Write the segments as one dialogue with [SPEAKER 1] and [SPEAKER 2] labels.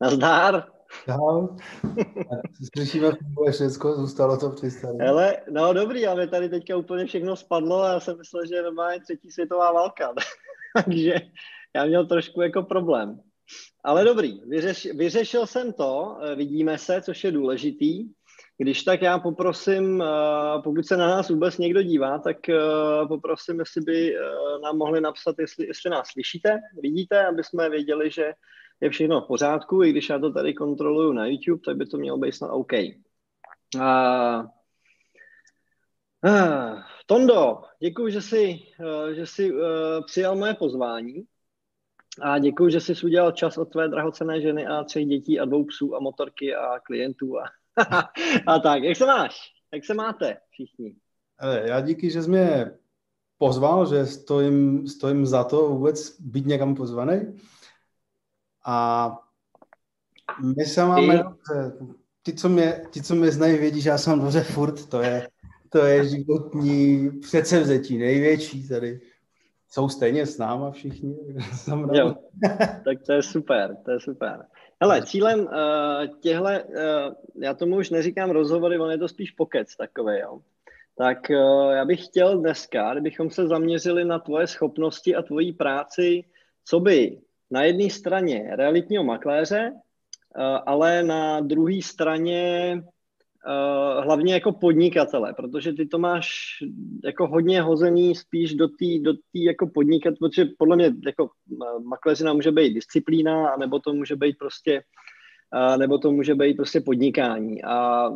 [SPEAKER 1] Nazdár.
[SPEAKER 2] Čau. Slyšíme, funguje všechno, zůstalo to při starém.
[SPEAKER 1] Hele, no dobrý, ale tady teďka úplně všechno spadlo a já jsem myslel, že normálně třetí světová válka. Takže já měl trošku jako problém. Ale dobrý, vyřeš, vyřešil jsem to, vidíme se, což je důležitý. Když tak já poprosím, eh, pokud se na nás vůbec někdo dívá, tak eh, poprosím, jestli by eh, nám mohli napsat, jestli, jestli nás slyšíte, vidíte, aby jsme věděli, že je všechno v pořádku, i když já to tady kontroluju na YouTube, tak by to mělo být snad OK. Uh, uh, Tondo, děkuji, že jsi, uh, že jsi uh, přijal moje pozvání a děkuji, že jsi udělal čas od tvé drahocené ženy a třech dětí a dvou psů a motorky a klientů a, a tak. Jak se máš? Jak se máte všichni?
[SPEAKER 2] Já díky, že jsi mě pozval, že stojím, stojím za to vůbec být někam pozvaný. A my se máme dobře. Ti, co mě, ti, co mě znají, vědí, že já jsem dobře furt. To je, to je životní předsevzetí, největší tady. Jsou stejně s náma všichni.
[SPEAKER 1] jo, tak to je super, to je super. Hele, cílem uh, těhle, uh, já tomu už neříkám rozhovory, on je to spíš pokec takový, jo. Tak uh, já bych chtěl dneska, kdybychom se zaměřili na tvoje schopnosti a tvoji práci, co by na jedné straně realitního makléře, eh, ale na druhé straně eh, hlavně jako podnikatele, protože ty to máš jako hodně hozený spíš do té do tý jako podnikat, protože podle mě jako eh, makléřina může být disciplína, nebo to může být prostě nebo to může být prostě podnikání, a,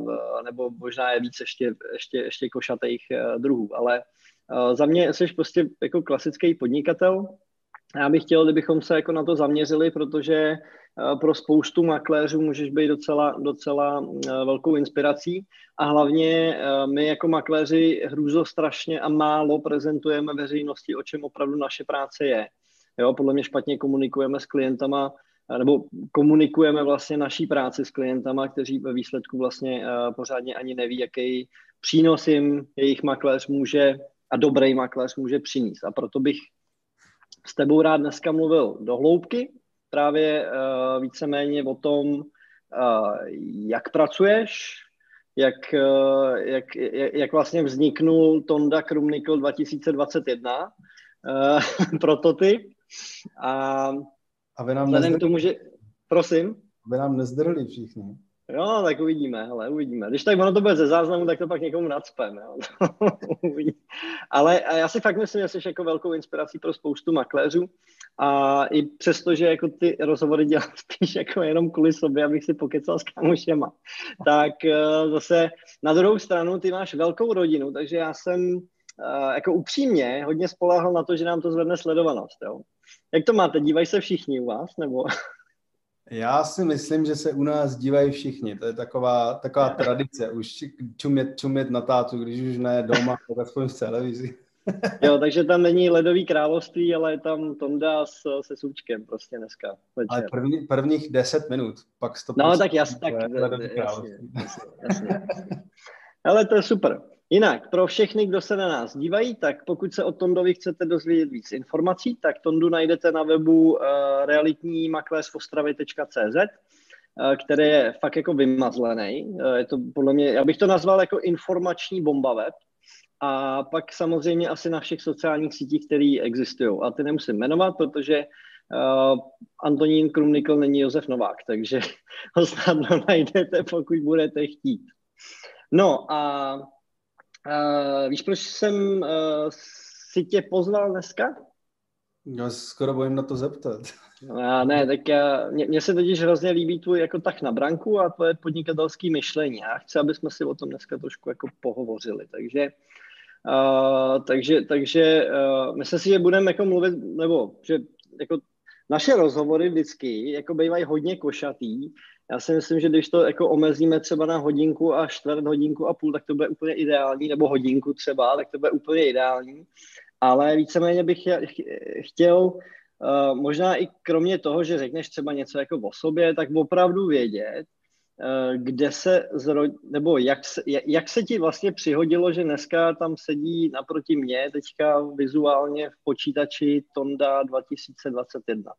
[SPEAKER 1] nebo možná je víc ještě, ještě, ještě košatých druhů, ale za mě jsi prostě jako klasický podnikatel, já bych chtěl, kdybychom se jako na to zaměřili, protože eh, pro spoustu makléřů můžeš být docela, docela eh, velkou inspirací a hlavně eh, my jako makléři hrůzo strašně a málo prezentujeme veřejnosti, o čem opravdu naše práce je. Jo, podle mě špatně komunikujeme s klientama, nebo komunikujeme vlastně naší práci s klientama, kteří ve výsledku vlastně pořádně ani neví, jaký přínos jim jejich makléř může a dobrý makléř může přinést. A proto bych s tebou rád dneska mluvil do hloubky, právě uh, víceméně o tom, uh, jak pracuješ, jak, uh, jak, jak vlastně vzniknul Tonda Krumnickel 2021, uh, prototyp. A,
[SPEAKER 2] a vy nám nezdrli,
[SPEAKER 1] tomu, že... Prosím?
[SPEAKER 2] Vy nám nezdrli všichni.
[SPEAKER 1] Jo, tak uvidíme, hele, uvidíme. Když tak ono to bude ze záznamu, tak to pak někomu nadspem, jo. Ale já si fakt myslím, že jsi jako velkou inspirací pro spoustu makléřů a i přesto, že jako ty rozhovory dělám spíš jako jenom kvůli sobě, abych si pokecal s kamošema, tak uh, zase na druhou stranu ty máš velkou rodinu, takže já jsem uh, jako upřímně hodně spoléhal na to, že nám to zvedne sledovanost, jo. Jak to máte? Dívají se všichni u vás, nebo?
[SPEAKER 2] Já si myslím, že se u nás dívají všichni. To je taková, taková tradice. Už čumět, čumět na tátu, když už ne doma, tak aspoň v televizi.
[SPEAKER 1] jo, takže tam není ledový království, ale je tam Tonda s, se Sučkem prostě dneska.
[SPEAKER 2] Večer. Ale první, prvních deset minut, pak
[SPEAKER 1] to No tak jasně, tak jasně, jasně, jasně. Ale to je super. Jinak, pro všechny, kdo se na nás dívají, tak pokud se o Tondovi chcete dozvědět víc informací, tak Tondu najdete na webu uh, realitnímakléřvostravy.cz, uh, který je fakt jako vymazlený. Uh, je to podle mě, já bych to nazval jako informační bomba web. A pak samozřejmě asi na všech sociálních sítích, které existují. A ty nemusím jmenovat, protože uh, Antonín Krumnikl není Josef Novák, takže ho snadno najdete, pokud budete chtít. No a Uh, víš, proč jsem uh, si tě pozval dneska?
[SPEAKER 2] Já skoro bojím na to zeptat.
[SPEAKER 1] Uh, ne, tak uh, mně se totiž hrozně líbí tvůj jako tak na branku a tvoje podnikatelské myšlení. Já chci, aby jsme si o tom dneska trošku jako pohovořili. Takže, uh, takže, takže uh, myslím si, že budeme jako mluvit, nebo že jako naše rozhovory vždycky jako bývají hodně košatý já si myslím, že když to jako omezíme třeba na hodinku a čtvrt hodinku a půl, tak to bude úplně ideální, nebo hodinku třeba, tak to bude úplně ideální. Ale víceméně bych chtěl uh, možná i kromě toho, že řekneš třeba něco jako o sobě, tak opravdu vědět, uh, kde se zro... nebo jak se, jak se ti vlastně přihodilo, že dneska tam sedí naproti mě teďka vizuálně v počítači Tonda 2021.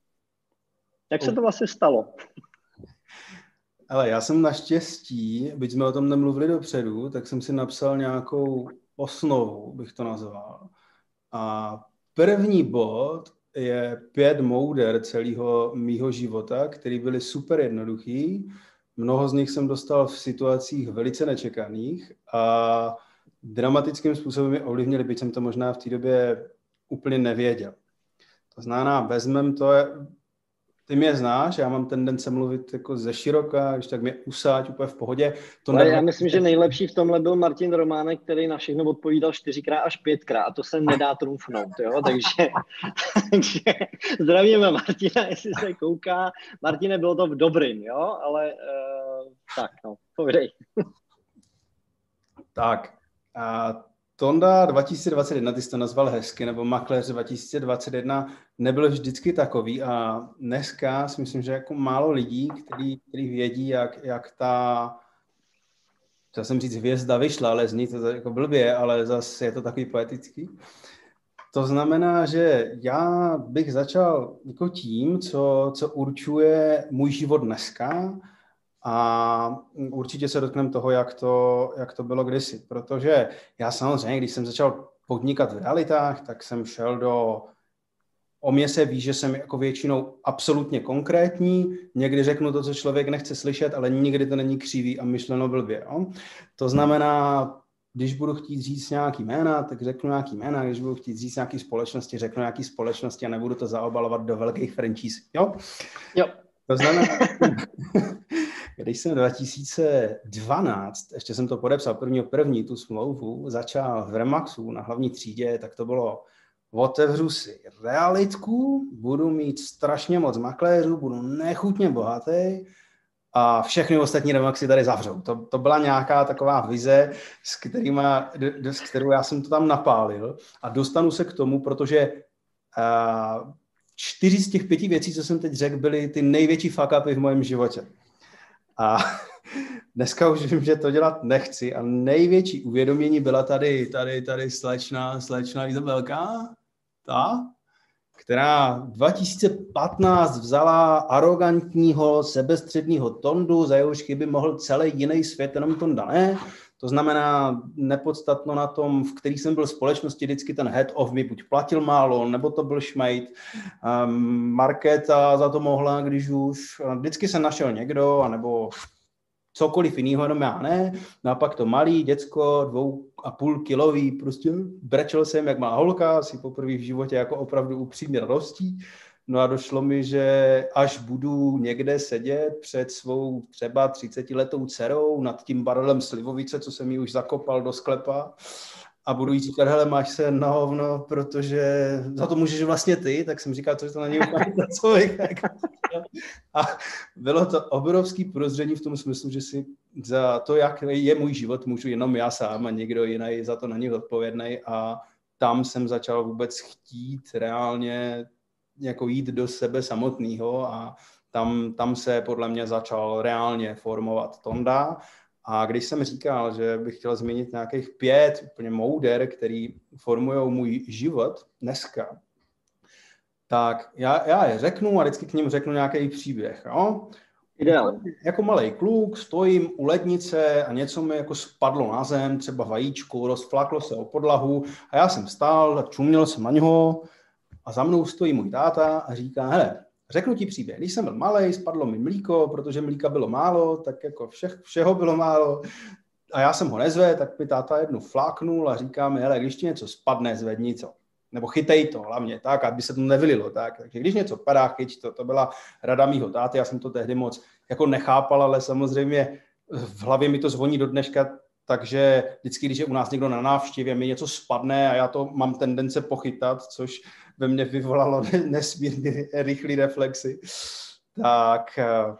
[SPEAKER 1] Jak se to vlastně stalo?
[SPEAKER 2] Ale já jsem naštěstí, byť jsme o tom nemluvili dopředu, tak jsem si napsal nějakou osnovu, bych to nazval. A první bod je pět mouder celého mýho života, který byly super jednoduchý. Mnoho z nich jsem dostal v situacích velice nečekaných a dramatickým způsobem je ovlivnili, byť jsem to možná v té době úplně nevěděl. To znamená, vezmem to, ty mě znáš, já mám tendence mluvit jako ze široka, když tak mě usáť úplně v pohodě.
[SPEAKER 1] To Ale já myslím, že nejlepší v tomhle byl Martin Románek, který na všechno odpovídal čtyřikrát až pětkrát a to se nedá trumfnout, jo? Takže, takže zdravíme Martina, jestli se kouká. Martine, bylo to v dobrým, jo? Ale uh, tak, no, povědej.
[SPEAKER 2] tak, a Tonda 2021, ty jsi to nazval hezky, nebo Makléř 2021 nebyl vždycky takový a dneska si myslím, že jako málo lidí, který, který vědí, jak, jak ta, chtěl jsem říct hvězda vyšla, ale zní to jako blbě, ale zase je to takový poetický. To znamená, že já bych začal jako tím, co, co určuje můj život dneska a určitě se dotkneme toho, jak to, jak to bylo kdysi, protože já samozřejmě, když jsem začal podnikat v realitách, tak jsem šel do O mě se ví, že jsem jako většinou absolutně konkrétní, někdy řeknu to, co člověk nechce slyšet, ale nikdy to není křivý a myšleno blbě. Jo? To znamená, když budu chtít říct nějaký jména, tak řeknu nějaký jména, když budu chtít říct nějaký společnosti, řeknu nějaký společnosti a nebudu to zaobalovat do velkých franchise. Jo?
[SPEAKER 1] Jo.
[SPEAKER 2] To znamená, když jsem 2012, ještě jsem to podepsal prvního první, tu smlouvu, začal v Remaxu na hlavní třídě, tak to bylo otevřu si realitku, budu mít strašně moc makléřů, budu nechutně bohatý a všechny ostatní Remaxy tady zavřou. To, to byla nějaká taková vize, s, kterýma, s kterou já jsem to tam napálil a dostanu se k tomu, protože uh, čtyři z těch pěti věcí, co jsem teď řekl, byly ty největší fuck v mém životě. A dneska už vím, že to dělat nechci a největší uvědomění byla tady, tady, tady slečna, slečna Izabelka, ta, která 2015 vzala arrogantního, sebestředního Tondu, za jehož chyby mohl celý jiný svět, jenom Tonda ne. To znamená, nepodstatno na tom, v který jsem byl společnosti, vždycky ten head of mi buď platil málo, nebo to byl šmejt. Um, Markéta za to mohla, když už. Vždycky se našel někdo, anebo cokoliv jiného, jenom já ne. No a pak to malý děcko, dvou a půl kilový, prostě brečel jsem, jak má holka, si poprvé v životě jako opravdu upřímně radostí. No a došlo mi, že až budu někde sedět před svou třeba 30 letou dcerou nad tím barelem slivovice, co jsem ji už zakopal do sklepa, a budu jí říkat, hele, máš se na hovno, protože za to můžeš vlastně ty, tak jsem říkal, že to není úplně pracový. A bylo to obrovský prozření v tom smyslu, že si za to, jak je můj život, můžu jenom já sám a někdo jiný za to není odpovědný a tam jsem začal vůbec chtít reálně jako jít do sebe samotného a tam, tam se podle mě začal reálně formovat Tonda a když jsem říkal, že bych chtěl zmínit nějakých pět úplně mouder, který formují můj život dneska, tak já, já je řeknu a vždycky k ním řeknu nějaký příběh. Jo?
[SPEAKER 1] Ideál.
[SPEAKER 2] Jako malý kluk stojím u lednice a něco mi jako spadlo na zem, třeba vajíčko, rozflaklo se o podlahu a já jsem stál, čuměl jsem na něho a za mnou stojí můj táta a říká, hele, Řeknu ti příběh. Když jsem byl malý, spadlo mi mlíko, protože mlíka bylo málo, tak jako všech, všeho bylo málo. A já jsem ho nezvedl, tak mi táta jednu fláknul a říká mi, hele, když ti něco spadne, zvedni co. Nebo chytej to hlavně, tak, aby se to nevylilo. Tak. Takže když něco padá, chyť to. To byla rada mýho táty, já jsem to tehdy moc jako nechápal, ale samozřejmě v hlavě mi to zvoní do dneška, takže vždycky, když je u nás někdo na návštěvě, mi něco spadne a já to mám tendence pochytat, což ve mně vyvolalo nesmírně rychlé reflexy, tak eh,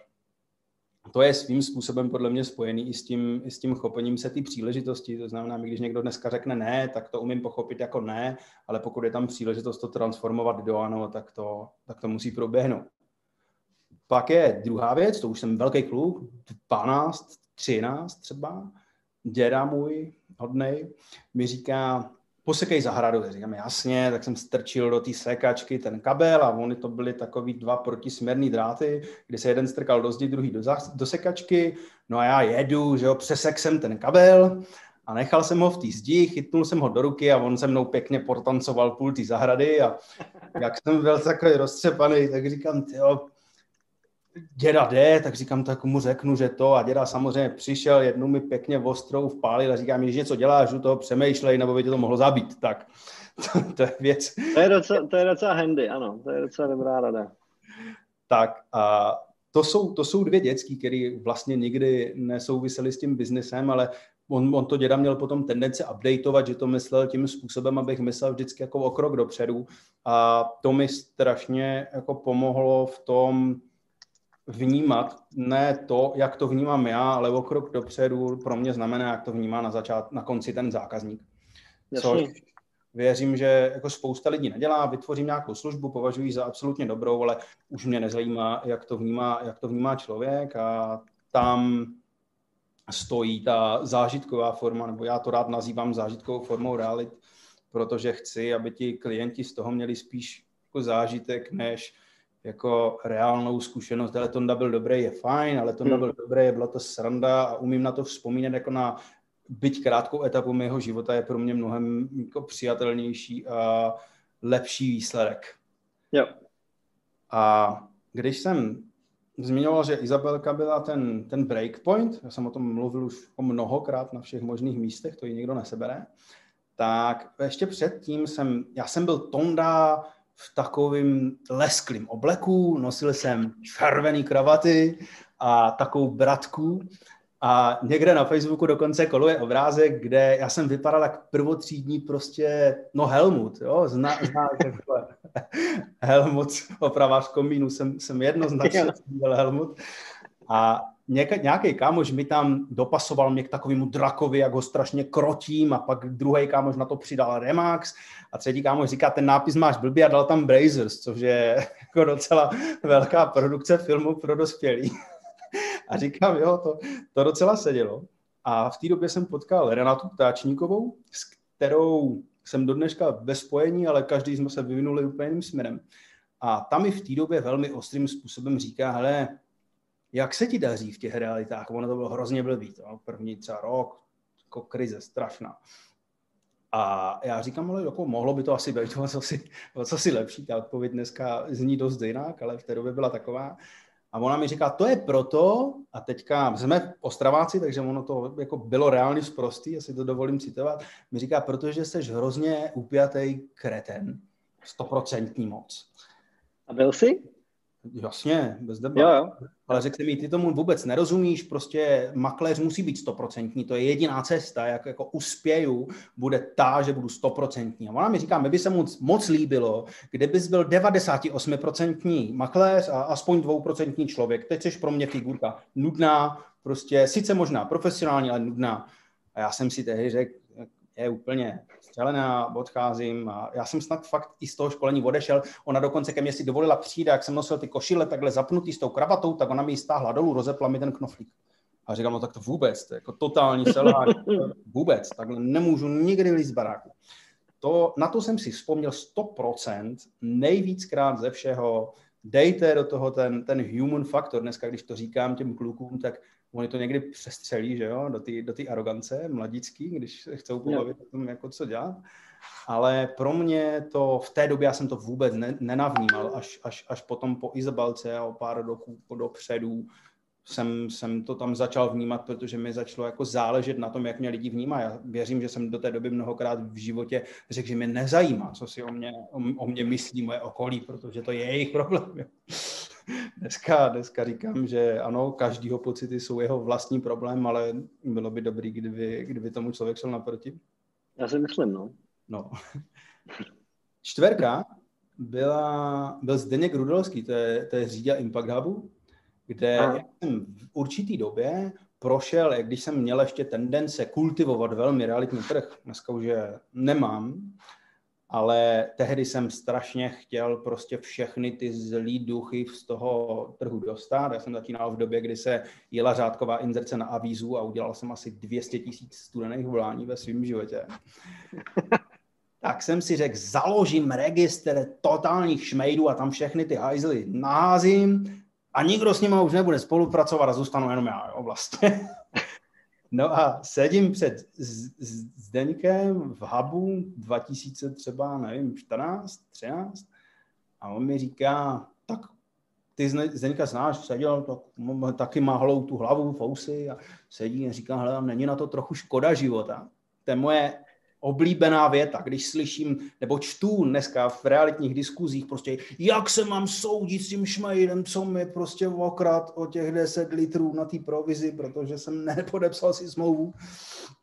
[SPEAKER 2] to je svým způsobem podle mě spojený i s tím, i s tím chopením se té příležitosti. To znamená, když někdo dneska řekne ne, tak to umím pochopit jako ne, ale pokud je tam příležitost to transformovat do ano, tak to, tak to musí proběhnout. Pak je druhá věc, to už jsem velký kluk, 12, 13 třeba, děda můj hodnej, mi říká, posekej zahradu. Říkám, jasně, tak jsem strčil do té sékačky ten kabel a oni to byly takový dva protisměrný dráty, kdy se jeden strkal do zdi, druhý do, do sekačky. No a já jedu, že jo, přesek jsem ten kabel a nechal jsem ho v té zdi, chytnul jsem ho do ruky a on se mnou pěkně portancoval půl té zahrady a jak jsem byl takový roztřepaný, tak říkám, jo, děda jde, tak říkám, tak mu řeknu, že to a děda samozřejmě přišel, jednu mi pěkně ostrou vpálil a říkám, že něco děláš, u toho přemýšlej, nebo by tě to mohlo zabít. Tak to, to je věc.
[SPEAKER 1] To je, docela, to je docela handy, ano, to je docela dobrá rada.
[SPEAKER 2] Tak a to jsou, to jsou dvě dětský, které vlastně nikdy nesouvisely s tím biznesem, ale on, on to děda měl potom tendenci updateovat, že to myslel tím způsobem, abych myslel vždycky jako o krok dopředu a to mi strašně jako pomohlo v tom vnímat ne to, jak to vnímám já, ale o krok dopředu pro mě znamená, jak to vnímá na, začát, na konci ten zákazník. Což věřím, že jako spousta lidí nedělá, vytvořím nějakou službu, považuji za absolutně dobrou, ale už mě nezajímá, jak to vnímá, jak to vnímá člověk a tam stojí ta zážitková forma, nebo já to rád nazývám zážitkovou formou realit, protože chci, aby ti klienti z toho měli spíš jako zážitek, než jako reálnou zkušenost, ale Tonda byl dobrý, je fajn, ale Tonda hmm. byl dobrý, byla to sranda a umím na to vzpomínat jako na byť krátkou etapu mého života je pro mě mnohem jako přijatelnější a lepší výsledek.
[SPEAKER 1] Jo.
[SPEAKER 2] A když jsem zmiňoval, že Izabelka byla ten, ten breakpoint, já jsem o tom mluvil už o mnohokrát na všech možných místech, to ji nikdo nesebere, tak ještě předtím jsem, já jsem byl Tonda v takovým lesklým obleku, nosil jsem červený kravaty a takovou bratku a někde na Facebooku dokonce koluje obrázek, kde já jsem vypadal jak prvotřídní prostě, no Helmut, jo, zná, zná Helmut, opravář komínu, jsem, jsem jednoznačně byl Helmut. A nějaký kámoš mi tam dopasoval mě k takovému drakovi, jak ho strašně krotím a pak druhý kámoš na to přidal Remax a třetí kámoš říká, ten nápis máš blbý a dal tam Brazers, což je jako docela velká produkce filmu pro dospělí. A říkám, jo, to, to docela sedělo. A v té době jsem potkal Renatu Ptáčníkovou, s kterou jsem do dneška ve spojení, ale každý jsme se vyvinuli úplně jiným směrem. A tam mi v té době velmi ostrým způsobem říká, hele, jak se ti daří v těch realitách? Ono to bylo hrozně blbý, to první třeba rok, jako krize strašná. A já říkám, ale jako mohlo by to asi být o co si, o co si lepší. Ta odpověď dneska zní dost jinak, ale v té době byla taková. A ona mi říká, to je proto, a teďka jsme Ostraváci, takže ono to jako bylo reálně zprostý, jestli to dovolím citovat, mi říká, protože jsi hrozně upjatý kreten, stoprocentní moc.
[SPEAKER 1] A byl jsi?
[SPEAKER 2] Jasně, bez debat. Jo, jo. Ale řekl mi, ty tomu vůbec nerozumíš, prostě makléř musí být stoprocentní, to je jediná cesta, jak jako uspěju, bude ta, že budu stoprocentní. A ona mi říká, mi by se moc, moc líbilo, kdybys byl 98% makléř a aspoň 2% člověk. Teď jsi pro mě figurka nudná, prostě sice možná profesionální, ale nudná. A já jsem si tehdy řekl, je úplně střelená, odcházím a já jsem snad fakt i z toho školení odešel. Ona dokonce ke mně si dovolila přijít, jak jsem nosil ty košile takhle zapnutý s tou kravatou, tak ona mi ji stáhla dolů, rozepla mi ten knoflík. A říkám, no tak to vůbec, to je jako totální selhání, vůbec, takhle nemůžu nikdy líst z baráku. To, na to jsem si vzpomněl 100%, nejvíckrát ze všeho, dejte do toho ten, ten human faktor. Dneska, když to říkám těm klukům, tak oni to někdy přestřelí, že jo, do té do arogance mladícký, když se chcou pobavit o tom, jako co dělat. Ale pro mě to, v té době já jsem to vůbec ne, nenavnímal, až, až, až potom po Izabelce a o pár roků dopředu jsem, jsem to tam začal vnímat, protože mi začalo jako záležet na tom, jak mě lidi vnímají. Já věřím, že jsem do té doby mnohokrát v životě řekl, že mě nezajímá, co si o mě, o, o mě myslí moje okolí, protože to je jejich problém. Dneska, dneska říkám, že ano, každýho pocity jsou jeho vlastní problém, ale bylo by dobrý, kdyby, kdyby tomu člověk šel naproti.
[SPEAKER 1] Já si myslím, no.
[SPEAKER 2] No. Čtverka byla, byl Zdeněk Rudelský, to je, to je řídil Impact Hubu, kde jsem v určitý době prošel, jak když jsem měl ještě tendence kultivovat velmi realitní trh, dneska už je nemám, ale tehdy jsem strašně chtěl prostě všechny ty zlý duchy z toho trhu dostat. Já jsem začínal v době, kdy se jela řádková inzerce na avízu a udělal jsem asi 200 tisíc studených volání ve svém životě. tak jsem si řekl, založím registr totálních šmejdů a tam všechny ty hajzly naházím a nikdo s nimi už nebude spolupracovat a zůstanu jenom já, jo, vlastně. No a sedím před Zdeňkem v hubu 2000 třeba, nevím, 14, 13 a on mi říká, tak ty Zdeňka znáš, seděl, tak, taky má holou tu hlavu, fousy a sedí a říká, hele, není na to trochu škoda života. To je moje oblíbená věta, když slyším, nebo čtu dneska v realitních diskuzích prostě, jak se mám soudit s tím šmejdem, co mi prostě okrát o těch 10 litrů na té provizi, protože jsem nepodepsal si smlouvu,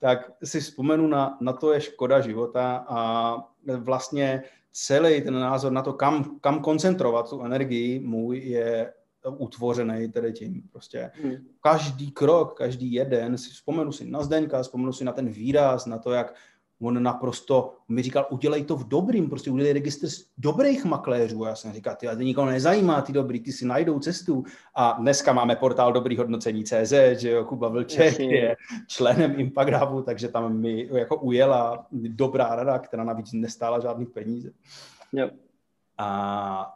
[SPEAKER 2] tak si vzpomenu na, na to je škoda života a vlastně celý ten názor na to, kam, kam koncentrovat tu energii můj je utvořený tedy tím. Prostě hmm. každý krok, každý jeden, si vzpomenu si na Zdeňka, vzpomenu si na ten výraz, na to, jak on naprosto mi říkal, udělej to v dobrým, prostě udělej registr dobrých makléřů. A já jsem říkal, ty, ale nikoho nezajímá ty dobrý, ty si najdou cestu. A dneska máme portál dobrý hodnocení CZ, že jo, Kuba Vlček je členem Impact Hubu, takže tam mi jako ujela dobrá rada, která navíc nestála žádný peníze.
[SPEAKER 1] Jo.
[SPEAKER 2] A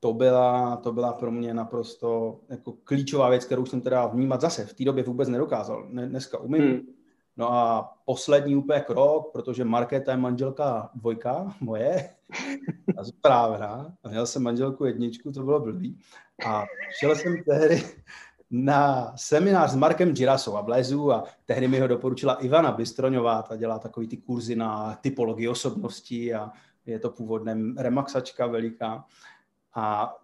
[SPEAKER 2] to byla, to byla pro mě naprosto jako klíčová věc, kterou jsem teda vnímat zase v té době vůbec nedokázal. Dneska umím, hmm No a poslední úplně krok, protože Markéta je manželka dvojka moje, a správná, a měl jsem manželku jedničku, to bylo blbý. A šel jsem tehdy na seminář s Markem Girasou a Blezu a tehdy mi ho doporučila Ivana Bystroňová, ta dělá takový ty kurzy na typologii osobností a je to původně remaxačka veliká. A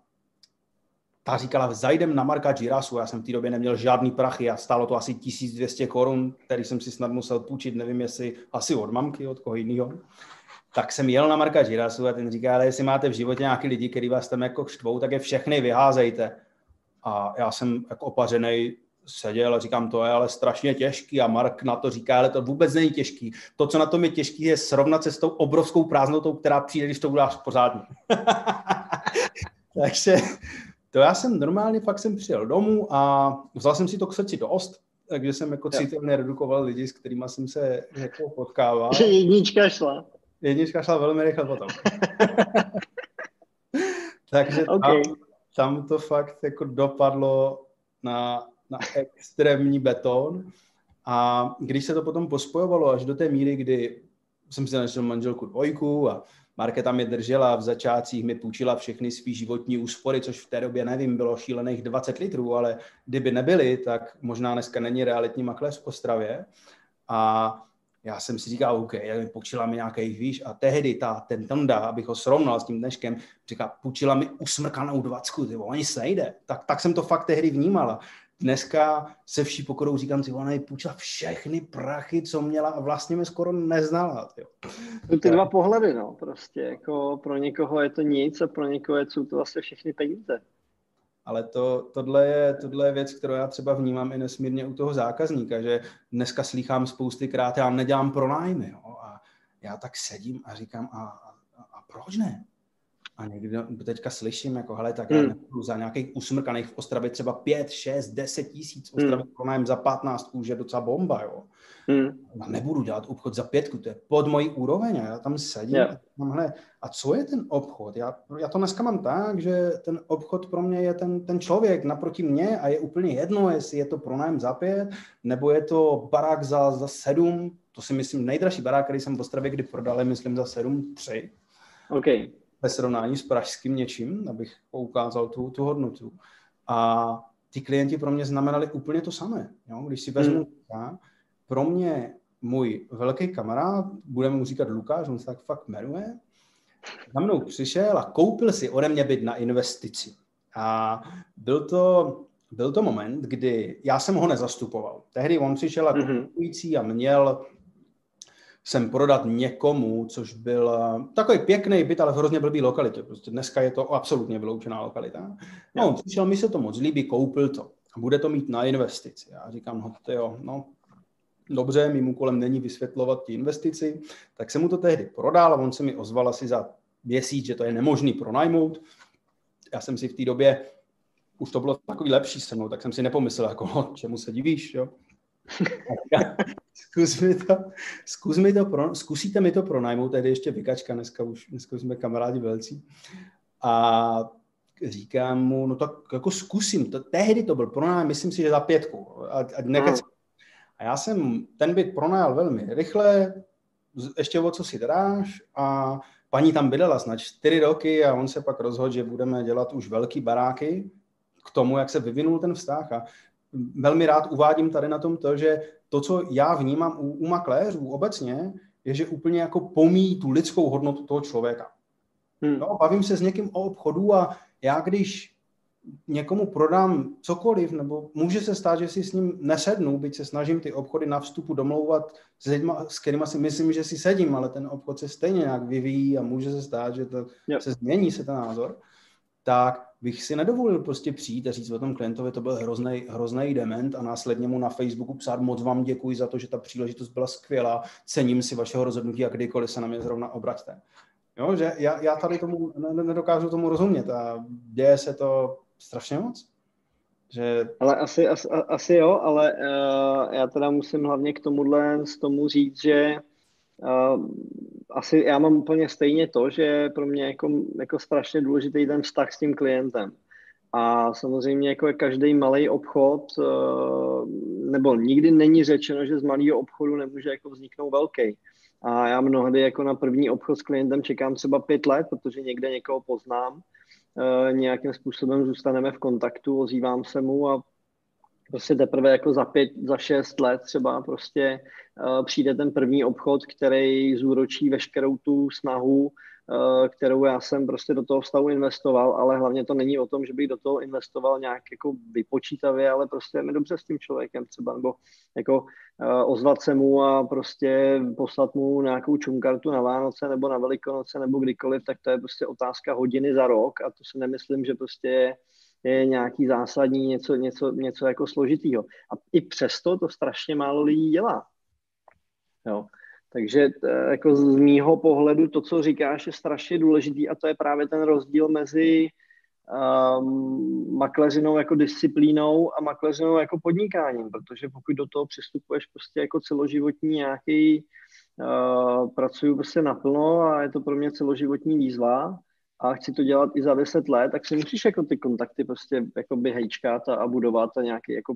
[SPEAKER 2] ta říkala, zajdem na Marka Girasu, já jsem v té době neměl žádný prachy a stálo to asi 1200 korun, který jsem si snad musel půjčit, nevím jestli asi od mamky, od koho jiného. Tak jsem jel na Marka Girasu a ten říká, ale jestli máte v životě nějaký lidi, kteří vás tam jako štvou, tak je všechny vyházejte. A já jsem jako opařený seděl a říkám, to je ale strašně těžký a Mark na to říká, ale to vůbec není těžký. To, co na tom je těžký, je srovnat se s tou obrovskou prázdnotou, která přijde, když to uděláš pořádně. Takže to já jsem normálně fakt jsem přijel domů a vzal jsem si to k srdci dost, takže jsem jako citelně redukoval lidi, s kterými jsem se jako potkával.
[SPEAKER 1] Jednička šla.
[SPEAKER 2] Jednička šla velmi rychle potom. takže okay. tam, tam to fakt jako dopadlo na, na extrémní beton. A když se to potom pospojovalo až do té míry, kdy jsem si našel manželku dvojku a Markéta mě držela v začátcích, mi půjčila všechny svý životní úspory, což v té době, nevím, bylo šílených 20 litrů, ale kdyby nebyly, tak možná dneska není realitní makléř v Ostravě. A já jsem si říkal, OK, mi půjčila mi nějaký výš a tehdy ta, ten Tonda, abych ho srovnal s tím dneškem, říká, půjčila mi usmrkanou dvacku, ty ani se nejde. Tak, tak jsem to fakt tehdy vnímala dneska se vší pokorou říkám si, ona půjčila všechny prachy, co měla a vlastně mě skoro neznala. Tyjo.
[SPEAKER 1] Ty dva pohledy, no, prostě, jako pro někoho je to nic a pro někoho jsou to vlastně všechny peníze.
[SPEAKER 2] Ale to, tohle, je, tohle je věc, kterou já třeba vnímám i nesmírně u toho zákazníka, že dneska slýchám spousty krát, já nedělám pronájmy. Jo, a já tak sedím a říkám, a, a, a proč ne? A někdy teďka slyším, jako hele, tak hmm. já za nějakých usmrkaných v Ostravě třeba 5, 6, 10 tisíc, Ostravě hmm. pronájem za 15 už je docela bomba, jo. Hmm. Já nebudu dělat obchod za pětku, to je pod mojí úroveň, já tam sedím yeah. a tam, hele, a co je ten obchod? Já, já to dneska mám tak, že ten obchod pro mě je ten, ten člověk naproti mě a je úplně jedno, jestli je to pronájem za pět, nebo je to barák za, za sedm, to si myslím nejdražší barák, který jsem v Ostravě kdy prodal, myslím za sedm, tři.
[SPEAKER 1] Okay
[SPEAKER 2] ve srovnání s pražským něčím, abych ukázal tu, tu hodnotu. A ty klienti pro mě znamenali úplně to samé. Jo? Když si vezmu, hmm. já, pro mě můj velký kamarád, budeme mu říkat Lukáš, on se tak fakt jmenuje, za mnou přišel a koupil si ode mě byt na investici. A byl to, byl to moment, kdy já jsem ho nezastupoval. Tehdy on přišel jako mm-hmm. a měl sem prodat někomu, což byl eh, takový pěkný byt, ale v hrozně blbý lokalitě. Prostě dneska je to absolutně vyloučená lokalita. No, on přišel, mi se to moc líbí, koupil to a bude to mít na investici. Já říkám, no, jo, no, dobře, mým úkolem není vysvětlovat ti investici, tak jsem mu to tehdy prodal a on se mi ozval asi za měsíc, že to je nemožný pronajmout. Já jsem si v té době, už to bylo takový lepší se mnou, tak jsem si nepomyslel, jako, čemu se divíš, jo. Zkus mi to, zkus mi to pro, zkusíte mi to pronajmout, tehdy ještě vykačka, dneska už, dneska už jsme kamarádi velcí. A říkám mu, no tak jako zkusím, to, tehdy to byl pronájem, myslím si, že za pětku. A, a, nekec, no. a já jsem ten byt pronajal velmi rychle, ještě o co si dáš a paní tam bydlela snad čtyři roky a on se pak rozhodl, že budeme dělat už velký baráky k tomu, jak se vyvinul ten vztah a velmi rád uvádím tady na tom to, že to, co já vnímám u, u makléřů obecně, je, že úplně jako pomíjí tu lidskou hodnotu toho člověka. Hmm. No, bavím se s někým o obchodu a já když někomu prodám cokoliv, nebo může se stát, že si s ním nesednu, byť se snažím ty obchody na vstupu domlouvat s lidmi, s kterými si myslím, že si sedím, ale ten obchod se stejně nějak vyvíjí a může se stát, že to yep. se změní se ten názor, tak bych si nedovolil prostě přijít a říct o tom klientovi, to byl hrozný, hrozný dement a následně mu na Facebooku psát moc vám děkuji za to, že ta příležitost byla skvělá, cením si vašeho rozhodnutí a kdykoliv se na mě zrovna obraťte. Jo, že já, já tady tomu nedokážu tomu rozumět a děje se to strašně moc.
[SPEAKER 1] Že... Ale asi, asi, asi jo, ale uh, já teda musím hlavně k tomuhle z tomu říct, že uh, asi já mám úplně stejně to, že pro mě jako, jako strašně důležitý ten vztah s tím klientem. A samozřejmě jako je každý malý obchod, uh, nebo nikdy není řečeno, že z malého obchodu nemůže jako vzniknout velký. A já mnohdy jako na první obchod s klientem čekám třeba pět let, protože někde někoho poznám, e, nějakým způsobem zůstaneme v kontaktu, ozývám se mu a prostě teprve jako za pět, za šest let třeba prostě uh, přijde ten první obchod, který zúročí veškerou tu snahu, uh, kterou já jsem prostě do toho vztahu investoval, ale hlavně to není o tom, že bych do toho investoval nějak jako vypočítavě, ale prostě mi dobře s tím člověkem třeba, nebo jako uh, ozvat se mu a prostě poslat mu nějakou čunkartu na Vánoce nebo na Velikonoce nebo kdykoliv, tak to je prostě otázka hodiny za rok a to si nemyslím, že prostě je je nějaký zásadní, něco, něco, něco jako složitýho. A i přesto to strašně málo lidí dělá. Jo. Takže eh, jako z mýho pohledu to, co říkáš, je strašně důležitý a to je právě ten rozdíl mezi um, makleřinou jako disciplínou a makleřinou jako podnikáním, protože pokud do toho přistupuješ prostě jako celoživotní nějaký, uh, pracuju prostě naplno a je to pro mě celoživotní výzva, a chci to dělat i za 10 let, tak si musíš jako ty kontakty prostě jako by a, a budovat a nějaký jako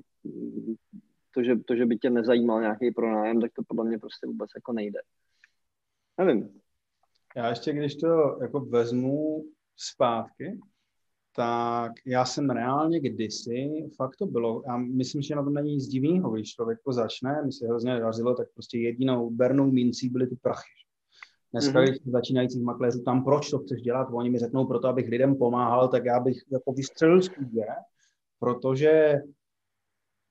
[SPEAKER 1] to že, to, že by tě nezajímal nějaký pronájem, tak to podle mě prostě vůbec jako nejde. Nevím.
[SPEAKER 2] Já ještě, když to jako vezmu zpátky, tak já jsem reálně kdysi, fakt to bylo, já myslím, že na tom není nic divného, když člověk to začne, mi se hrozně dařilo, tak prostě jedinou bernou mincí byly ty prachy. Dneska, mm-hmm. když začínajících makléřů, tam proč to chceš dělat, oni mi řeknou, proto abych lidem pomáhal, tak já bych jako vystřelil z kůže, protože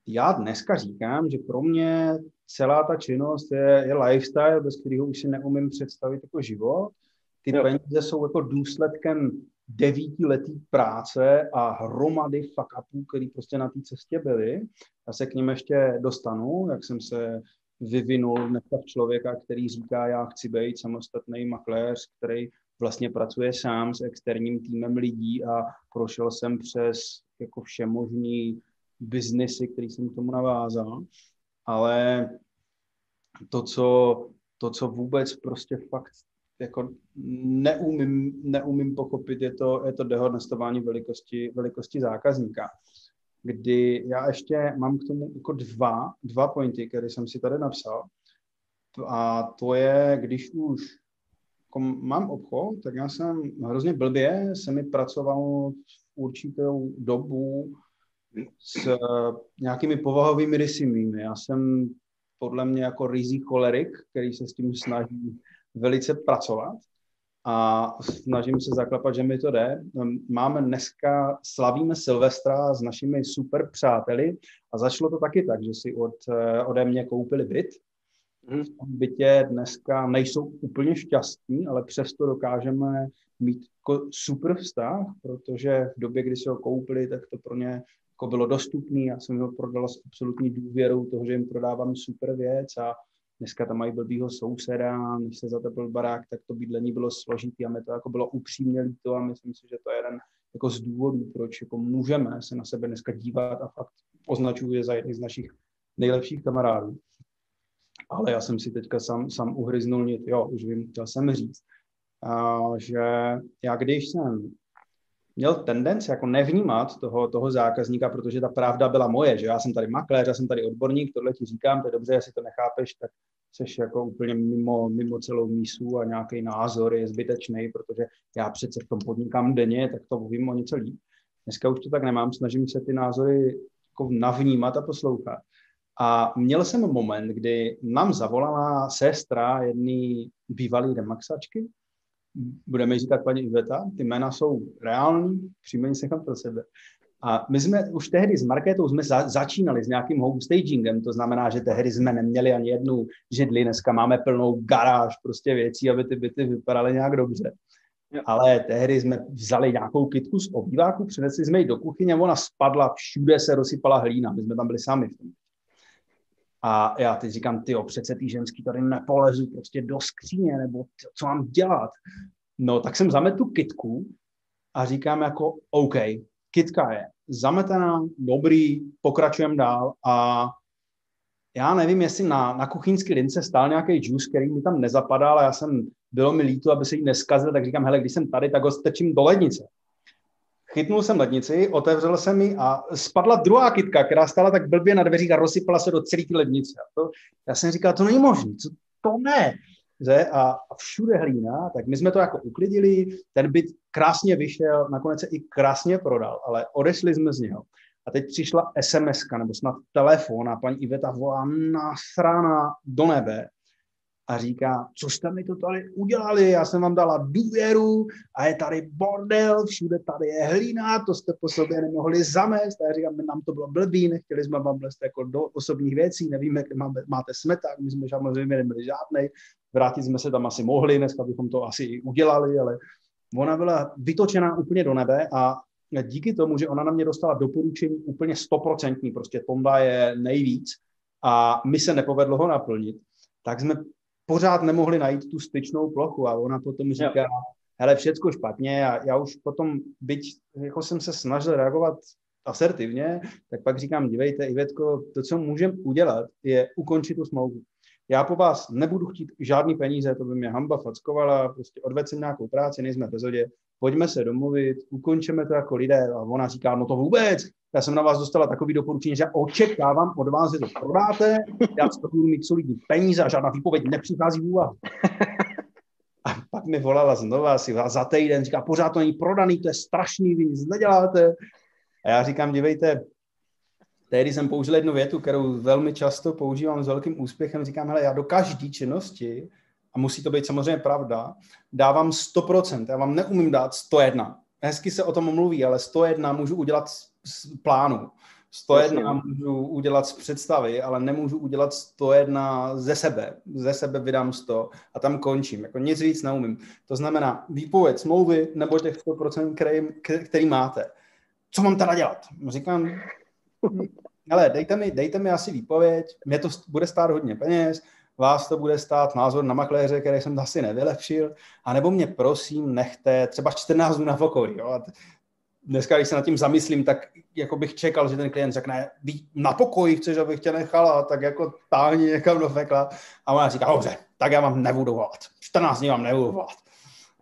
[SPEAKER 2] já dneska říkám, že pro mě celá ta činnost je, je lifestyle, bez kterého už si neumím představit jako život. Ty jo. peníze jsou jako důsledkem devítiletý práce a hromady fuck upů, který prostě na té cestě byly. Já se k ním ještě dostanu, jak jsem se vyvinul dneska člověka, který říká, já chci být samostatný makléř, který vlastně pracuje sám s externím týmem lidí a prošel jsem přes jako všemožný biznesy, který jsem k tomu navázal, ale to, co, to, co vůbec prostě fakt jako neumím, neumím pochopit, je to, je to dehonestování velikosti, velikosti zákazníka kdy já ještě mám k tomu jako dva, dva pointy, které jsem si tady napsal. A to je, když už jako mám obchod, tak já jsem hrozně blbě, se mi pracoval v určitou dobu s nějakými povahovými rysy mými. Já jsem podle mě jako rizí cholerik, který se s tím snaží velice pracovat a snažím se zaklapat, že mi to jde. Máme dneska, slavíme Silvestra s našimi super přáteli a začalo to taky tak, že si od, eh, ode mě koupili byt. Mhm. V tom bytě dneska nejsou úplně šťastní, ale přesto dokážeme mít super vztah, protože v době, kdy si ho koupili, tak to pro ně jako bylo dostupné. Já jsem ho prodala s absolutní důvěrou toho, že jim prodávám super věc a Dneska tam mají blbýho souseda, než se zatepl barák, tak to bydlení bylo složitý a mi to jako bylo upřímně líto a myslím si, že to je jeden jako z důvodů, proč jako můžeme se na sebe dneska dívat a fakt označuje za jedny z našich nejlepších kamarádů. Ale já jsem si teďka sám, sám uhryznul nit, jo, už vím, chtěl jsem říct, a, že já když jsem měl tendenci jako nevnímat toho, toho zákazníka, protože ta pravda byla moje, že já jsem tady makléř, já jsem tady odborník, tohle ti říkám, to je dobře, jestli to nechápeš, tak jsi jako úplně mimo, mimo celou mísu a nějaký názor je zbytečný, protože já přece v tom podnikám denně, tak to vím o něco líp. Dneska už to tak nemám, snažím se ty názory jako navnímat a poslouchat. A měl jsem moment, kdy nám zavolala sestra jedné bývalé remaxačky, budeme říkat paní Iveta, ty jména jsou reální, příjmení se pro sebe. A my jsme už tehdy s Marketou jsme za, začínali s nějakým homestagingem, to znamená, že tehdy jsme neměli ani jednu židli, dneska máme plnou garáž prostě věcí, aby ty byty vypadaly nějak dobře. Jo. Ale tehdy jsme vzali nějakou kitku z obýváku, přinesli jsme ji do kuchyně, ona spadla, všude se rozsypala hlína, my jsme tam byli sami v tom. A já teď říkám, ty přece ty ženský tady nepolezu prostě do skříně, nebo ty, co mám dělat? No, tak jsem zamet tu kitku a říkám jako, OK, kitka je zametená, dobrý, pokračujeme dál a já nevím, jestli na, na kuchyňské lince stál nějaký juice, který mi tam nezapadal a já jsem, bylo mi líto, aby se jí neskazil, tak říkám, hele, když jsem tady, tak ho stečím do lednice. Chytnul jsem lednici, otevřel jsem ji a spadla druhá kytka, která stála tak blbě na dveřích a rozsypala se do celé lednice. A to, já jsem říkal, to není možné, to ne. Že? A, a všude hlína, tak my jsme to jako uklidili, ten byt krásně vyšel, nakonec se i krásně prodal, ale odešli jsme z něho. A teď přišla SMS, nebo snad telefon a paní Iveta volá nasrána do nebe a říká, co jste mi to tady udělali, já jsem vám dala důvěru a je tady bordel, všude tady je hlína, to jste po sobě nemohli zamést. A já říkám, nám to bylo blbý, nechtěli jsme vám blest jako do osobních věcí, nevíme, kde máme, máte smeták, my jsme samozřejmě neměli žádnej, vrátit jsme se tam asi mohli, dneska bychom to asi i udělali, ale ona byla vytočená úplně do nebe a díky tomu, že ona na mě dostala doporučení úplně stoprocentní, prostě Tonda je nejvíc a mi se nepovedlo ho naplnit, tak jsme pořád nemohli najít tu styčnou plochu a ona potom říká, jo. hele, všecko špatně a já už potom, byť jako jsem se snažil reagovat asertivně, tak pak říkám, dívejte, Ivetko, to, co můžeme udělat, je ukončit tu smlouvu. Já po vás nebudu chtít žádný peníze, to by mě hamba fackovala, prostě odvedl jsem nějakou práci, nejsme v bezodě, pojďme se domluvit, ukončeme to jako lidé. A ona říká, no to vůbec, já jsem na vás dostala takový doporučení, že očekávám od vás, že to prodáte, já to budu mít solidní peníze a žádná výpověď nepřichází v úvahu. A pak mi volala znova asi za týden, říká, pořád to není prodaný, to je strašný, vy nic neděláte. A já říkám, dívejte, tehdy jsem použil jednu větu, kterou velmi často používám s velkým úspěchem, říkám, hele, já do každé činnosti, a musí to být samozřejmě pravda, dávám 100%, já vám neumím dát 101. Hezky se o tom mluví, ale 101 můžu udělat z plánu. 101 Jasně. můžu udělat z představy, ale nemůžu udělat 101 ze sebe. Ze sebe vydám 100 a tam končím. Jako nic víc neumím. To znamená výpověď smlouvy nebo těch 100%, který, který máte. Co mám teda dělat? Říkám, ale dejte mi, dejte mi asi výpověď, mě to bude stát hodně peněz, vás to bude stát názor na makléře, který jsem asi nevylepšil, anebo mě prosím nechte třeba 14 dnů na pokoji. Jo? Dneska, když se nad tím zamyslím, tak jako bych čekal, že ten klient řekne, na pokoji chceš, abych tě nechala, tak jako táhni někam do fekla. A ona říká, dobře, tak já vám nebudu volat. 14 dní vám nebudu volat.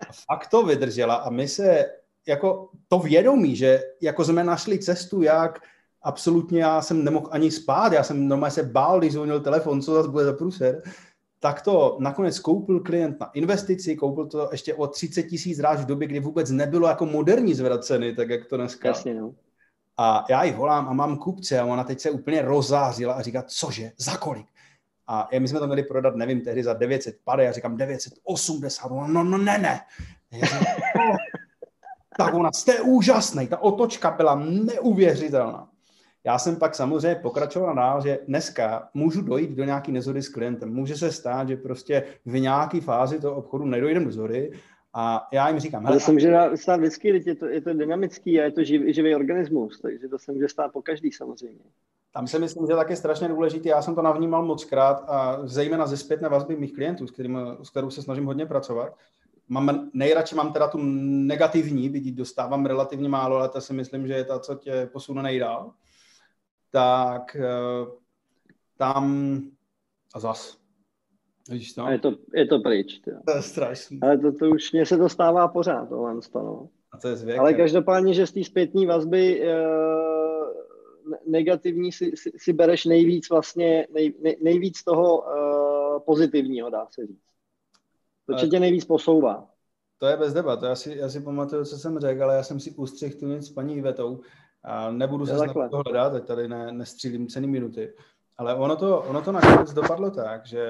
[SPEAKER 2] A fakt to vydržela a my se jako to vědomí, že jako jsme našli cestu, jak absolutně já jsem nemohl ani spát, já jsem normálně se bál, když zvonil telefon, co zase bude za průser, tak to nakonec koupil klient na investici, koupil to ještě o 30 tisíc ráž v době, kdy vůbec nebylo jako moderní zvedat ceny, tak jak to dneska.
[SPEAKER 1] Jasně, no.
[SPEAKER 2] A já ji volám a mám kupce a ona teď se úplně rozářila a říká, cože, za kolik? A my jsme to měli prodat, nevím, tehdy za 900 pady, já říkám 980, no, no, no ne, ne. Říkám, no. tak ona, jste úžasný, ta otočka byla neuvěřitelná. Já jsem pak samozřejmě pokračoval dál, že dneska můžu dojít do nějaký nezhody s klientem. Může se stát, že prostě v nějaké fázi toho obchodu nedojdem do zhody a já jim říkám,
[SPEAKER 1] to se může stát vždycky, je to, je to dynamický a je to živý, živý organismus, takže to se může stát po každý samozřejmě.
[SPEAKER 2] Tam si myslím, že taky strašně důležité, já jsem to navnímal moc krát a zejména ze zpětné vazby mých klientů, s, kterým, s kterou se snažím hodně pracovat. Mám, nejradši mám teda tu negativní, vidíte, dostávám relativně málo, ale to si myslím, že je ta, co tě posune nejdál tak eh, tam a zas. Víš to?
[SPEAKER 1] A je to, je to pryč. Tě.
[SPEAKER 2] To je strašný.
[SPEAKER 1] Ale to, to už mně se to stává pořád, tohle no.
[SPEAKER 2] A to je zvěk,
[SPEAKER 1] Ale každopádně, že z té zpětní vazby e, negativní si, si, si bereš nejvíc vlastně, nej, nej, nejvíc toho e, pozitivního, dá se říct. To tě, tě nejvíc posouvá.
[SPEAKER 2] To je bez debat, já si, já si pamatuju, co jsem řekl, ale já jsem si ustřihl tu nic s paní Ivetou a nebudu se toho hledat, teď tady ne, nestřílím cený minuty. Ale ono to, ono to nakonec dopadlo tak, že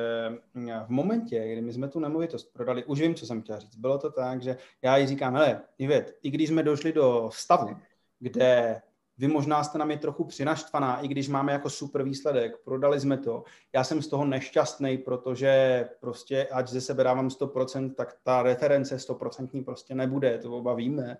[SPEAKER 2] v momentě, kdy my jsme tu nemovitost prodali, už vím, co jsem chtěl říct, bylo to tak, že já jí říkám, hele, Ivet, i když jsme došli do stavu, kde vy možná jste na mě trochu přinaštvaná, i když máme jako super výsledek, prodali jsme to. Já jsem z toho nešťastný, protože prostě, ať ze sebe dávám 100%, tak ta reference 100% prostě nebude, to oba víme.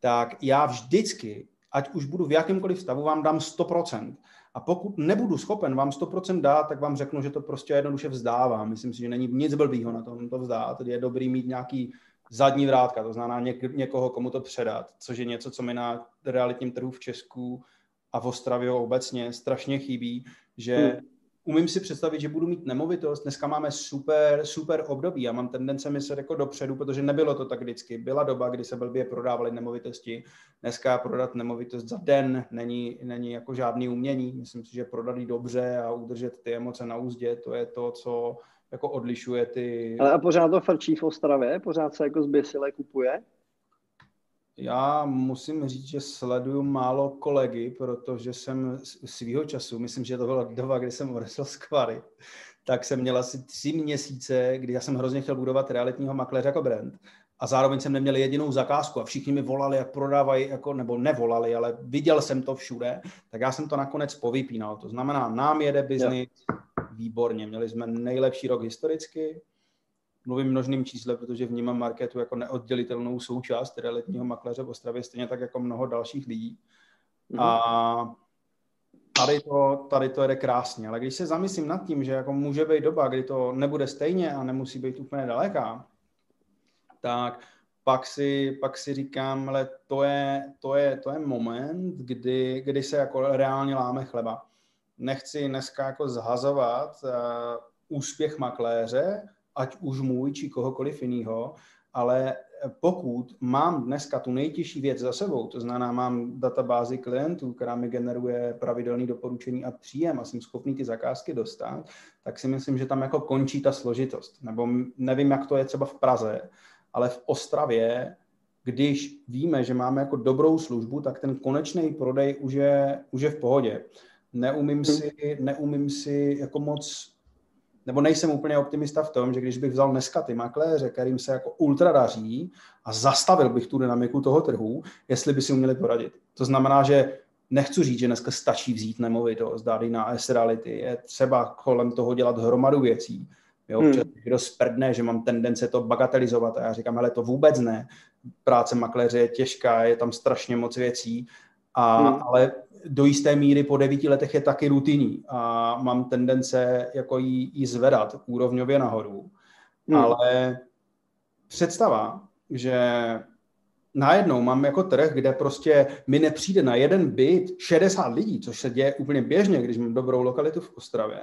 [SPEAKER 2] Tak já vždycky, ať už budu v jakémkoliv stavu, vám dám 100%. A pokud nebudu schopen vám 100% dát, tak vám řeknu, že to prostě jednoduše vzdávám. Myslím si, že není nic blbýho na tom to vzdát. Je dobrý mít nějaký zadní vrátka, to znamená něk- někoho, komu to předat, což je něco, co mi na realitním trhu v Česku a v Ostravě obecně strašně chybí, že hmm. Umím si představit, že budu mít nemovitost, dneska máme super, super období, já mám tendence myslet jako dopředu, protože nebylo to tak vždycky. Byla doba, kdy se blbě prodávaly nemovitosti, dneska prodat nemovitost za den není, není jako žádný umění, myslím si, že prodat dobře a udržet ty emoce na úzdě, to je to, co jako odlišuje ty...
[SPEAKER 1] Ale a pořád to frčí v Ostravě? Pořád se jako zběsile kupuje?
[SPEAKER 2] Já musím říct, že sleduju málo kolegy, protože jsem svýho času, myslím, že to byla doba, kdy jsem odešel z Kvary, tak jsem měl asi tři měsíce, kdy já jsem hrozně chtěl budovat realitního makléře jako brand. A zároveň jsem neměl jedinou zakázku a všichni mi volali, jak prodávají, jako, nebo nevolali, ale viděl jsem to všude, tak já jsem to nakonec povypínal. To znamená, nám jede biznis, výborně. Měli jsme nejlepší rok historicky, mluvím množným čísle, protože vnímám marketu jako neoddělitelnou součást realitního makléře v Ostravě, stejně tak jako mnoho dalších lidí. Mm-hmm. A tady to, tady to jde krásně, ale když se zamyslím nad tím, že jako může být doba, kdy to nebude stejně a nemusí být úplně daleká, tak pak si, pak si říkám, ale to je, to je, to je moment, kdy, kdy se jako reálně láme chleba nechci dneska jako zhazovat uh, úspěch makléře, ať už můj, či kohokoliv jiného, ale pokud mám dneska tu nejtěžší věc za sebou, to znamená, mám databázi klientů, která mi generuje pravidelný doporučení a příjem a jsem schopný ty zakázky dostat, tak si myslím, že tam jako končí ta složitost. Nebo nevím, jak to je třeba v Praze, ale v Ostravě, když víme, že máme jako dobrou službu, tak ten konečný prodej už je, už je v pohodě neumím hmm. si, neumím si jako moc, nebo nejsem úplně optimista v tom, že když bych vzal dneska ty makléře, kterým se jako ultra daří a zastavil bych tu dynamiku toho trhu, jestli by si uměli poradit. To znamená, že nechci říct, že dneska stačí vzít nemovitost, dát na S-reality, je třeba kolem toho dělat hromadu věcí. Jo, hmm. kdo sprdne, že mám tendence to bagatelizovat a já říkám, ale to vůbec ne. Práce makléře je těžká, je tam strašně moc věcí, a, hmm. ale do jisté míry po devíti letech je taky rutinní a mám tendence jako jí, jí zvedat úrovňově nahoru. Hmm. Ale představa, že najednou mám jako trh, kde prostě mi nepřijde na jeden byt 60 lidí, což se děje úplně běžně, když mám dobrou lokalitu v Ostravě.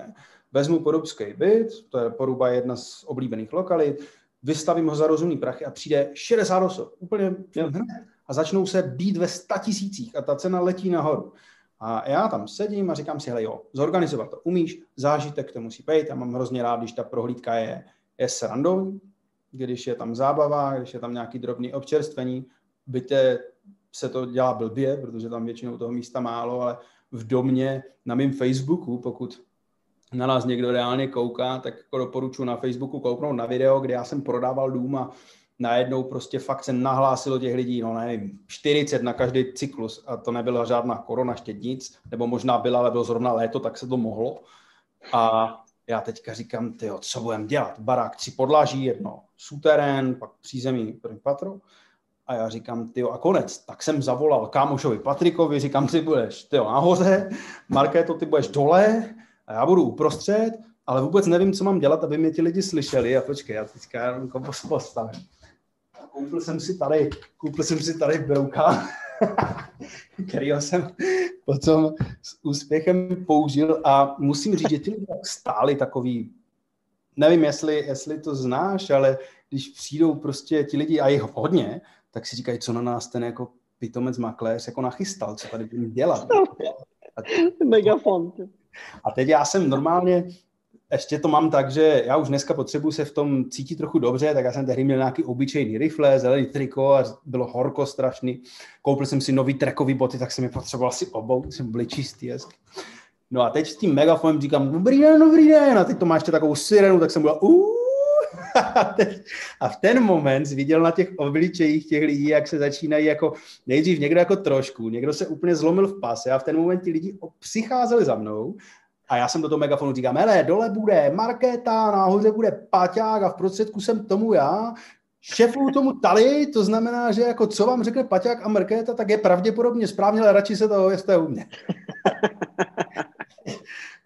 [SPEAKER 2] Vezmu porubský byt, to je Poruba jedna z oblíbených lokalit, vystavím ho za rozumný prachy a přijde 60 osob. Úplně hned a začnou se být ve tisících a ta cena letí nahoru. A já tam sedím a říkám si, hele jo, zorganizovat to umíš, zážitek to musí být a mám hrozně rád, když ta prohlídka je, je srandovní, když je tam zábava, když je tam nějaký drobný občerstvení, bytě se to dělá blbě, protože tam většinou toho místa málo, ale v domě na mém Facebooku, pokud na nás někdo reálně kouká, tak jako doporučuji na Facebooku kouknout na video, kde já jsem prodával dům a najednou prostě fakt se nahlásilo těch lidí, no nevím, 40 na každý cyklus a to nebyla žádná korona, ještě nic, nebo možná byla, ale bylo zrovna léto, tak se to mohlo. A já teďka říkám, ty co budeme dělat? Barák, tři podlaží, jedno suterén, pak přízemí první patro. A já říkám, ty a konec. Tak jsem zavolal kámošovi Patrikovi, říkám, ty budeš ty nahoře, Markéto, ty budeš dole a já budu uprostřed, ale vůbec nevím, co mám dělat, aby mě ti lidi slyšeli. A počkej, já teďka jako postavím koupil jsem si tady, koupil jsem si tady brouka. kterýho jsem potom s úspěchem použil a musím říct, že ty lidi stáli takový, nevím, jestli, jestli to znáš, ale když přijdou prostě ti lidi, a jich hodně, tak si říkají, co na nás ten jako pitomec makléř jako nachystal, co tady budeme dělat.
[SPEAKER 1] Megafon.
[SPEAKER 2] A teď já jsem normálně, ještě to mám tak, že já už dneska potřebuji se v tom cítit trochu dobře, tak já jsem tehdy měl nějaký obyčejný rifle, zelený triko a bylo horko strašný. Koupil jsem si nový trekový boty, tak jsem je potřeboval si obou, jsem byli čistý, hezky. No a teď s tím megafonem říkám, dobrý den, dobrý den, a teď to má ještě takovou sirenu, tak jsem byl, a v ten moment viděl na těch obličejích těch lidí, jak se začínají jako nejdřív někdo jako trošku, někdo se úplně zlomil v pase a v ten moment ti lidi přicházeli za mnou a já jsem do toho megafonu říkám, hele, dole bude Markéta, nahoře bude Paťák a v prostředku jsem tomu já, šefu tomu tali, to znamená, že jako co vám řekne Paťák a Markéta, tak je pravděpodobně správně, ale radši se toho jste u mě.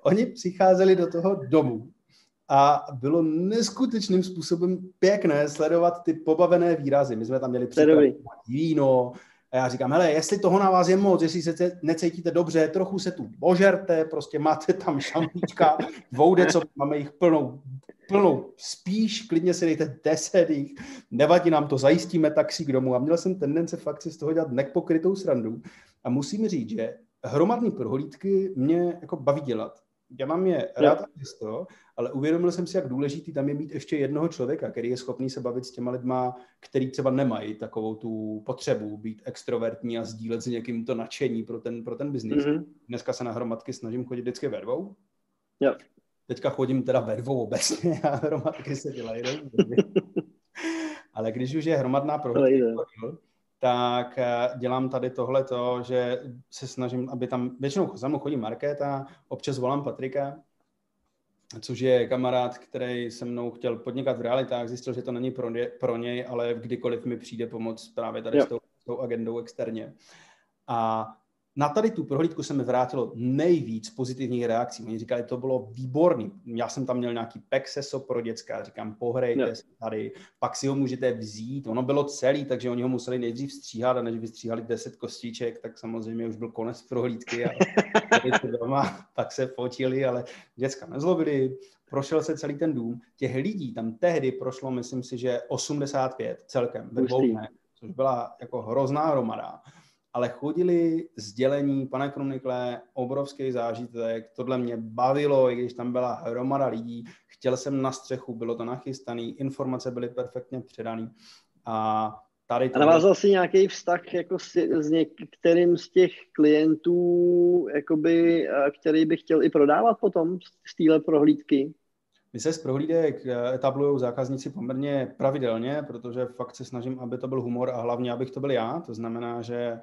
[SPEAKER 2] Oni přicházeli do toho domu a bylo neskutečným způsobem pěkné sledovat ty pobavené výrazy. My jsme tam měli víno, a já říkám, hele, jestli toho na vás je moc, jestli se necítíte dobře, trochu se tu božerte, prostě máte tam šampíčka, dvoude, co máme jich plnou, plnou spíš, klidně si dejte deset jich, nevadí nám to, zajistíme taxík domů. A měl jsem tendence fakt si z toho dělat nepokrytou srandu. A musím říct, že hromadné prohlídky mě jako baví dělat. Já mám je rád a ale uvědomil jsem si, jak důležitý tam je mít ještě jednoho člověka, který je schopný se bavit s těma lidma, který třeba nemají takovou tu potřebu být extrovertní a sdílet s někým to nadšení pro ten, pro ten biznis. Mm-hmm. Dneska se na hromadky snažím chodit vždycky ve dvou.
[SPEAKER 1] Jo.
[SPEAKER 2] Teďka chodím teda ve dvou obecně a hromadky se dělají. ale když už je hromadná prohlídka, tak eh, dělám tady tohle to, že se snažím, aby tam, většinou za mnou chodí Markéta, občas volám Patrika, což je kamarád, který se mnou chtěl podnikat v realitách, zjistil, že to není pro, ně, pro něj, ale kdykoliv mi přijde pomoct právě tady s tou, s tou agendou externě. A na tady tu prohlídku se mi vrátilo nejvíc pozitivních reakcí. Oni říkali, to bylo výborný. Já jsem tam měl nějaký pexeso pro děcka, říkám, pohrejte no. se tady, pak si ho můžete vzít. Ono bylo celý, takže oni ho museli nejdřív stříhat a než vystříhali 10 kostiček, tak samozřejmě už byl konec prohlídky a doma, pak se fotili, ale děcka nezlobili, prošel se celý ten dům. Těch lidí tam tehdy prošlo, myslím si, že 85 celkem ve dvou což byla jako hrozná hromada ale chodili sdělení, pane Kronikle, obrovský zážitek, tohle mě bavilo, i když tam byla hromada lidí, chtěl jsem na střechu, bylo to nachystané, informace byly perfektně předané a tady...
[SPEAKER 1] A navázal si nějaký vztah jako s, s některým z těch klientů, jakoby, který by chtěl i prodávat potom z téhle prohlídky?
[SPEAKER 2] My se z prohlídek eh, etablují zákazníci poměrně pravidelně, protože fakt se snažím, aby to byl humor a hlavně, abych to byl já. To znamená, že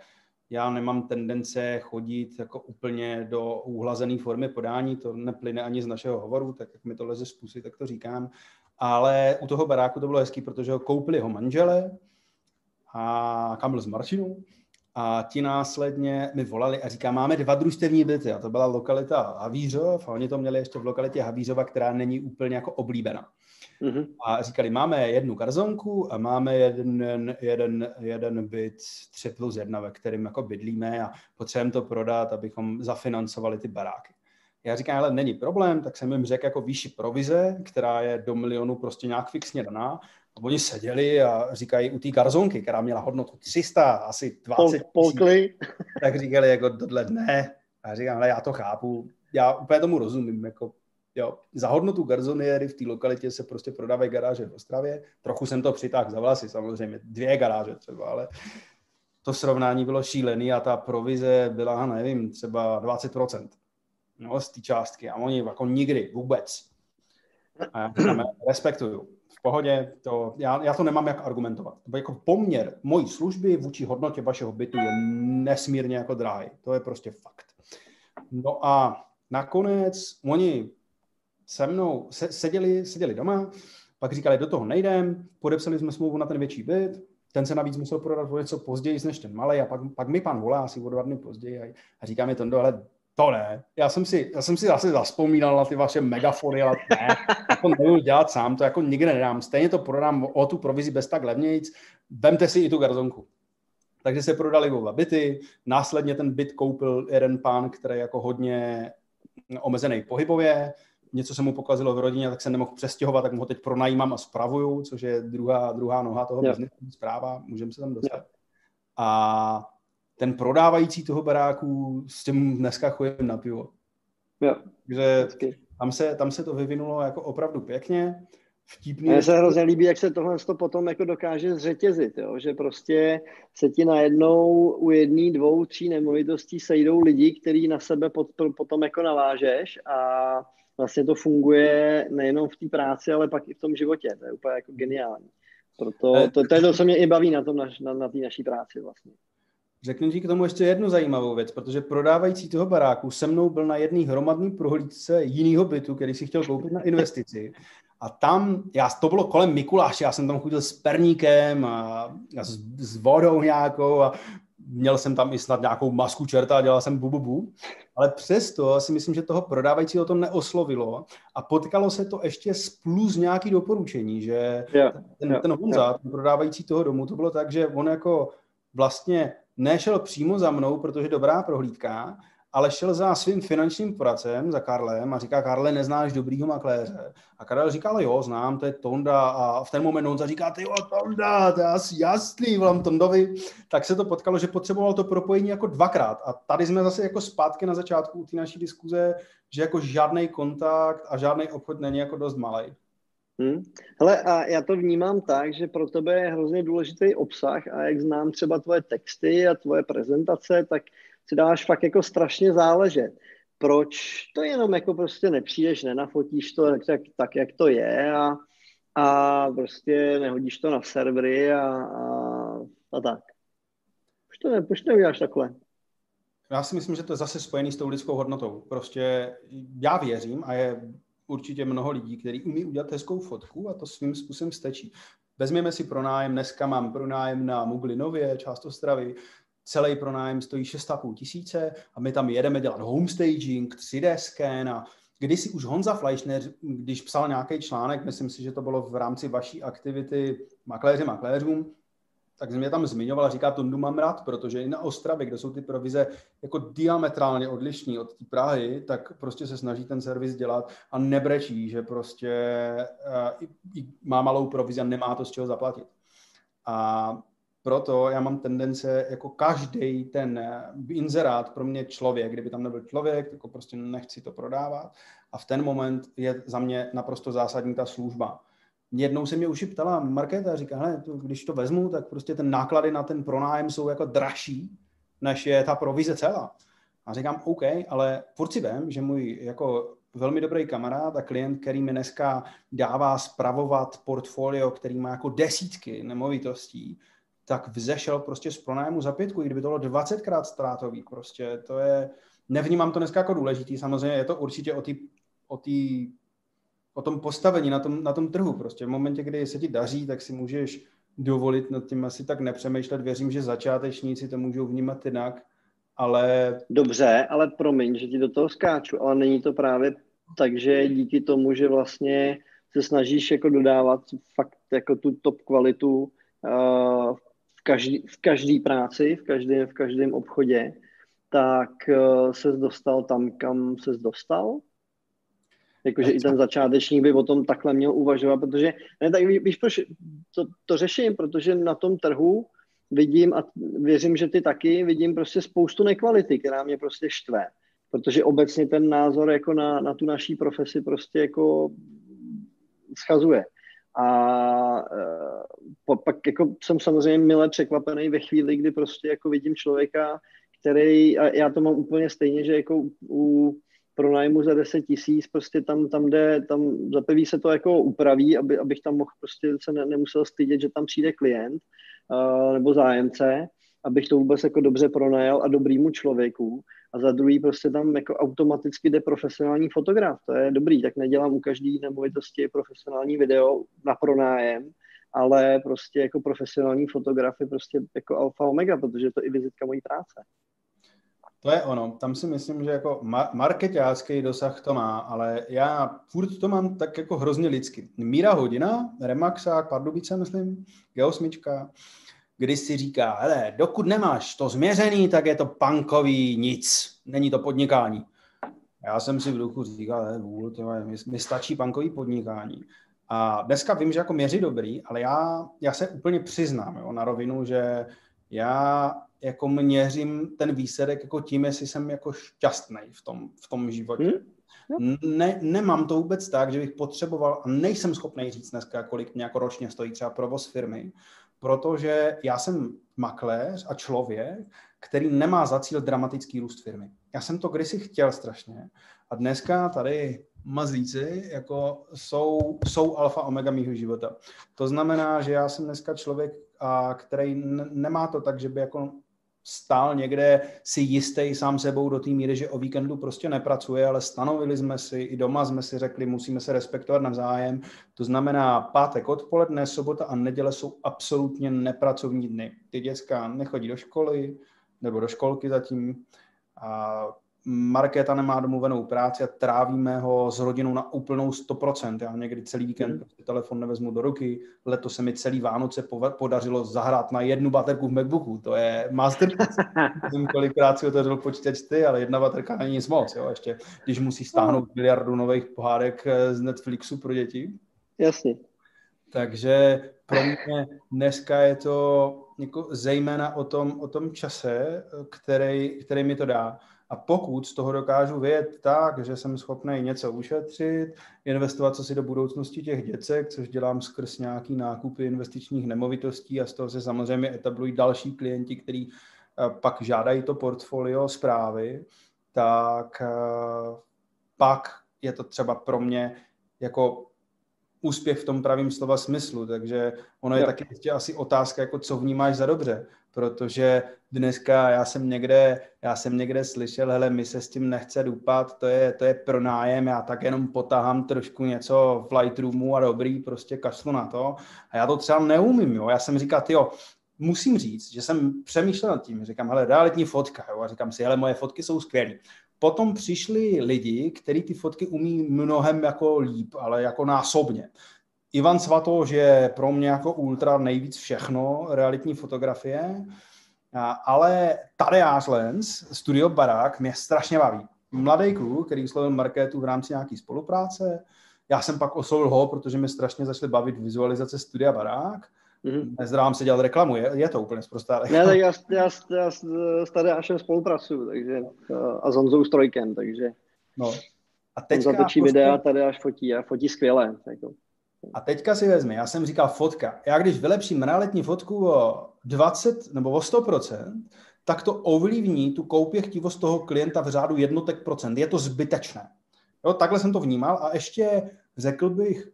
[SPEAKER 2] já nemám tendence chodit jako úplně do uhlazené formy podání, to neplyne ani z našeho hovoru, tak jak mi to leze z pusy, tak to říkám. Ale u toho baráku to bylo hezký, protože ho koupili jeho manžele a Kamil z Marčinu a ti následně mi volali a říká, máme dva družstevní byty a to byla lokalita Havířov a oni to měli ještě v lokalitě Havířova, která není úplně jako oblíbená. Mm-hmm. A říkali, máme jednu garzonku a máme jeden, jeden, jeden byt 3 plus 1, ve kterém jako bydlíme a potřebujeme to prodat, abychom zafinancovali ty baráky. Já říkám, ale není problém, tak jsem jim řekl jako výši provize, která je do milionu prostě nějak fixně daná. A oni seděli a říkají u té garzonky, která měla hodnotu 300, asi 20
[SPEAKER 1] tisíc,
[SPEAKER 2] tak říkali jako tohle ne. A já říkám, ale já to chápu, já úplně tomu rozumím, jako Jo, za hodnotu garzoniéry v té lokalitě se prostě prodávají garáže v Ostravě. Trochu jsem to přitáhl za vlasy, samozřejmě, dvě garáže třeba, ale to srovnání bylo šílený a ta provize byla, nevím, třeba 20% no, z té částky a oni jako nikdy vůbec. A já říkám, respektuju, pohodě, to, já, já to nemám jak argumentovat. Jako poměr mojí služby vůči hodnotě vašeho bytu je nesmírně jako drahý. To je prostě fakt. No a nakonec oni se mnou se, seděli, seděli doma, pak říkali, do toho nejdem, podepsali jsme smlouvu na ten větší byt, ten se navíc musel prodat o něco později než ten malý a pak, pak mi pan volá asi o dva dny později a, a říká mi to, ale to ne. Já jsem si, já jsem si zase zaspomínal na ty vaše megafony, ale ne, to nebudu dělat sám, to jako nikdy nedám. Stejně to prodám o tu provizi bez tak levnějc, vemte si i tu garzonku. Takže se prodali oba byty, následně ten byt koupil jeden pán, který jako hodně omezený pohybově, něco se mu pokazilo v rodině, tak se nemohl přestěhovat, tak mu ho teď pronajímám a spravuju, což je druhá, druhá noha toho yeah. biznesu, zpráva, můžeme se tam dostat. Yeah. A ten prodávající toho baráku s tím dneska chodím na pivo.
[SPEAKER 1] Yeah.
[SPEAKER 2] Takže tam se, tam se to vyvinulo jako opravdu pěkně.
[SPEAKER 1] Vtipný. Mně se hrozně líbí, jak se tohle to potom jako dokáže zřetězit, jo? že prostě se ti najednou u jedné, dvou, tří nemovitostí sejdou lidi, který na sebe pot, potom jako navážeš a vlastně to funguje nejenom v té práci, ale pak i v tom životě. To je úplně jako geniální. Proto to, to je to, co mě i baví na, tom, na, na té naší práci vlastně.
[SPEAKER 2] Řeknu ti k tomu ještě jednu zajímavou věc, protože prodávající toho baráku se mnou byl na jedné hromadné prohlídce jiného bytu, který si chtěl koupit na investici. A tam, já, to bylo kolem Mikuláše, já jsem tam chodil s perníkem a, a s, s vodou nějakou a měl jsem tam i snad nějakou masku čerta a dělal jsem bu, bu, bu. Ale přesto si myslím, že toho prodávajícího to neoslovilo a potkalo se to ještě s plus nějaký doporučení, že yeah, ten, yeah, ten Honza, yeah. ten prodávající toho domu, to bylo tak, že on jako vlastně nešel přímo za mnou, protože dobrá prohlídka, ale šel za svým finančním poradcem, za Karlem a říká, Karle, neznáš dobrýho makléře. A Karel říká, ale jo, znám, to je Tonda. A v ten moment Honza říká, ty jo, Tonda, to je asi jasný, volám Tondovi. Tak se to potkalo, že potřeboval to propojení jako dvakrát. A tady jsme zase jako zpátky na začátku té naší diskuze, že jako žádný kontakt a žádný obchod není jako dost malý.
[SPEAKER 1] Hmm. Hele, a já to vnímám tak, že pro tebe je hrozně důležitý obsah a jak znám třeba tvoje texty a tvoje prezentace, tak si dáš fakt jako strašně záležet. Proč to jenom jako prostě nepřijdeš, nenafotíš to tak, tak jak to je a, a prostě nehodíš to na servery a, a, a tak. Proč to, ne, proč to neuděláš takhle?
[SPEAKER 2] Já si myslím, že to je zase spojený s tou lidskou hodnotou. Prostě já věřím a je určitě mnoho lidí, kteří umí udělat hezkou fotku a to svým způsobem stačí. Vezměme si pronájem, dneska mám pronájem na Muglinově, část Ostravy, celý pronájem stojí 6,5 tisíce a my tam jedeme dělat homestaging, 3D scan a kdysi už Honza Fleischner, když psal nějaký článek, myslím si, že to bylo v rámci vaší aktivity makléři makléřům, tak mě tam zmiňoval a říká, Tondu mám rád, protože i na Ostravě, kde jsou ty provize jako diametrálně odlišní od té Prahy, tak prostě se snaží ten servis dělat a nebrečí, že prostě uh, i, má malou provizi a nemá to z čeho zaplatit. A proto já mám tendence, jako každý ten eh, inzerát pro mě člověk, kdyby tam nebyl člověk, tak prostě nechci to prodávat. A v ten moment je za mě naprosto zásadní ta služba. Jednou se mě už ptala Markéta, říká, hele, když to vezmu, tak prostě ten náklady na ten pronájem jsou jako dražší, než je ta provize celá. A říkám, OK, ale furt si vím, že můj jako velmi dobrý kamarád a klient, který mi dneska dává spravovat portfolio, který má jako desítky nemovitostí, tak vzešel prostě z pronájmu za pětku, i kdyby to bylo 20krát ztrátový. Prostě to je, nevnímám to dneska jako důležitý, samozřejmě je to určitě o, tý, o, o tom postavení na tom, na tom trhu. Prostě v momentě, kdy se ti daří, tak si můžeš dovolit nad tím asi tak nepřemýšlet. Věřím, že začátečníci to můžou vnímat jinak, ale...
[SPEAKER 1] Dobře, ale promiň, že ti do toho skáču, ale není to právě tak, že díky tomu, že vlastně se snažíš jako dodávat fakt jako tu top kvalitu uh, každý, v každé práci, v každém, v každém obchodě, tak uh, se dostal tam, kam se dostal? Jakože i ten začátečník by o tom takhle měl uvažovat, protože, ne, tak víš, proč to, to řeším, protože na tom trhu vidím a věřím, že ty taky, vidím prostě spoustu nekvality, která mě prostě štve. Protože obecně ten názor jako na, na tu naší profesi prostě jako schazuje. A uh, pak jako jsem samozřejmě mile překvapený ve chvíli, kdy prostě jako vidím člověka, který, a já to mám úplně stejně, že jako u pronájmu za 10 tisíc, prostě tam, tam jde, tam zapeví se to jako upraví, aby, abych tam mohl prostě se ne, nemusel stydět, že tam přijde klient uh, nebo zájemce, abych to vůbec jako dobře pronajal a dobrýmu člověku a za druhý prostě tam jako automaticky jde profesionální fotograf. To je dobrý, tak nedělám u každý nemovitosti profesionální video na pronájem, ale prostě jako profesionální fotograf je prostě jako alfa omega, protože to je i vizitka mojí práce.
[SPEAKER 2] To je ono. Tam si myslím, že jako marketářský dosah to má, ale já furt to mám tak jako hrozně lidsky. Míra hodina, Remaxák, Pardubice, myslím, Geosmička, kdy si říká, hele, dokud nemáš to změřený, tak je to punkový nic, není to podnikání. Já jsem si v duchu říkal, hele, vůl, tyhle, mi, mi stačí punkový podnikání. A dneska vím, že jako měří dobrý, ale já, já se úplně přiznám jo, na rovinu, že já jako měřím ten výsledek jako tím, jestli jsem jako šťastný v tom, v tom životě. Hmm? Ne, nemám to vůbec tak, že bych potřeboval a nejsem schopný říct dneska, kolik mě jako ročně stojí třeba provoz firmy, protože já jsem makléř a člověk, který nemá za cíl dramatický růst firmy. Já jsem to kdysi chtěl strašně a dneska tady mazlíci jako jsou, jsou alfa omega mýho života. To znamená, že já jsem dneska člověk, a který nemá to tak, že by jako stál někde si jistý sám sebou do té míry, že o víkendu prostě nepracuje, ale stanovili jsme si, i doma jsme si řekli, musíme se respektovat navzájem. To znamená, pátek odpoledne, sobota a neděle jsou absolutně nepracovní dny. Ty děcka nechodí do školy, nebo do školky zatím. A Markéta nemá domluvenou práci a trávíme ho s rodinou na úplnou 100%. Já někdy celý víkend mm. prostě telefon nevezmu do ruky. Letos se mi celý Vánoce podařilo zahrát na jednu baterku v MacBooku. To je masterpiece. Nevím, kolikrát si otevřel počítač ty, ale jedna baterka není nic moc. Jo? Ještě, když musí stáhnout miliardu nových pohádek eh, z Netflixu pro děti.
[SPEAKER 1] Jasně.
[SPEAKER 2] Takže pro mě dneska je to jako zejména o tom, o tom čase, který, který mi to dá. A pokud z toho dokážu vědět tak, že jsem schopný něco ušetřit, investovat co si do budoucnosti těch děcek, což dělám skrz nějaký nákupy investičních nemovitostí a z toho se samozřejmě etablují další klienti, kteří eh, pak žádají to portfolio zprávy, tak eh, pak je to třeba pro mě jako úspěch v tom pravém slova smyslu, takže ono je jo. taky ještě asi otázka, jako co vnímáš za dobře, protože dneska já jsem někde, já jsem někde slyšel, hele, my se s tím nechce dupat, to je, to je pro nájem, já tak jenom potahám trošku něco v Lightroomu a dobrý, prostě kašlu na to a já to třeba neumím, jo, já jsem říkal, jo, musím říct, že jsem přemýšlel nad tím, říkám, hele, realitní fotka, jo, a říkám si, hele, moje fotky jsou skvělé. Potom přišli lidi, kteří ty fotky umí mnohem jako líp, ale jako násobně. Ivan Svatož je pro mě jako ultra nejvíc všechno, realitní fotografie, ale Tadeáš Lens, Studio Barák, mě strašně baví. Mladý kluk, který oslovil Markétu v rámci nějaké spolupráce, já jsem pak oslovil ho, protože mi strašně začaly bavit vizualizace Studia Barák Mm-hmm. Nezdrávám se dělat reklamu, je, je to úplně zprostá
[SPEAKER 1] reklama. Ne, tak já, já, já s Tadeášem spolupracuju, takže, a s Honzou Strojkem, takže
[SPEAKER 2] no.
[SPEAKER 1] a teďka On zatočí prostě... videa, Tadeáš fotí a fotí skvěle. Jako.
[SPEAKER 2] A teďka si vezmi, já jsem říkal fotka. Já když vylepším realitní fotku o 20 nebo o 100%, tak to ovlivní tu koupěchtivost toho klienta v řádu jednotek procent. Je to zbytečné. Jo, takhle jsem to vnímal a ještě řekl bych,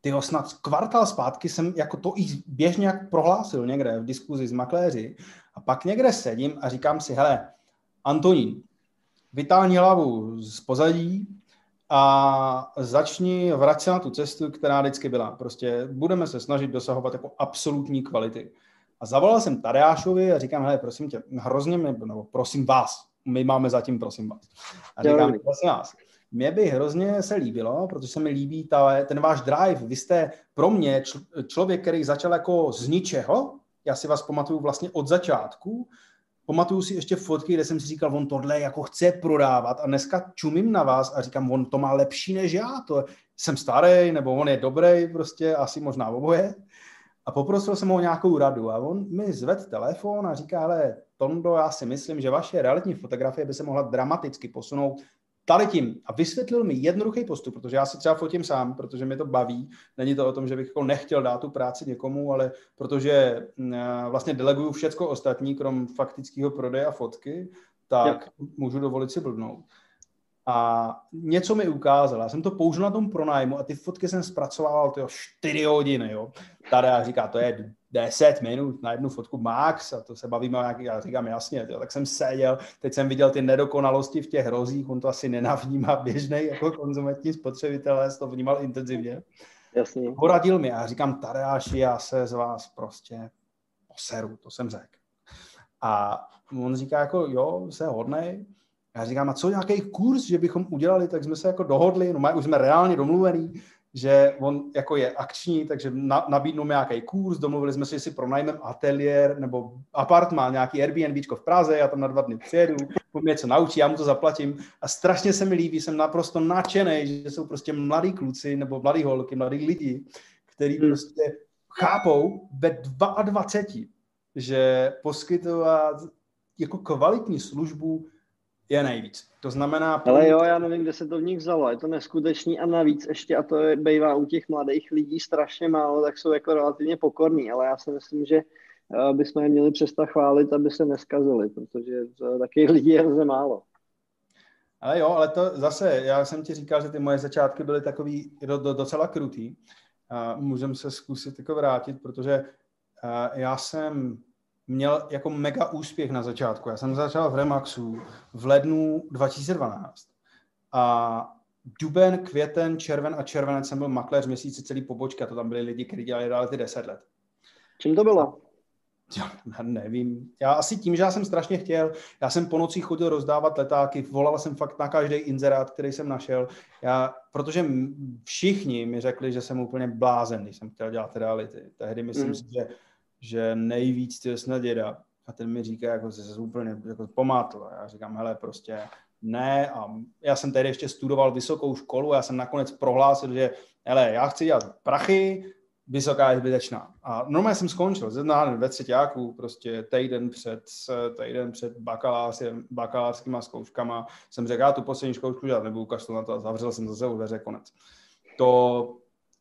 [SPEAKER 2] ty snad kvartál zpátky jsem jako to i běžně jak prohlásil někde v diskuzi s makléři a pak někde sedím a říkám si, hele, Antonín, vytáhni hlavu z pozadí a začni vracet se na tu cestu, která vždycky byla. Prostě budeme se snažit dosahovat jako absolutní kvality. A zavolal jsem Tadeášovi a říkám, hele, prosím tě, hrozně mi, nebo prosím vás, my máme zatím, prosím vás. A říkám, prosím vás, mě by hrozně se líbilo, protože se mi líbí ta, ten váš drive. Vy jste pro mě čl, člověk, který začal jako z ničeho. Já si vás pamatuju vlastně od začátku. Pamatuju si ještě fotky, kde jsem si říkal, on tohle jako chce prodávat a dneska čumím na vás a říkám, on to má lepší než já. To jsem starý, nebo on je dobrý, prostě asi možná oboje. A poprosil jsem ho o nějakou radu a on mi zved telefon a říká, ale Tondo, já si myslím, že vaše realitní fotografie by se mohla dramaticky posunout tady tím a vysvětlil mi jednoduchý postup, protože já si třeba fotím sám, protože mě to baví. Není to o tom, že bych jako nechtěl dát tu práci někomu, ale protože mm, vlastně deleguju všecko ostatní, krom faktického prodeje a fotky, tak jo. můžu dovolit si blbnout. A něco mi ukázal. Já jsem to použil na tom pronájmu a ty fotky jsem zpracovával tyjo, 4 hodiny. Jo. Tady říká, to je 10 minut na jednu fotku max a to se bavíme o nějaký, já říkám jasně, tyjo, tak jsem seděl, teď jsem viděl ty nedokonalosti v těch hrozích, on to asi nenavnímá běžný jako konzumentní spotřebitel, já to vnímal intenzivně.
[SPEAKER 1] Jasně.
[SPEAKER 2] Poradil mi a říkám, Tadeáši, já se z vás prostě poseru, to jsem řekl. A on říká jako, jo, se hodnej, já říkám, a co nějaký kurz, že bychom udělali, tak jsme se jako dohodli, no už jsme reálně domluvený, že on jako je akční, takže na, nabídnu mi nějaký kurz, domluvili jsme si, že si pronajmem ateliér nebo apartmán, nějaký Airbnb v Praze, já tam na dva dny přijedu, on mě něco naučí, já mu to zaplatím a strašně se mi líbí, jsem naprosto nadšený, že jsou prostě mladí kluci nebo mladí holky, mladí lidi, který hmm. prostě chápou ve 22, že poskytovat jako kvalitní službu je nejvíc. To znamená...
[SPEAKER 1] Ale jo, já nevím, kde se to v nich vzalo. Je to neskutečný a navíc ještě, a to je, bývá u těch mladých lidí strašně málo, tak jsou jako relativně pokorní, ale já si myslím, že eh, bychom je měli přestat chválit, aby se neskazili, protože takových lidí je hrozně málo.
[SPEAKER 2] Ale jo, ale to zase, já jsem ti říkal, že ty moje začátky byly takový do, do, docela krutý. Můžeme se zkusit jako vrátit, protože já jsem měl jako mega úspěch na začátku. Já jsem začal v Remaxu v lednu 2012 a duben, květen, červen a červenec jsem byl makléř měsíce celý pobočka, to tam byli lidi, kteří dělali dále ty 10 let.
[SPEAKER 1] Čím to bylo?
[SPEAKER 2] Já nevím. Já asi tím, že já jsem strašně chtěl, já jsem po nocích chodil rozdávat letáky, volal jsem fakt na každý inzerát, který jsem našel, já, protože všichni mi řekli, že jsem úplně blázen, když jsem chtěl dělat reality. Tehdy myslím mm. si, že že nejvíc ty snad děda. A ten mi říká, jako se úplně jako pomátl. Já říkám, hele, prostě ne. A já jsem tady ještě studoval vysokou školu, já jsem nakonec prohlásil, že hele, já chci dělat prachy, vysoká je zbytečná. A normálně jsem skončil, ze ve třetíku, prostě týden před, týden před bakalářskýma zkouškama jsem řekl, já tu poslední zkoušku dělat nebudu, kašlu na to a zavřel jsem zase u dveře, konec. To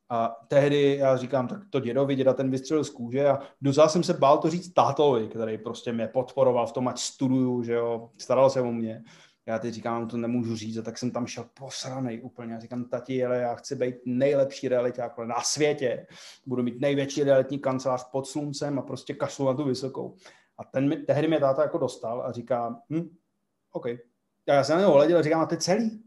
[SPEAKER 2] a tehdy já říkám, tak to dědovi, děda ten vystřelil z kůže a docela jsem se bál to říct tátovi, který prostě mě podporoval v tom, ať studuju, že jo, staral se o mě. Já teď říkám, to nemůžu říct, a tak jsem tam šel posranej úplně. Já říkám, tati, ale já chci být nejlepší realiták na světě. Budu mít největší realitní kancelář pod sluncem a prostě kašlu na tu vysokou. A ten mi, tehdy mě táta jako dostal a říká, hm, OK. Já jsem na něho hleděl a říkám, a ty celý?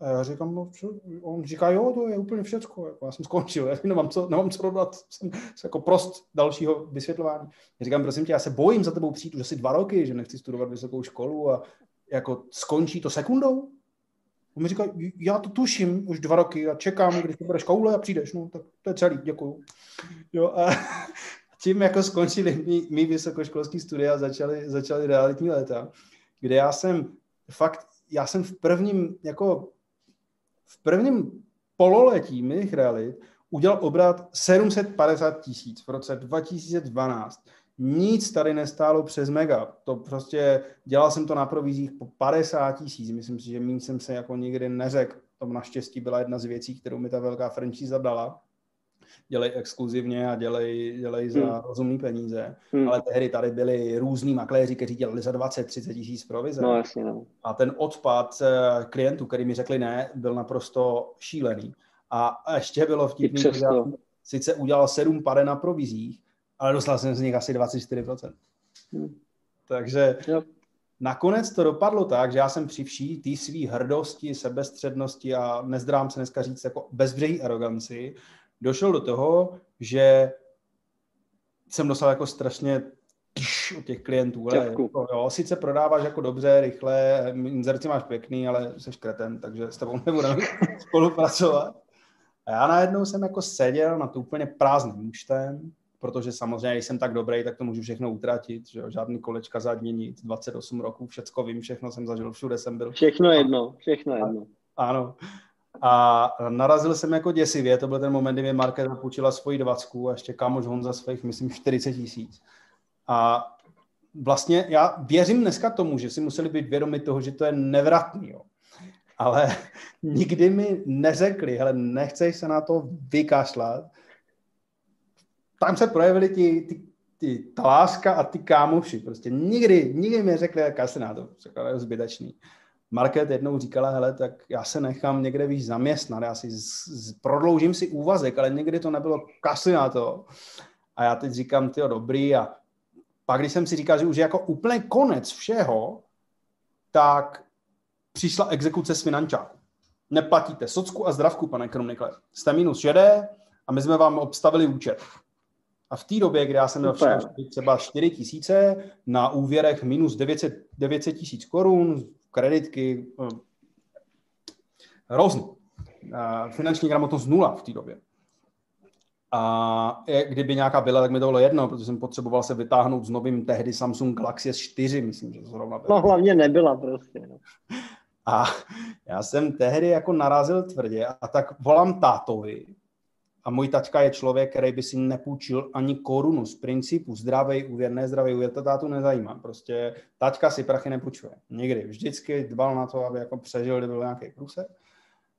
[SPEAKER 2] A já říkám, no, co? on říká, jo, to je úplně všecko. Jako, já jsem skončil, já nemám co, nemám co dodat, jsem, jsem jako prost dalšího vysvětlování. Já říkám, prosím tě, já se bojím za tebou přijít už asi dva roky, že nechci studovat vysokou školu a jako skončí to sekundou? On mi říká, já to tuším už dva roky a čekám, když to budeš koule a přijdeš, no, tak to je celý, děkuju. Jo, a tím jako skončili mý, mý vysokoškolský studia a začaly, začaly realitní léta, kde já jsem fakt, já jsem v prvním jako v prvním pololetí mých realit udělal obrat 750 tisíc v roce 2012. Nic tady nestálo přes mega. To prostě, dělal jsem to na provizích po 50 tisíc. Myslím si, že méně jsem se jako nikdy neřekl. To naštěstí byla jedna z věcí, kterou mi ta velká franchise dala dělej exkluzivně a dělej, dělej za hmm. rozumný peníze. Hmm. Ale tehdy tady byli různí makléři, kteří dělali za 20-30 tisíc provize.
[SPEAKER 1] No, jasně, no.
[SPEAKER 2] A ten odpad eh, klientů, který mi řekli ne, byl naprosto šílený. A ještě bylo vtipný, že sice udělal 7 pade na provizích, ale dostal jsem z nich asi 24%. Hmm. Takže yep. Nakonec to dopadlo tak, že já jsem při vší té své hrdosti, sebestřednosti a nezdrám se dneska říct jako bezbřehý aroganci, došel do toho, že jsem dostal jako strašně od těch klientů. Ale, jako, jo, sice prodáváš jako dobře, rychle, inzerci máš pěkný, ale jsi kreten, takže s tebou nebudeme spolupracovat. A já najednou jsem jako seděl na to úplně prázdným účtem, protože samozřejmě, když jsem tak dobrý, tak to můžu všechno utratit, že jo? žádný kolečka zadní nic, 28 roků, všecko vím, všechno jsem zažil, všude jsem byl.
[SPEAKER 1] Všechno jedno, všechno jedno.
[SPEAKER 2] A, ano. A narazil jsem jako děsivě, to byl ten moment, kdy mi Markéta půjčila svoji dvacku a ještě kamoš Honza svých, myslím, 40 tisíc. A vlastně já věřím dneska tomu, že si museli být vědomi toho, že to je nevratný, jo. Ale nikdy mi neřekli, hele, nechceš se na to vykašlat. Tam se projevili ti, ty, ty taláska a ty kámoši. Prostě nikdy, nikdy mi řekli, se na to. Je zbytečný. Market jednou říkala, hele, tak já se nechám někde víc zaměstnat, já si z, z, prodloužím si úvazek, ale někdy to nebylo kasy na to. A já teď říkám, ty dobrý a pak, když jsem si říkal, že už je jako úplně konec všeho, tak přišla exekuce z finančáku. Neplatíte socku a zdravku, pane Krumnikle. Jste minus šedé a my jsme vám obstavili účet. A v té době, kdy já jsem měl třeba 4 tisíce na úvěrech minus 900 tisíc korun, kreditky, hm, hrozný. finanční gramotnost nula v té době. A kdyby nějaká byla, tak mi to bylo jedno, protože jsem potřeboval se vytáhnout s novým tehdy Samsung Galaxy S4, myslím, že zrovna
[SPEAKER 1] bylo. No hlavně nebyla prostě. No.
[SPEAKER 2] A já jsem tehdy jako narazil tvrdě a tak volám tátovi. A můj tačka je člověk, který by si nepůjčil ani korunu z principu zdravý úvěr, nezdravý úvěr, to tátu nezajímá. Prostě tačka si prachy nepůjčuje. Nikdy. Vždycky dbal na to, aby jako přežil, kdyby byl nějaký průsek.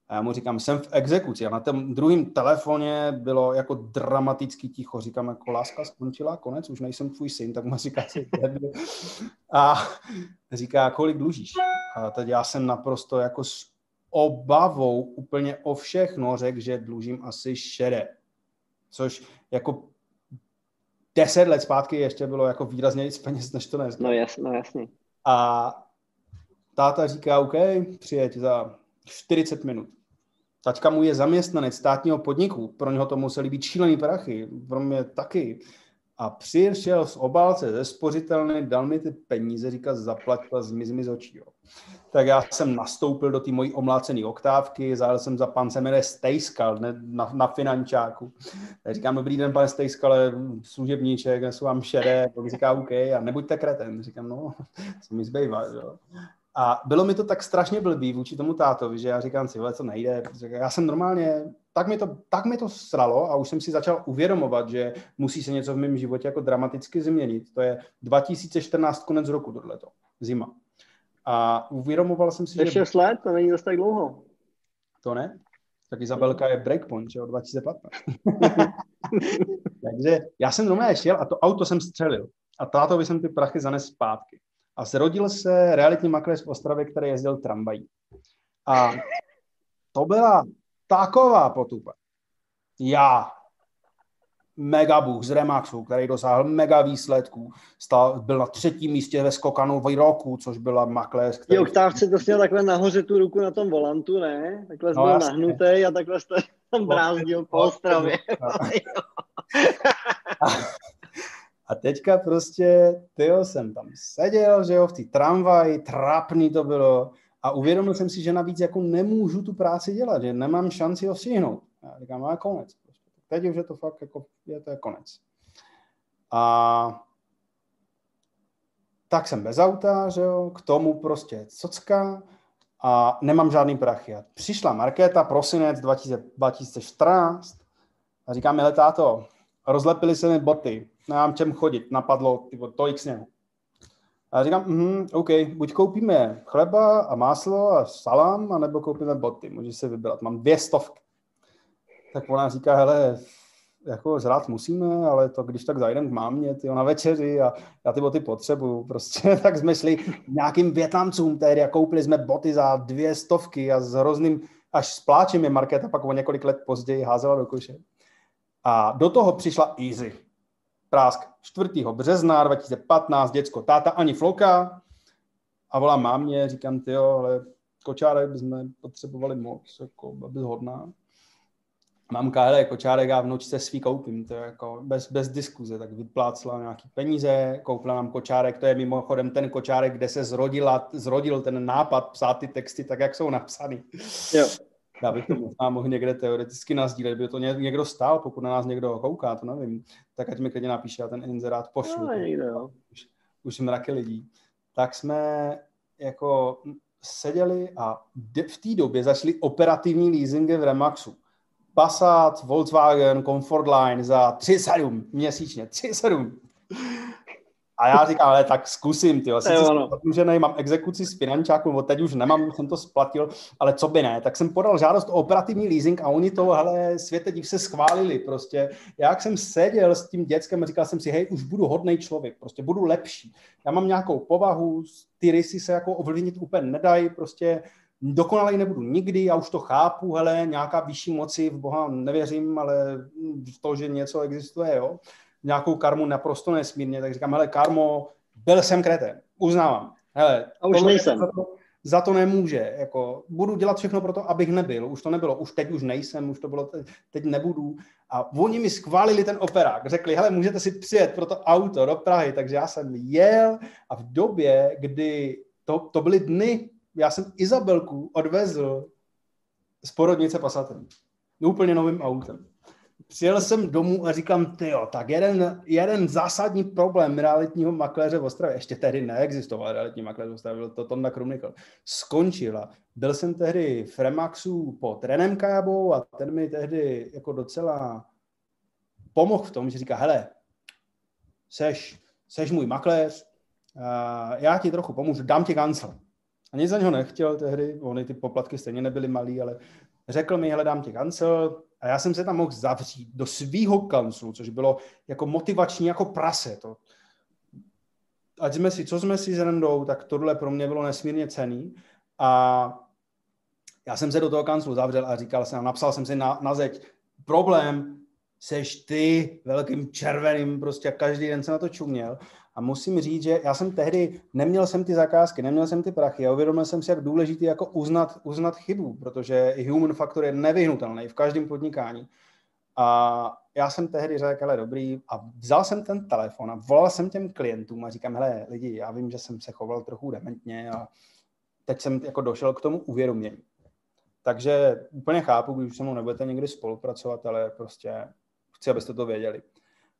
[SPEAKER 2] A já mu říkám, jsem v exekuci. A na tom druhém telefoně bylo jako dramaticky ticho. Říkám, jako láska skončila, konec, už nejsem tvůj syn, tak mu říká, si A říká, kolik dlužíš? A teď já jsem naprosto jako obavou úplně o všechno řekl, že dlužím asi šede. Což jako deset let zpátky ještě bylo jako výrazně víc peněz, než to dnes.
[SPEAKER 1] No jasně, no jasně.
[SPEAKER 2] A táta říká, OK, přijeď za 40 minut. Tačka mu je zaměstnanec státního podniku, pro něho to museli být šílený prachy, pro mě taky. A přišel z obálce ze spořitelny, dal mi ty peníze, říká, zaplať a zmiz mi z očí. Jo. Tak já jsem nastoupil do té mojí omlácené oktávky, zajel jsem za pan se jmenuje Stejskal na, na finančáku. Tak říkám, dobrý den, pane Stejskale, služebníček, nesu vám šedé. On říká, OK, a nebuďte kreten. Říkám, no, co mi zbývá, jo. A bylo mi to tak strašně blbý vůči tomu tátovi, že já říkám si, co nejde. Já jsem normálně, tak mi, to, tak mi to sralo a už jsem si začal uvědomovat, že musí se něco v mém životě jako dramaticky změnit. To je 2014 konec roku tohleto, zima. A uvědomoval jsem si,
[SPEAKER 1] že... 6 let, to není zase tak dlouho.
[SPEAKER 2] To ne? Tak Izabelka je breakpoint, že jo, 2015. Takže já jsem normálně šel a to auto jsem střelil. A tátovi jsem ty prachy zanes zpátky a zrodil se realitní makléř v Ostravě, který jezdil tramvají. A to byla taková potupa. Já, megabůh z Remaxu, který dosáhl mega výsledků, stál, byl na třetím místě ve skokanu v roku, což byla makléř.
[SPEAKER 1] Který... Jo, oktávce to směl takhle nahoře tu ruku na tom volantu, ne? Takhle no, byl jasně. nahnutý a takhle jste tam brázdil po Ostravě.
[SPEAKER 2] A teďka prostě, tyjo, jsem tam seděl, že jo, v té tramvaji, trápný to bylo a uvědomil jsem si, že navíc jako nemůžu tu práci dělat, že nemám šanci ho stihnout. Já říkám, a konec. Prostě. Teď už je to fakt jako, je to je konec. A tak jsem bez auta, že jo, k tomu prostě cocka a nemám žádný prachy. A přišla Markéta, prosinec 2014 a říká mi, táto, rozlepily se mi boty, nemám čem chodit, napadlo tyvo, tolik sněhu. A říkám, mm, OK, buď koupíme chleba a máslo a salám, anebo koupíme boty, můžeš si vybrat, mám dvě stovky. Tak ona říká, hele, jako zrát musíme, ale to když tak zajdem k mámě tyjo, na večeři a já ty boty potřebuju. Prostě tak jsme šli nějakým Větnamcům tehdy a koupili jsme boty za dvě stovky a s hrozným, až s pláčem je Markéta pak o několik let později házela do koše. A do toho přišla Easy. Prásk 4. března 2015, děcko, táta ani floka. A volám mámě, říkám, ty jo, ale kočárek bychom potřebovali moc, jako, aby hodná. Mamka, hele, kočárek a vnučce svý koupím, to je jako bez, bez diskuze, tak vyplácela nějaký peníze, koupila nám kočárek, to je mimochodem ten kočárek, kde se zrodila, zrodil ten nápad psát ty texty tak, jak jsou napsaný. Jo. Já bych to možná mohl někde teoreticky nazdílet, by to někdo stál, pokud na nás někdo kouká, to nevím, tak ať mi klidně napíše a ten inzerát pošlu. No, někde, jo. Už, už mraky lidí. Tak jsme jako seděli a v té době začaly operativní leasingy v Remaxu. Passat, Volkswagen, Comfortline za 3,7 měsíčně, 3,7. A já říkám, ale tak zkusím, ty. Sice jsem zadlužený, mám exekuci z finančáku, nebo teď už nemám, jsem to splatil, ale co by ne. Tak jsem podal žádost o operativní leasing a oni to, hele, světe div se schválili prostě. Já jak jsem seděl s tím dětskem a říkal jsem si, hej, už budu hodný člověk, prostě budu lepší. Já mám nějakou povahu, ty rysy se jako ovlivnit úplně nedají, prostě dokonalej nebudu nikdy, já už to chápu, hele, nějaká vyšší moci, v Boha nevěřím, ale v to, že něco existuje, jo nějakou karmu naprosto nesmírně, tak říkám, hele, karmo, byl jsem kreten, uznávám. Hele,
[SPEAKER 1] a už nejsem.
[SPEAKER 2] Za to, za to nemůže, jako budu dělat všechno pro to, abych nebyl, už to nebylo, už teď už nejsem, už to bylo, teď, teď nebudu. A oni mi schválili ten operák, řekli, hele, můžete si přijet pro to auto do Prahy, takže já jsem jel a v době, kdy to, to byly dny, já jsem Izabelku odvezl z porodnice Passatem. Úplně novým autem. Přijel jsem domů a říkám, ty jo, tak jeden, jeden zásadní problém realitního makléře v Ostravě, ještě tehdy neexistoval realitní makléř v Ostravě, byl to Tonda Krumnikl, skončila. Byl jsem tehdy v Remaxu pod Renem Kábou a ten mi tehdy jako docela pomohl v tom, že říká, hele, seš, seš můj makléř, já ti trochu pomůžu, dám ti kancel. A nic za něho nechtěl tehdy, ony ty poplatky stejně nebyly malý, ale řekl mi, hledám ti kancel, a já jsem se tam mohl zavřít do svýho kanclu, což bylo jako motivační jako prase. To. Ať jsme si, co jsme si s Rendou, tak tohle pro mě bylo nesmírně cený. A já jsem se do toho kanclu zavřel a říkal jsem, napsal jsem si na, na zeď, problém, seš ty velkým červeným, prostě každý den jsem na to čuměl. A musím říct, že já jsem tehdy, neměl jsem ty zakázky, neměl jsem ty prachy a uvědomil jsem si, jak důležité jako uznat, uznat chybu, protože human factor je nevyhnutelný v každém podnikání. A já jsem tehdy řekl, hele, dobrý, a vzal jsem ten telefon a volal jsem těm klientům a říkám, hele, lidi, já vím, že jsem se choval trochu dementně a teď jsem jako došel k tomu uvědomění. Takže úplně chápu, když se mnou nebudete někdy spolupracovat, ale prostě chci, abyste to věděli.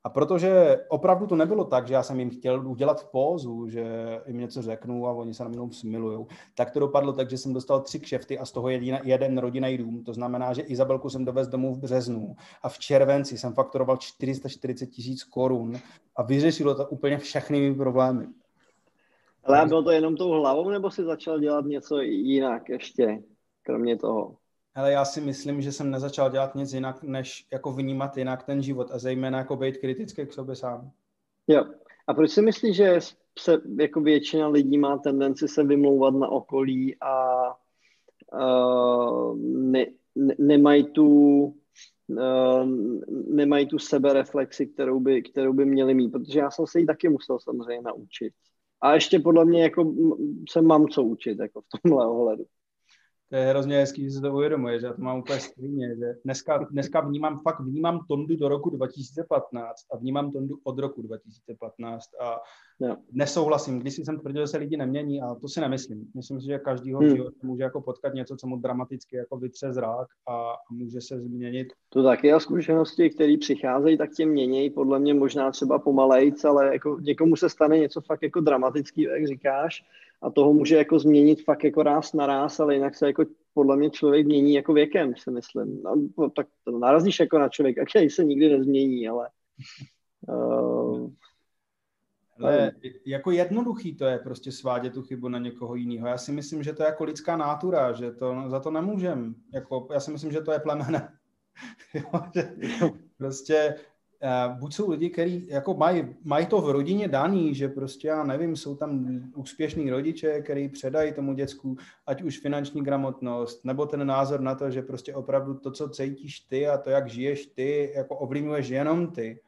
[SPEAKER 2] A protože opravdu to nebylo tak, že já jsem jim chtěl udělat pózu, že jim něco řeknu a oni se na mnou smilují, tak to dopadlo tak, že jsem dostal tři kšefty a z toho jeden, jeden rodinný dům. To znamená, že Izabelku jsem dovez domů v březnu a v červenci jsem faktoroval 440 tisíc korun a vyřešilo to úplně všechny mý problémy.
[SPEAKER 1] Ale bylo to jenom tou hlavou, nebo si začal dělat něco jinak ještě, kromě toho?
[SPEAKER 2] Ale já si myslím, že jsem nezačal dělat nic jinak, než jako vnímat jinak ten život a zejména jako být kritický k sobě sám.
[SPEAKER 1] Jo. A proč si myslíš, že se jako většina lidí má tendenci se vymlouvat na okolí a uh, ne, ne, nemají tu nemají tu sebereflexi, kterou by, kterou by měli mít, protože já jsem se jí taky musel samozřejmě naučit. A ještě podle mě jako se mám co učit jako v tomhle ohledu
[SPEAKER 2] to je hrozně hezký, že se to uvědomuje, že já to mám úplně stejně, že dneska, dneska vnímám, fakt vnímám Tondu do roku 2015 a vnímám Tondu od roku 2015 a jo. nesouhlasím, když jsem tvrdil, že se lidi nemění a to si nemyslím. Myslím si, že každýho hmm. život může jako potkat něco, co mu dramaticky jako vytře zrák a, a může se změnit.
[SPEAKER 1] To taky a zkušenosti, které přicházejí, tak tě mění, podle mě možná třeba pomalejc, ale jako někomu se stane něco fakt jako dramatický, jak říkáš, a toho může jako změnit fakt jako ráz na ráz, ale jinak se jako podle mě člověk mění jako věkem, si myslím. No, tak to narazíš jako na člověka, který se nikdy nezmění, ale... Uh,
[SPEAKER 2] ale jako jednoduchý to je prostě svádět tu chybu na někoho jiného. Já si myslím, že to je jako lidská nátura, že to za to nemůžem. Jako, já si myslím, že to je plemene. prostě Uh, buď jsou lidi, kteří jako mají, mají to v rodině daný, že prostě já nevím, jsou tam úspěšní rodiče, kteří předají tomu děcku, ať už finanční gramotnost, nebo ten názor na to, že prostě opravdu to, co cítíš ty a to, jak žiješ ty, jako ovlivňuješ jenom ty.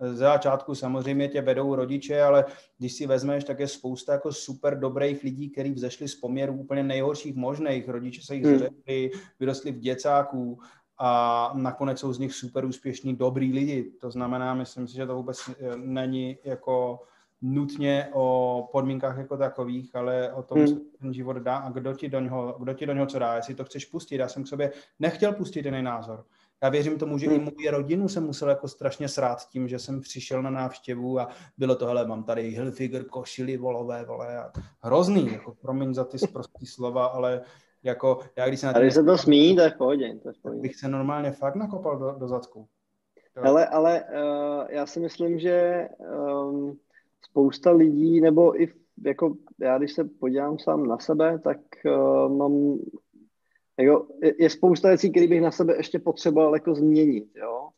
[SPEAKER 2] Z začátku samozřejmě tě vedou rodiče, ale když si vezmeš, tak je spousta jako super dobrých lidí, kteří vzešli z poměrů úplně nejhorších možných. Rodiče se jich hmm. zřekli, vyrostli v děcáků, a nakonec jsou z nich super úspěšní, dobrý lidi. To znamená, myslím si, že to vůbec eh, není jako nutně o podmínkách jako takových, ale o tom, hmm. co ten život dá a kdo ti, do něho, kdo ti do něho co dá, jestli to chceš pustit. Já jsem k sobě nechtěl pustit jiný názor. Já věřím tomu, že hmm. i moji rodinu jsem musel jako strašně srát tím, že jsem přišel na návštěvu a bylo to, hele, mám tady Hilfiger, košily, volové, vole, a hrozný, jako promiň za ty prostý slova, ale jako, já když se na
[SPEAKER 1] Ale se to smí, to je v pohodě. To je v pohodě.
[SPEAKER 2] Bych se normálně fakt nakopal do, do zadku.
[SPEAKER 1] Ale, ale uh, já si myslím, že um, spousta lidí, nebo i jako já, když se podívám sám na sebe, tak uh, mám, jako, je, je spousta věcí, které bych na sebe ještě potřeboval jako změnit, jo.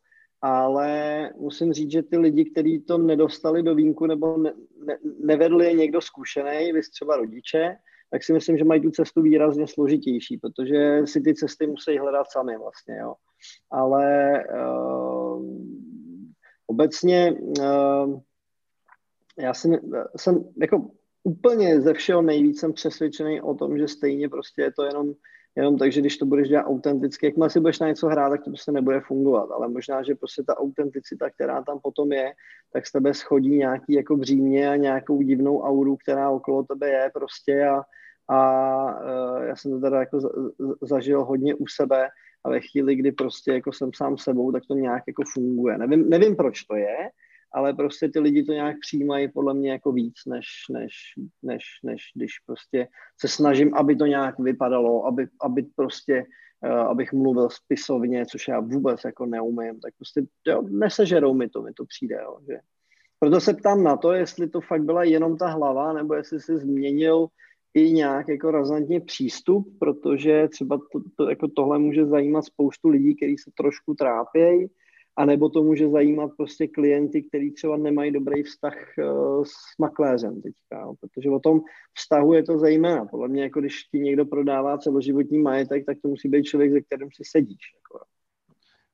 [SPEAKER 1] Ale musím říct, že ty lidi, kteří to nedostali do vínku nebo ne, ne, nevedli je někdo zkušený, vy třeba rodiče, tak si myslím, že mají tu cestu výrazně složitější, protože si ty cesty musí hledat sami vlastně, jo. Ale uh, obecně uh, já jsem, jsem jako úplně ze všeho nejvíc jsem přesvědčený o tom, že stejně prostě je to jenom jenom tak, že když to budeš dělat autenticky, jakmile si budeš na něco hrát, tak to prostě nebude fungovat, ale možná, že prostě ta autenticita, která tam potom je, tak z tebe schodí nějaký jako břímě a nějakou divnou auru, která okolo tebe je prostě a, a uh, já jsem to teda jako zažil hodně u sebe a ve chvíli, kdy prostě jako jsem sám sebou, tak to nějak jako funguje. Nevím, nevím proč to je, ale prostě ty lidi to nějak přijímají podle mě jako víc, než, než, než, než když prostě se snažím, aby to nějak vypadalo, aby, aby prostě, uh, abych mluvil spisovně, což já vůbec jako neumím, tak prostě jo, nesežerou mi to, mi to přijde, jo, že. Proto se ptám na to, jestli to fakt byla jenom ta hlava, nebo jestli si změnil i nějak jako razantně přístup, protože třeba to, to, jako tohle může zajímat spoustu lidí, kteří se trošku trápějí, a nebo to může zajímat prostě klienty, kteří třeba nemají dobrý vztah uh, s makléřem teďka, jo? protože o tom vztahu je to zejména. Podle mě, jako když ti někdo prodává celoživotní majetek, tak to musí být člověk, se kterým si sedíš. Jako.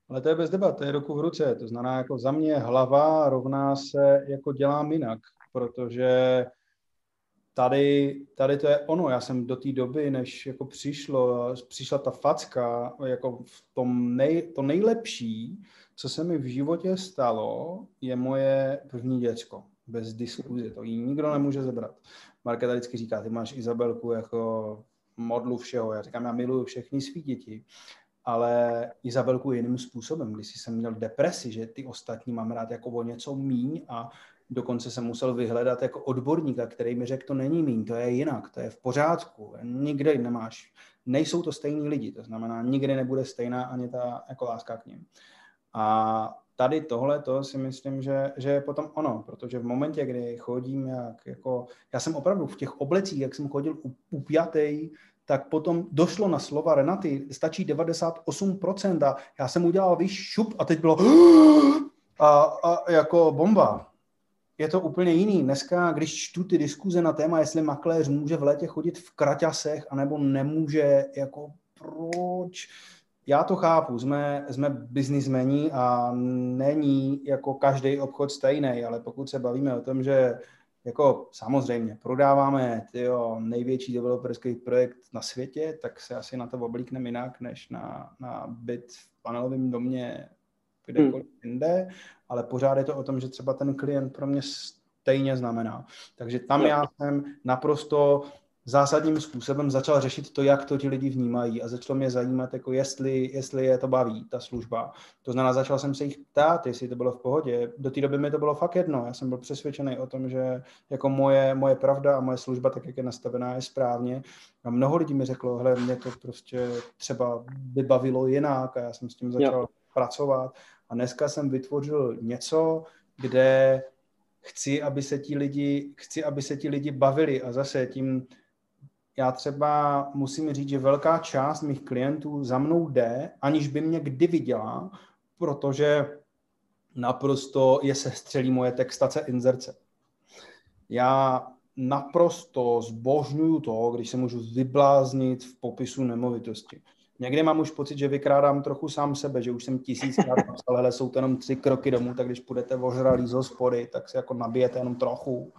[SPEAKER 2] Ale to je bez debat, to je roku v ruce. To znamená, jako za mě hlava rovná se, jako dělám jinak, protože tady, tady to je ono. Já jsem do té doby, než jako přišlo, přišla ta facka, jako v tom nej, to nejlepší, co se mi v životě stalo, je moje první děcko. Bez diskuze. To jí nikdo nemůže zebrat. Markéta vždycky říká, ty máš Izabelku jako modlu všeho. Já říkám, já miluju všechny svý děti, ale Izabelku jiným způsobem. Když jsem měl depresi, že ty ostatní mám rád jako o něco míň a dokonce jsem musel vyhledat jako odborníka, který mi řekl, to není míň, to je jinak, to je v pořádku, nikde nemáš, nejsou to stejní lidi, to znamená, nikdy nebude stejná ani ta jako láska k ním. A tady tohle to si myslím, že, že je potom ono, protože v momentě, kdy chodím jak, jako, já jsem opravdu v těch oblecích, jak jsem chodil upjatej, tak potom došlo na slova Renaty, stačí 98% a já jsem udělal víš šup a teď bylo a, a jako bomba. Je to úplně jiný. Dneska, když čtu ty diskuze na téma, jestli makléř může v létě chodit v kraťasech, anebo nemůže, jako proč, já to chápu, jsme, jsme biznismeni a není jako každý obchod stejný, ale pokud se bavíme o tom, že jako samozřejmě prodáváme tyjo, největší developerský projekt na světě, tak se asi na to oblíkneme jinak, než na, na byt v panelovém domě kdekoliv hmm. jinde, ale pořád je to o tom, že třeba ten klient pro mě stejně znamená. Takže tam já jsem naprosto zásadním způsobem začal řešit to, jak to ti lidi vnímají a začalo mě zajímat, jako jestli, jestli je to baví, ta služba. To znamená, začal jsem se jich ptát, jestli to bylo v pohodě. Do té doby mi to bylo fakt jedno. Já jsem byl přesvědčený o tom, že jako moje, moje pravda a moje služba, tak jak je nastavená, je správně. A mnoho lidí mi řeklo, hele, mě to prostě třeba vybavilo jinak a já jsem s tím začal jo. pracovat. A dneska jsem vytvořil něco, kde chci, aby se ti lidi, chci, aby se ti lidi bavili a zase tím já třeba musím říct, že velká část mých klientů za mnou jde, aniž by mě kdy viděla, protože naprosto je sestřelí moje textace inzerce. Já naprosto zbožňuju to, když se můžu vybláznit v popisu nemovitosti. Někdy mám už pocit, že vykrádám trochu sám sebe, že už jsem tisíckrát napsal, hele, jsou to jenom tři kroky domů, tak když půjdete ožralý z hospody, tak si jako nabijete jenom trochu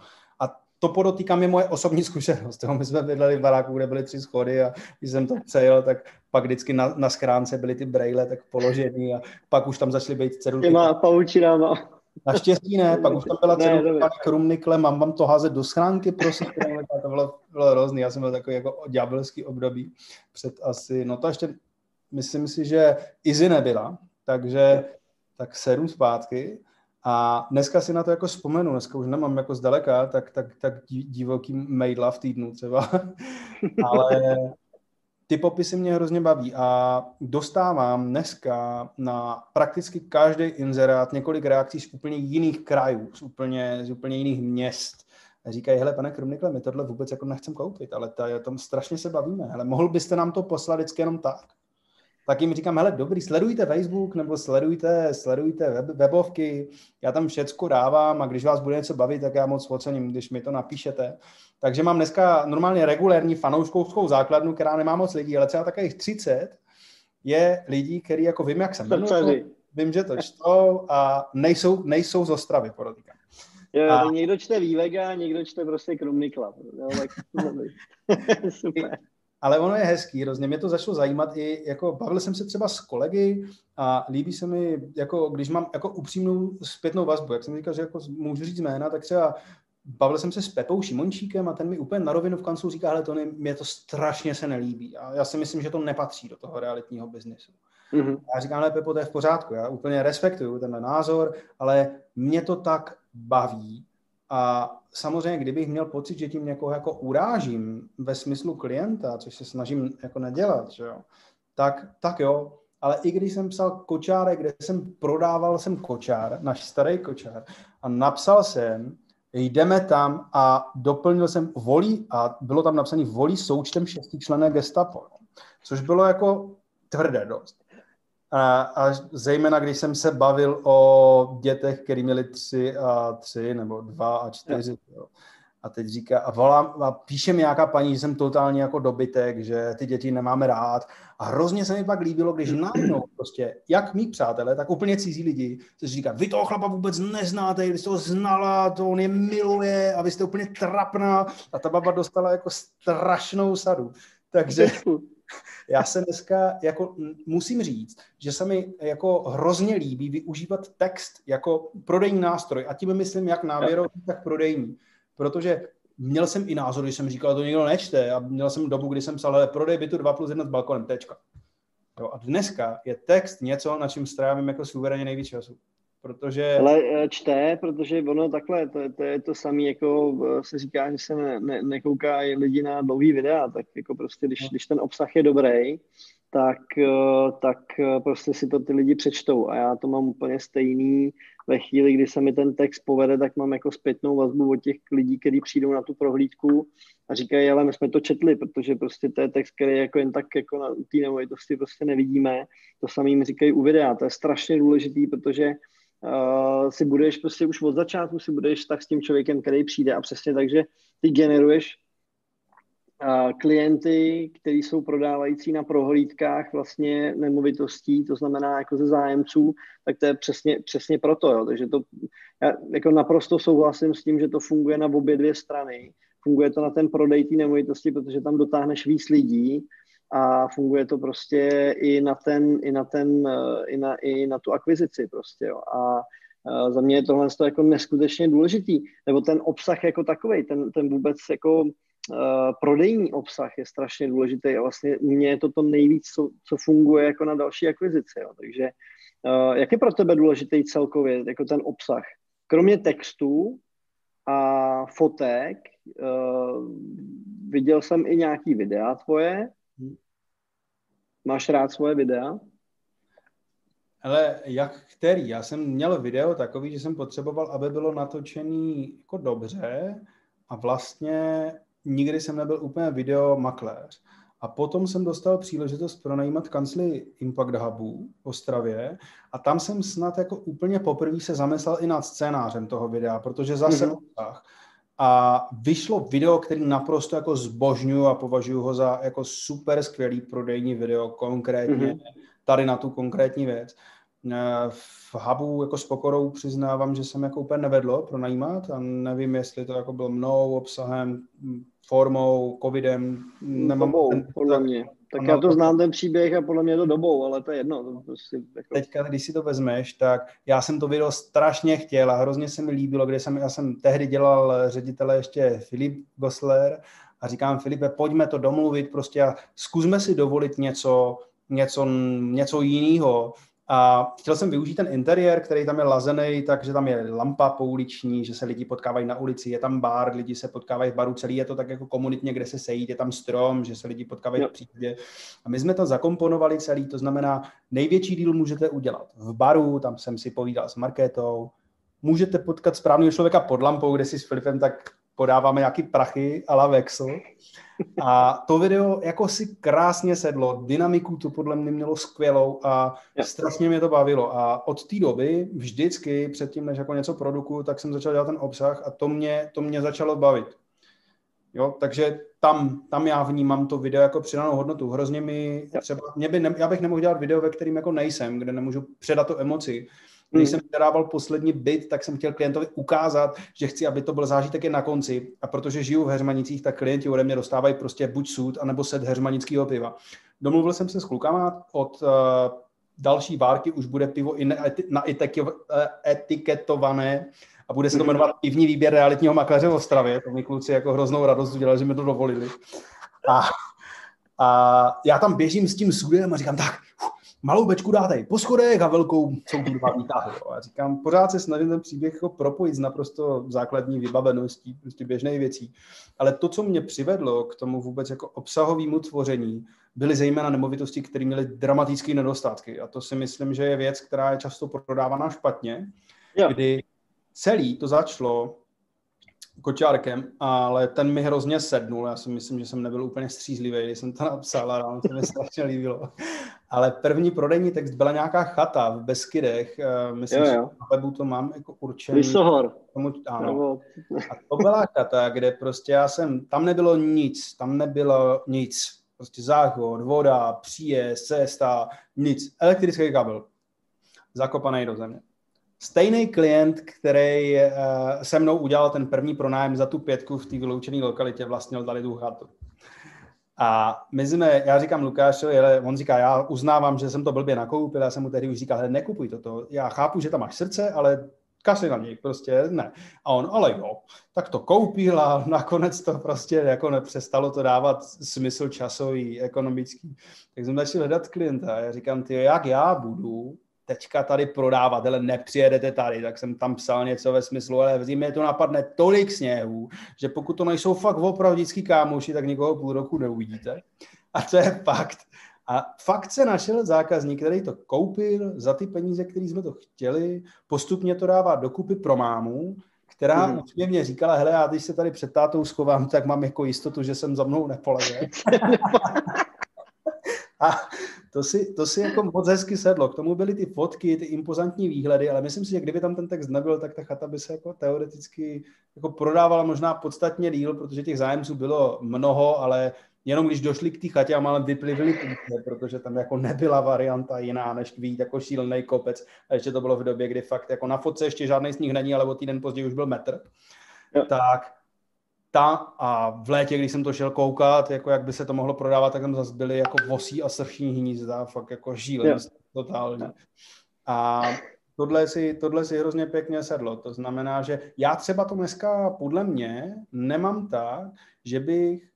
[SPEAKER 2] to podotýkám je moje osobní zkušenost. Jo. My jsme bydleli v baráku, kde byly tři schody a když jsem to přejel, tak pak vždycky na, na schránce byly ty brejle tak položený a pak už tam začaly být cedulky.
[SPEAKER 1] Těma paučinama.
[SPEAKER 2] Naštěstí ne, pak už tam byla cedulka krumnikle, mám vám to házet do schránky, prosím, to bylo, bylo hrozný, já jsem byl takový jako ďábelský období před asi, no to ještě, myslím si, že Izzy nebyla, takže tak sedm zpátky a dneska si na to jako vzpomenu, dneska už nemám jako zdaleka tak, tak, tak divoký maila v týdnu třeba, ale ty popisy mě hrozně baví a dostávám dneska na prakticky každý inzerát několik reakcí z úplně jiných krajů, z úplně, z úplně jiných měst. Říkají, hele, pane Krumnikle, my tohle vůbec jako nechcem koupit, ale to, tom strašně se bavíme. Hele, mohl byste nám to poslat vždycky jenom tak? tak jim říkám, hele, dobrý, sledujte Facebook nebo sledujte, sledujte web, webovky, já tam všecko dávám a když vás bude něco bavit, tak já moc ocením, když mi to napíšete. Takže mám dneska normálně regulérní fanouškovskou základnu, která nemá moc lidí, ale třeba takových 30 je lidí, který jako vím, jak jsem jmenuje, vím, že to čtou a nejsou, nejsou z Ostravy, podotýkám.
[SPEAKER 1] Jo, a... někdo čte Vývega, někdo čte prostě Krumnikla. Jo, tak
[SPEAKER 2] Super ale ono je hezký, hrozně mě to začalo zajímat i, jako bavil jsem se třeba s kolegy a líbí se mi, jako když mám jako upřímnou zpětnou vazbu, jak jsem říkal, že jako můžu říct jména, tak třeba bavil jsem se s Pepou Šimončíkem a ten mi úplně na rovinu v kanclu říká, ale to ne, mě to strašně se nelíbí. A já si myslím, že to nepatří do toho realitního biznesu. Mm-hmm. Já říkám, ale Pepo, to je v pořádku, já úplně respektuju ten názor, ale mě to tak baví. A samozřejmě, kdybych měl pocit, že tím někoho jako urážím ve smyslu klienta, což se snažím jako nedělat, že jo, tak, tak jo, ale i když jsem psal kočáre, kde jsem prodával jsem kočár, náš starý kočár, a napsal jsem, jdeme tam a doplnil jsem volí, a bylo tam napsané volí součtem šestičlené gestapo, což bylo jako tvrdé dost. A, a zejména, když jsem se bavil o dětech, který měli tři a tři, nebo dva a čtyři. Jo. A teď říká, a volám, a píše mi nějaká paní, že jsem totálně jako dobytek, že ty děti nemáme rád. A hrozně se mi pak líbilo, když najednou prostě, jak mý přátelé, tak úplně cizí lidi, co si říká, vy toho chlapa vůbec neznáte, vy jste ho znala, to on je miluje a vy jste úplně trapná. A ta baba dostala jako strašnou sadu. Takže já se dneska jako musím říct, že se mi jako hrozně líbí využívat text jako prodejní nástroj a tím myslím jak návěrový, tak prodejní. Protože měl jsem i názor, když jsem říkal, to nikdo nečte a měl jsem dobu, kdy jsem psal, ale prodej bytu 2 plus 1 s balkonem, tečka. Jo, a dneska je text něco, na čím strávím jako suverénně nejvíc času protože...
[SPEAKER 1] Ale eh, čte, protože ono takhle, to, to je to samé, jako eh, se říká, že se ne, ne, nekouká lidi na dlouhý videa, tak jako prostě, když, no. když ten obsah je dobrý, tak, eh, tak prostě si to ty lidi přečtou a já to mám úplně stejný ve chvíli, kdy se mi ten text povede, tak mám jako zpětnou vazbu od těch lidí, kteří přijdou na tu prohlídku a říkají, ale my jsme to četli, protože prostě to je text, který jako jen tak jako na té nemovitosti prostě nevidíme. To samý mi říkají u videa. To je strašně důležitý, protože uh, si budeš prostě už od začátku si budeš tak s tím člověkem, který přijde a přesně takže ty generuješ klienty, kteří jsou prodávající na prohlídkách vlastně nemovitostí, to znamená jako ze zájemců, tak to je přesně, přesně proto, jo. takže to já jako naprosto souhlasím s tím, že to funguje na obě dvě strany, funguje to na ten prodej té nemovitosti, protože tam dotáhneš víc lidí, a funguje to prostě i na ten, i na ten, i na, i na tu akvizici prostě, jo. A eh, za mě je tohle jako neskutečně důležitý, nebo ten obsah jako takový, ten, ten vůbec jako uh, prodejní obsah je strašně důležitý a vlastně u mě je to to nejvíc, co, co funguje jako na další akvizici, jo. takže uh, jak je pro tebe důležitý celkově jako ten obsah? Kromě textů a fotek, uh, viděl jsem i nějaký videa tvoje, Máš rád svoje videa?
[SPEAKER 2] Ale jak který? Já jsem měl video takový, že jsem potřeboval, aby bylo natočený jako dobře a vlastně nikdy jsem nebyl úplně video makléř. A potom jsem dostal příležitost pronajímat kancli Impact Hubu v Ostravě a tam jsem snad jako úplně poprvé se zamyslel i nad scénářem toho videa, protože zase mm-hmm. obsah a vyšlo video, který naprosto jako zbožňuju a považuji ho za jako super skvělý prodejní video, konkrétně mm-hmm. tady na tu konkrétní věc. Eh, v Hubu jako s pokorou přiznávám, že jsem jako úplně nevedlo pronajímat a nevím, jestli to jako bylo mnou, obsahem, formou, covidem.
[SPEAKER 1] Nemám Dobou, ten, podle mě. Tak ano, já to znám ten příběh a podle mě je to dobou, ale to je jedno. To prostě
[SPEAKER 2] jako... Teďka, když si to vezmeš, tak já jsem to video strašně chtěl a hrozně se mi líbilo, kde jsem, já jsem tehdy dělal ředitele ještě Filip Gosler a říkám, Filipe, pojďme to domluvit prostě a zkusme si dovolit něco, něco, něco jiného, a chtěl jsem využít ten interiér, který tam je lazený, takže tam je lampa pouliční, že se lidi potkávají na ulici, je tam bar, lidi se potkávají v baru, celý je to tak jako komunitně, kde se sejít, je tam strom, že se lidi potkávají v přírodě. A my jsme to zakomponovali celý, to znamená, největší díl můžete udělat v baru, tam jsem si povídal s Markétou, můžete potkat správného člověka pod lampou, kde si s Filipem tak podáváme nějaký prachy a la Vexel. A to video jako si krásně sedlo, dynamiku to podle mě mělo skvělou a strašně mě to bavilo. A od té doby vždycky předtím, než jako něco produkuju, tak jsem začal dělat ten obsah a to mě, to mě začalo bavit. Jo, takže tam, tam já vnímám to video jako přidanou hodnotu. Hrozně mi třeba, mě by ne, já bych nemohl dělat video, ve kterým jako nejsem, kde nemůžu předat tu emoci. Když hmm. jsem předával poslední byt, tak jsem chtěl klientovi ukázat, že chci, aby to byl zážitek i na konci. A protože žiju v Heřmanicích, tak klienti ode mě dostávají prostě buď sud, anebo set heřmanického piva. Domluvil jsem se s klukama od uh, další várky už bude pivo i na, na etiketované a bude se to jmenovat pivní výběr realitního makléře v Ostravě. To mi kluci jako hroznou radost udělali, že mi to dovolili. A, a já tam běžím s tím sudem a říkám, tak, malou bečku dáte po schodech a velkou jsou kurva výtahy. A říkám, pořád se snažím ten příběh jako propojit s naprosto základní vybaveností, prostě běžné věcí. Ale to, co mě přivedlo k tomu vůbec jako obsahovému tvoření, byly zejména nemovitosti, které měly dramatické nedostatky. A to si myslím, že je věc, která je často prodávaná špatně, jo. kdy celý to začalo kočárkem, ale ten mi hrozně sednul. Já si myslím, že jsem nebyl úplně střízlivý, když jsem to napsal a ráno se mi strašně líbilo. Ale první prodejní text byla nějaká chata v Beskydech. Eh, myslím, jo, jo. že na webu to mám jako určený.
[SPEAKER 1] Vysohor.
[SPEAKER 2] Tomu, ano. A to byla chata, kde prostě já jsem, tam nebylo nic, tam nebylo nic. Prostě záchod, voda, příjezd, cesta, nic. Elektrický kabel. Zakopaný do země stejný klient, který uh, se mnou udělal ten první pronájem za tu pětku v té vyloučené lokalitě, vlastnil tady tu chatu. A my jsme, já říkám Lukášovi, ale on říká, já uznávám, že jsem to blbě nakoupil, já jsem mu tehdy už říkal, hele, nekupuj toto, já chápu, že tam máš srdce, ale kasy na něj, prostě ne. A on, ale jo, tak to koupil a nakonec to prostě jako nepřestalo to dávat smysl časový, ekonomický. Tak jsem začal hledat klienta. Já říkám, ty, jak já budu teďka tady prodávat, ale nepřijedete tady, tak jsem tam psal něco ve smyslu, ale v zimě to napadne tolik sněhů, že pokud to nejsou fakt opravdický kámoši, tak nikoho půl roku neuvidíte. A to je fakt. A fakt se našel zákazník, který to koupil za ty peníze, které jsme to chtěli, postupně to dává dokupy pro mámu, která mm. úsměvně říkala, hele, já když se tady před tátou schovám, tak mám jako jistotu, že jsem za mnou nepoleze. A to si, to si jako moc hezky sedlo. K tomu byly ty fotky, ty impozantní výhledy, ale myslím si, že kdyby tam ten text nebyl, tak ta chata by se jako teoreticky jako prodávala možná podstatně díl, protože těch zájemců bylo mnoho, ale jenom když došli k té chatě a málem vyplivili půjde, protože tam jako nebyla varianta jiná, než vít jako šílený kopec. A ještě to bylo v době, kdy fakt jako na fotce ještě žádný sníh není, ale o týden později už byl metr. Jo. Tak ta a v létě, když jsem to šel koukat, jako jak by se to mohlo prodávat, tak tam zase byly jako vosí a srční hnízda, fakt jako žíle, totálně. A tohle si, tohle si hrozně pěkně sedlo. To znamená, že já třeba to dneska podle mě nemám tak, že bych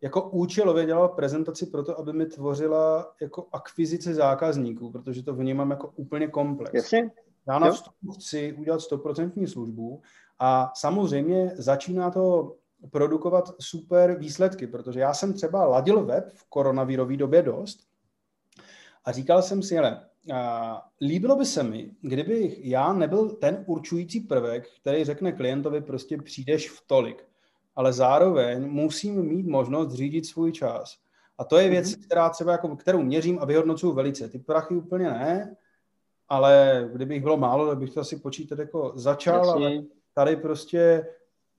[SPEAKER 2] jako účelově dělal prezentaci pro to, aby mi tvořila jako akvizice zákazníků, protože to vnímám jako úplně komplex.
[SPEAKER 1] Jasně.
[SPEAKER 2] Já na vstupu chci udělat 100% službu a samozřejmě začíná to produkovat super výsledky, protože já jsem třeba ladil web v koronavirové době dost a říkal jsem si, ale líbilo by se mi, kdybych já nebyl ten určující prvek, který řekne klientovi prostě přijdeš v tolik, ale zároveň musím mít možnost řídit svůj čas. A to je věc, mm-hmm. která třeba jako, kterou měřím a vyhodnocuju velice. Ty prachy úplně ne, ale kdybych bylo málo, tak bych to asi počítat jako začal, Jasně. ale tady prostě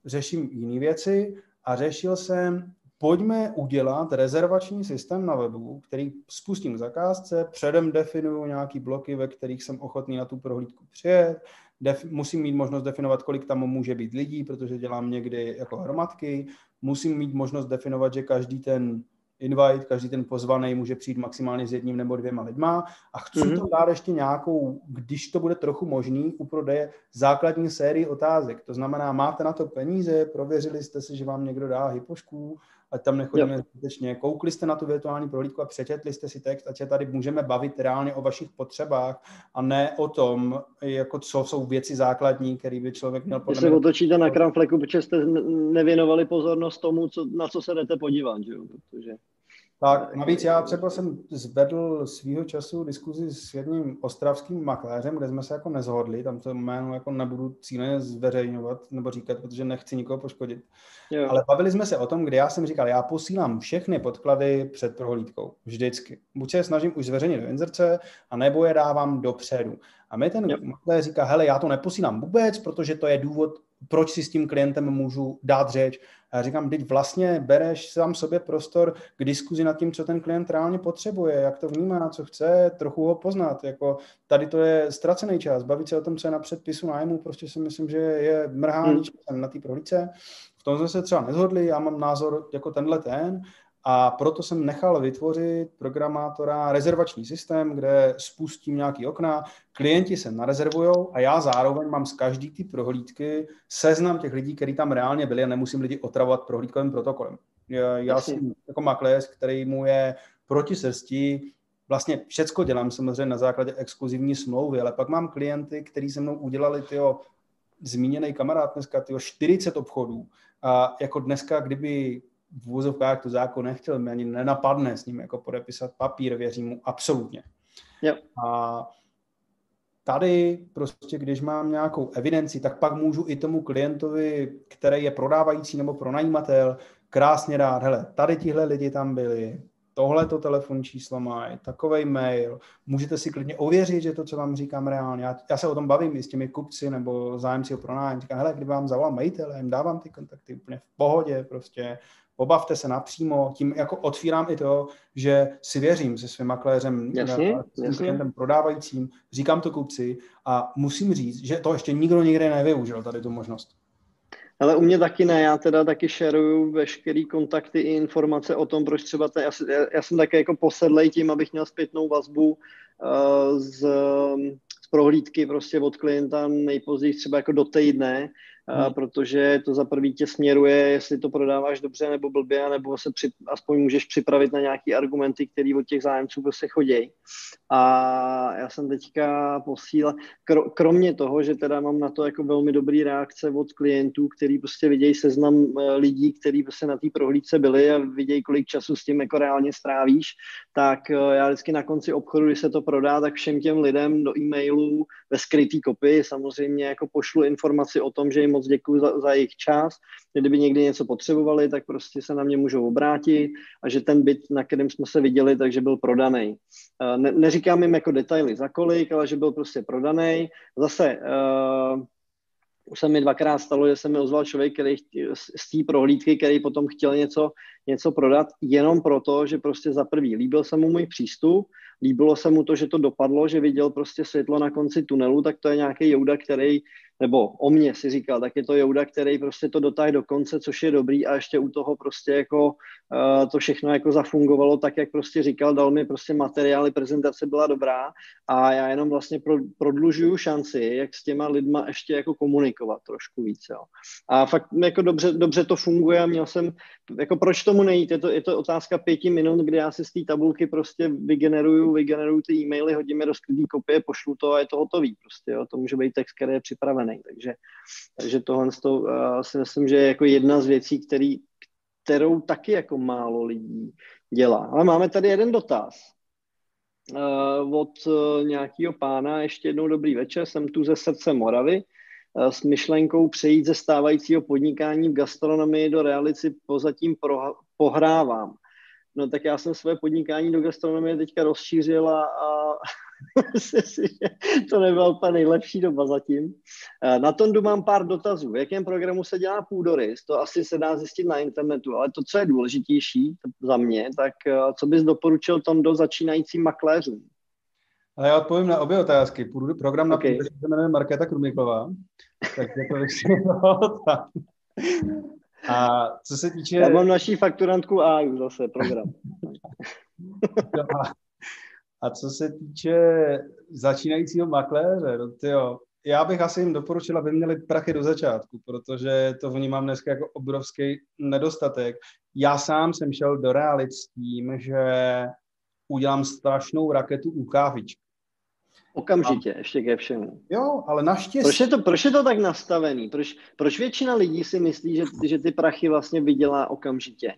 [SPEAKER 2] řeším jiné věci a řešil jsem, pojďme udělat rezervační systém na webu, který spustím k zakázce, předem definuju nějaký bloky, ve kterých jsem ochotný na tu prohlídku přijet, def, musím mít možnost definovat, kolik tam může být lidí, protože dělám někdy jako hromadky, musím mít možnost definovat, že každý ten invite, každý ten pozvaný může přijít maximálně s jedním nebo dvěma lidma a chci mm-hmm. to dát ještě nějakou, když to bude trochu možný, u prodeje základní sérii otázek. To znamená, máte na to peníze, prověřili jste si, že vám někdo dá hypošku, ať tam nechodíme zbytečně. Koukli jste na tu virtuální prohlídku a přečetli jste si text, ať se tady můžeme bavit reálně o vašich potřebách a ne o tom, jako co jsou věci základní, které by člověk měl
[SPEAKER 1] podle se otočíte na kramfleku, protože jste nevěnovali pozornost tomu, co, na co se jdete podívat, že jo? Protože...
[SPEAKER 2] Tak, navíc já třeba jsem zvedl svýho času diskuzi s jedním ostravským makléřem, kde jsme se jako nezhodli, tam to jméno jako nebudu cíleně zveřejňovat nebo říkat, protože nechci nikoho poškodit. Jo. Ale bavili jsme se o tom, kde já jsem říkal, já posílám všechny podklady před prohlídkou, vždycky. Buď se je snažím už zveřejnit do inzerce, a nebo je dávám dopředu. A mi ten makléř říká, hele, já to neposílám vůbec, protože to je důvod, proč si s tím klientem můžu dát řeč. A já říkám, teď vlastně bereš sám sobě prostor k diskuzi nad tím, co ten klient reálně potřebuje, jak to vnímá, co chce, trochu ho poznat. Jako tady to je ztracený čas. Bavit se o tom, co je na předpisu nájmu, prostě si myslím, že je mrhání hmm. na té prohlídce. V tom jsme se třeba nezhodli, já mám názor jako tenhle ten a proto jsem nechal vytvořit programátora rezervační systém, kde spustím nějaký okna, klienti se narezervují a já zároveň mám z každý ty prohlídky seznam těch lidí, kteří tam reálně byli a nemusím lidi otravovat prohlídkovým protokolem. Já, já jsem jako makléř, který mu je proti srsti, vlastně všecko dělám samozřejmě na základě exkluzivní smlouvy, ale pak mám klienty, kteří se mnou udělali tyjo, zmíněný kamarád dneska, tyjo, 40 obchodů. A jako dneska, kdyby v vůzovkách to zákon nechtěl, mi ani nenapadne s ním jako podepisat papír, věřím mu absolutně.
[SPEAKER 1] Yep.
[SPEAKER 2] A tady prostě, když mám nějakou evidenci, tak pak můžu i tomu klientovi, který je prodávající nebo pronajímatel, krásně dát, hele, tady tihle lidi tam byli, tohle to telefonní číslo mají, takový mail, můžete si klidně ověřit, že to, co vám říkám reálně. Já, já se o tom bavím i s těmi kupci nebo zájemci o pronájem. Říkám, hele, kdyby vám zavolal majitel, já jim dávám ty kontakty úplně v pohodě, prostě pobavte se napřímo, tím jako otvírám i to, že si věřím se svým makléřem,
[SPEAKER 1] jasně,
[SPEAKER 2] s klientem prodávajícím, říkám to kupci a musím říct, že to ještě nikdo nikdy nevyužil, tady tu možnost.
[SPEAKER 1] Ale u mě taky ne, já teda taky šeruju veškerý kontakty i informace o tom, proč třeba, ten, já, já jsem také jako posedlej tím, abych měl zpětnou vazbu uh, z, z prohlídky prostě od klienta nejpozději třeba jako do týdne, hmm. protože to za prvý tě směruje, jestli to prodáváš dobře nebo blbě, nebo se při, aspoň můžeš připravit na nějaké argumenty, které od těch zájemců prostě chodí. A já jsem teďka posílal, kro, kromě toho, že teda mám na to jako velmi dobrý reakce od klientů, který prostě vidějí seznam eh, lidí, kteří prostě na té prohlídce byli a vidějí, kolik času s tím jako reálně strávíš, tak eh, já vždycky na konci obchodu, když se to prodá, tak všem těm lidem do e-mailů ve skrytý kopii samozřejmě jako pošlu informaci o tom, že jim moc děkuji za, za jejich čas. Kdyby někdy něco potřebovali, tak prostě se na mě můžou obrátit a že ten byt, na kterém jsme se viděli, takže byl prodaný. Eh, ne, neříkám jim jako detaily za kolik, ale že byl prostě prodaný. Zase uh, už se mi dvakrát stalo, že se mi ozval člověk, který z té prohlídky, který potom chtěl něco, něco prodat, jenom proto, že prostě za prvý líbil se mu můj přístup, líbilo se mu to, že to dopadlo, že viděl prostě světlo na konci tunelu, tak to je nějaký Jouda, který nebo o mě si říkal, tak je to Jouda, který prostě to dotáhl do konce, což je dobrý a ještě u toho prostě jako uh, to všechno jako zafungovalo tak, jak prostě říkal, dal mi prostě materiály, prezentace byla dobrá a já jenom vlastně pro, prodlužuju šanci, jak s těma lidma ještě jako komunikovat trošku víc, jo. A fakt jako dobře, dobře to funguje měl jsem, jako proč tomu nejít, je to, je to otázka pěti minut, kdy já si z té tabulky prostě vygeneruju, vygeneruju ty e-maily, hodím je do sklidný kopie, pošlu to a je to hotový prostě, jo. To může být text, který je připraven připravený. Takže, takže tohle to, uh, si myslím, že je jako jedna z věcí, který, kterou taky jako málo lidí dělá. Ale máme tady jeden dotaz uh, od uh, nějakého pána. Ještě jednou dobrý večer, jsem tu ze srdce Moravy s myšlenkou přejít ze stávajícího podnikání v gastronomii do realici pozatím pro, pohrávám. No tak já jsem své podnikání do gastronomie teďka rozšířil a, si, to nebyla úplně nejlepší doba zatím. Eh, na Tondu mám pár dotazů. V jakém programu se dělá půdorys? To asi se dá zjistit na internetu, ale to, co je důležitější za mě, tak eh, co bys doporučil Tondo začínajícím makléřům?
[SPEAKER 2] Ale já odpovím na obě otázky. Půjdu program na okay. se jmenuje Markéta Krumiklová. Tak to A co se týče...
[SPEAKER 1] Já mám naší fakturantku A už zase program.
[SPEAKER 2] A co se týče začínajícího makléře, no tyjo, já bych asi jim doporučil, aby měli prachy do začátku, protože to vnímám dneska jako obrovský nedostatek. Já sám jsem šel do realit s tím, že udělám strašnou raketu u kávičky.
[SPEAKER 1] Okamžitě, a... ještě ke všemu.
[SPEAKER 2] Jo, ale naštěstí...
[SPEAKER 1] Proč je to, proč je to tak nastavený? Proč, proč většina lidí si myslí, že, že ty prachy vlastně vydělá okamžitě?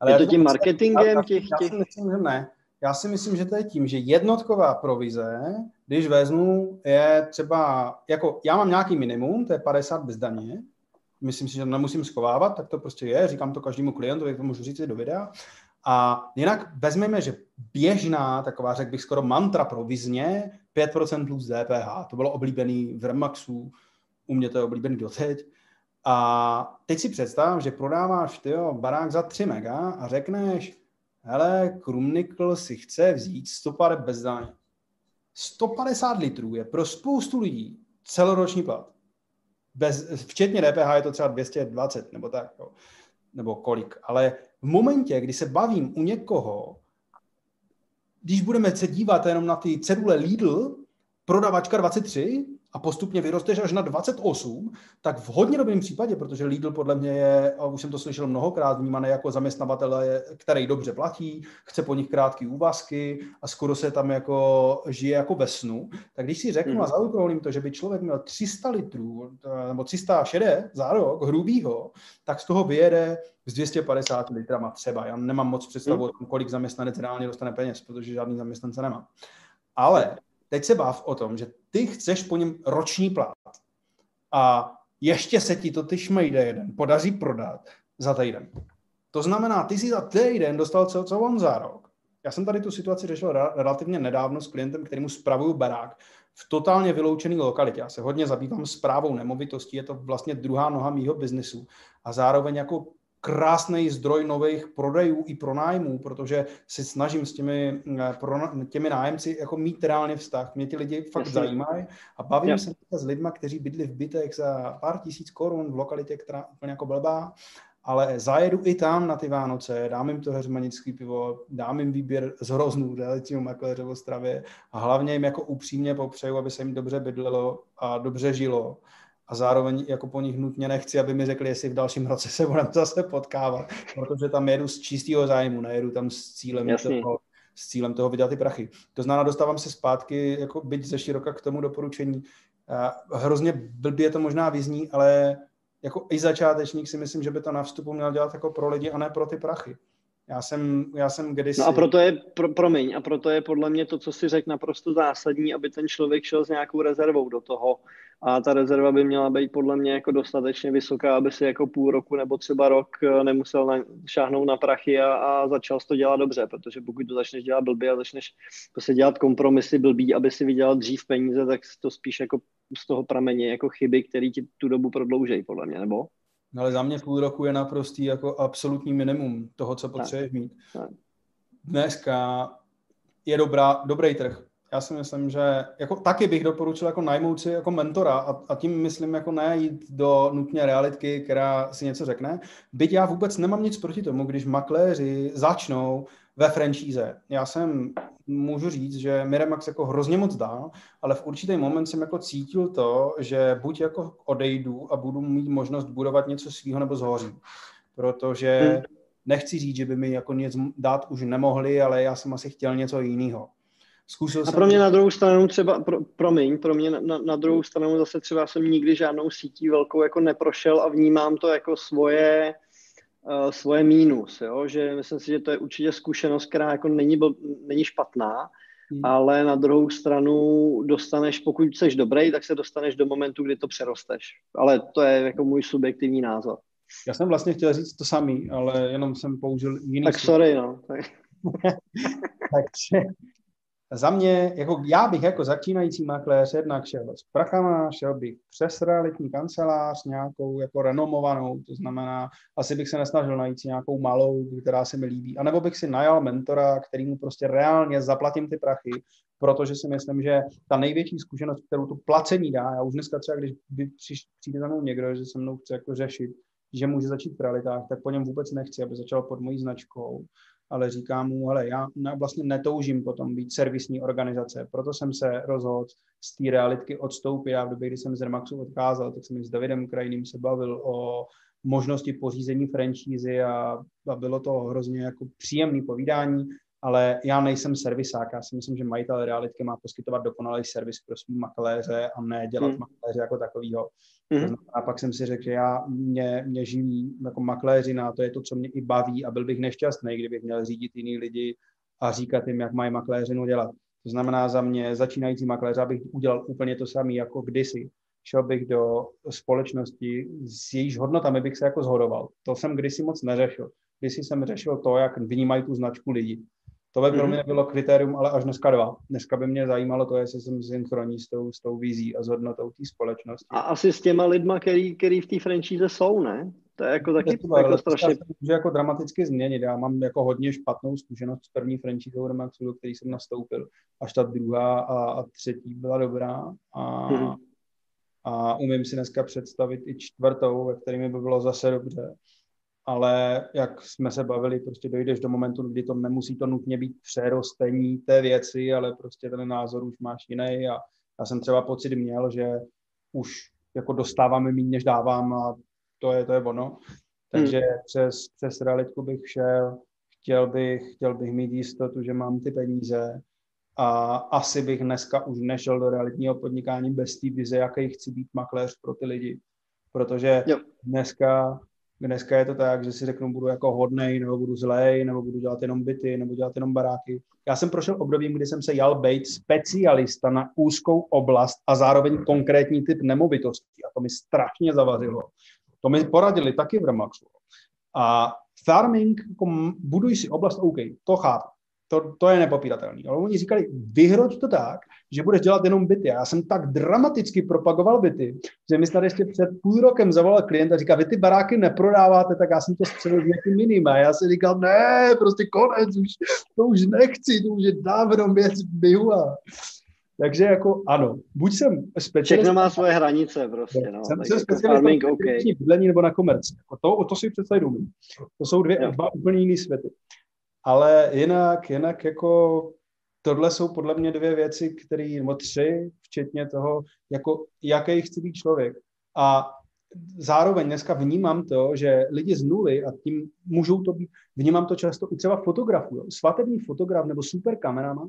[SPEAKER 1] Ale je to tím marketingem těch...
[SPEAKER 2] Já si myslím, že ne. Já si myslím, že to je tím, že jednotková provize, když vezmu, je třeba, jako já mám nějaký minimum, to je 50 bez daně, myslím si, že to nemusím schovávat, tak to prostě je, říkám to každému klientovi, to můžu říct do videa. A jinak vezmeme, že běžná, taková řekl bych skoro mantra provizně, 5% plus DPH, to bylo oblíbený v Remaxu, u mě to je oblíbený doteď. A teď si představ, že prodáváš tyjo, barák za 3 mega a řekneš, hele, Krumnikl si chce vzít 150 bez daně. 150 litrů je pro spoustu lidí celoroční plat. Bez, včetně DPH je to třeba 220 nebo tak. Jo. nebo kolik, ale v momentě, kdy se bavím u někoho, když budeme se dívat jenom na ty cedule Lidl, prodavačka 23, a postupně vyrosteš až na 28, tak v hodně dobrém případě, protože Lidl podle mě je, a už jsem to slyšel mnohokrát, vnímaný jako zaměstnavatel, který dobře platí, chce po nich krátké úvazky a skoro se tam jako žije jako ve snu, tak když si řeknu hmm. a zaukroulím to, že by člověk měl 300 litrů nebo 300 šedé za rok hrubýho, tak z toho vyjede s 250 litrama třeba. Já nemám moc představu hmm. kolik zaměstnanec reálně dostane peněz, protože žádný zaměstnance nemá. Ale teď se bav o tom, že ty chceš po něm roční plat a ještě se ti to ty šmejde jeden podaří prodat za týden. To znamená, ty si za týden dostal co, co on za rok. Já jsem tady tu situaci řešil relativně nedávno s klientem, kterýmu spravuju barák v totálně vyloučené lokalitě. Já se hodně zabývám zprávou nemovitostí, je to vlastně druhá noha mýho biznesu. A zároveň jako krásný zdroj nových prodejů i pronájmů, protože si snažím s těmi, eh, těmi nájemci jako mít reálně vztah. Mě ty lidi fakt Jasně. zajímají a bavím se s lidmi, kteří bydli v bytech za pár tisíc korun v lokalitě, která úplně jako blbá, ale zajedu i tam na ty Vánoce, dám jim to heřmanický pivo, dám jim výběr z hroznů realitního makléře v Ostravě a hlavně jim jako upřímně popřeju, aby se jim dobře bydlelo a dobře žilo a zároveň jako po nich nutně nechci, aby mi řekli, jestli v dalším roce se budeme zase potkávat, protože tam jedu z čistého zájmu, nejedu tam s cílem toho, s cílem toho vydělat ty prachy. To znamená, dostávám se zpátky, jako byť ze široka k tomu doporučení. Hrozně blbě to možná vyzní, ale jako i začátečník si myslím, že by to na vstupu měl dělat jako pro lidi a ne pro ty prachy. Já jsem, já jsem kdysi...
[SPEAKER 1] No a proto je, pro, promiň, a proto je podle mě to, co si řekl, naprosto zásadní, aby ten člověk šel s nějakou rezervou do toho. A ta rezerva by měla být podle mě jako dostatečně vysoká, aby si jako půl roku nebo třeba rok eh, nemusel na, šáhnout na prachy a, a začal to dělat dobře, protože pokud to začneš dělat blbě a začneš prostě dělat kompromisy blbý, aby si vydělal dřív peníze, tak to spíš jako z toho pramení jako chyby, které ti tu dobu prodloužejí, podle mě, nebo?
[SPEAKER 2] No ale za mě půl roku je naprostý jako absolutní minimum toho, co potřebuješ mít. Dneska je dobrá, dobrý trh. Já si myslím, že jako taky bych doporučil jako najmout si jako mentora a, a tím myslím jako ne jít do nutně realitky, která si něco řekne. Byť já vůbec nemám nic proti tomu, když makléři začnou ve franšíze. Já jsem, můžu říct, že Miremax jako hrozně moc dá, ale v určitý moment jsem jako cítil to, že buď jako odejdu a budu mít možnost budovat něco svého nebo zhoří. Protože hmm. nechci říct, že by mi jako nic dát už nemohli, ale já jsem asi chtěl něco jiného.
[SPEAKER 1] Zkusil a pro mě na druhou stranu třeba, pro, promiň, pro mě na, na druhou stranu zase třeba jsem nikdy žádnou sítí velkou jako neprošel a vnímám to jako svoje, uh, svoje mínus, jo? že myslím si, že to je určitě zkušenost, která jako není, bl, není špatná, hmm. ale na druhou stranu dostaneš, pokud jsi dobrý, tak se dostaneš do momentu, kdy to přerosteš. Ale to je jako můj subjektivní názor.
[SPEAKER 2] Já jsem vlastně chtěl říct to samý, ale jenom jsem použil jiný
[SPEAKER 1] Tak sorry, no.
[SPEAKER 2] Takže za mě, jako já bych jako začínající makléř jednak šel s prachama, šel bych přes realitní kancelář nějakou jako renomovanou, to znamená, asi bych se nesnažil najít si nějakou malou, která se mi líbí, anebo bych si najal mentora, který mu prostě reálně zaplatím ty prachy, protože si myslím, že ta největší zkušenost, kterou to placení dá, já už dneska třeba, když přijde za mnou někdo, že se mnou chce jako řešit, že může začít v realitách, tak po něm vůbec nechci, aby začal pod mojí značkou ale říkám mu, hele, já vlastně netoužím potom být servisní organizace, proto jsem se rozhodl z té realitky odstoupit. Já v době, kdy jsem z Remaxu odkázal, tak jsem s Davidem Krajným se bavil o možnosti pořízení franšízy a, a bylo to hrozně jako příjemné povídání ale já nejsem servisák. Já si myslím, že majitel realitky má poskytovat dokonalý servis pro svý makléře a ne dělat hmm. makléře jako takovýho. Hmm. A pak jsem si řekl, že já mě, mě živí jako makléřina, to je to, co mě i baví a byl bych nešťastný, kdybych měl řídit jiný lidi a říkat jim, jak mají makléřinu dělat. To znamená za mě začínající makléř, abych udělal úplně to samé jako kdysi. Šel bych do společnosti, s jejíž hodnotami bych se jako zhodoval. To jsem kdysi moc neřešil. Kdysi jsem řešil to, jak vnímají tu značku lidi. To by pro mhm. mě bylo kritérium, ale až dneska dva. Dneska by mě zajímalo to, jestli jsem synchronní s tou, s tou vizí a s hodnotou té společnosti.
[SPEAKER 1] A asi s těma lidma, který, který v té franšíze jsou, ne? To je jako taky
[SPEAKER 2] to jako strašně... Může jako dramaticky změnit. Já mám jako hodně špatnou zkušenost s první franšízou Remaxu, do který jsem nastoupil. Až ta druhá a, a třetí byla dobrá. A, hmm. a umím si dneska představit i čtvrtou, ve které by bylo zase dobře ale jak jsme se bavili, prostě dojdeš do momentu, kdy to nemusí to nutně být přerostení té věci, ale prostě ten názor už máš jiný a já jsem třeba pocit měl, že už jako dostávám méně, než dávám a to je, to je ono. Takže hmm. přes, přes realitku bych šel, chtěl bych, chtěl bych mít jistotu, že mám ty peníze a asi bych dneska už nešel do realitního podnikání bez té vize, jaký chci být makléř pro ty lidi. Protože jo. dneska Dneska je to tak, že si řeknu, budu jako hodnej, nebo budu zlej, nebo budu dělat jenom byty, nebo dělat jenom baráky. Já jsem prošel obdobím, kdy jsem se jal být specialista na úzkou oblast a zároveň konkrétní typ nemovitostí. A to mi strašně zavazilo. To mi poradili taky v Remaxu. A farming, jako buduj si oblast, OK, to chápu. To, to je nepopíratelné. Ale oni říkali, vyhroď to tak, že budeš dělat jenom byty. A já jsem tak dramaticky propagoval byty, že mi snad ještě před půl rokem zavolal klient a říká, vy ty baráky neprodáváte, tak já jsem to střelil nějakým jiným. A já si říkal, ne, prostě konec, už, to už nechci, to už je dávno věc byla. Takže jako ano, buď jsem
[SPEAKER 1] specialista... Všechno má svoje hranice prostě, no.
[SPEAKER 2] Jsem, jsem specialista na okay. bydlení nebo na komerci. Jako to, to si představit umím. To jsou dvě, dva úplně jiné světy. Ale jinak, jinak jako tohle jsou podle mě dvě věci, které, nebo tři, včetně toho, jako jaký chci být člověk. A zároveň dneska vnímám to, že lidi z nuly, a tím můžou to být, vnímám to často i třeba fotografu, svatební fotograf nebo super kameraman,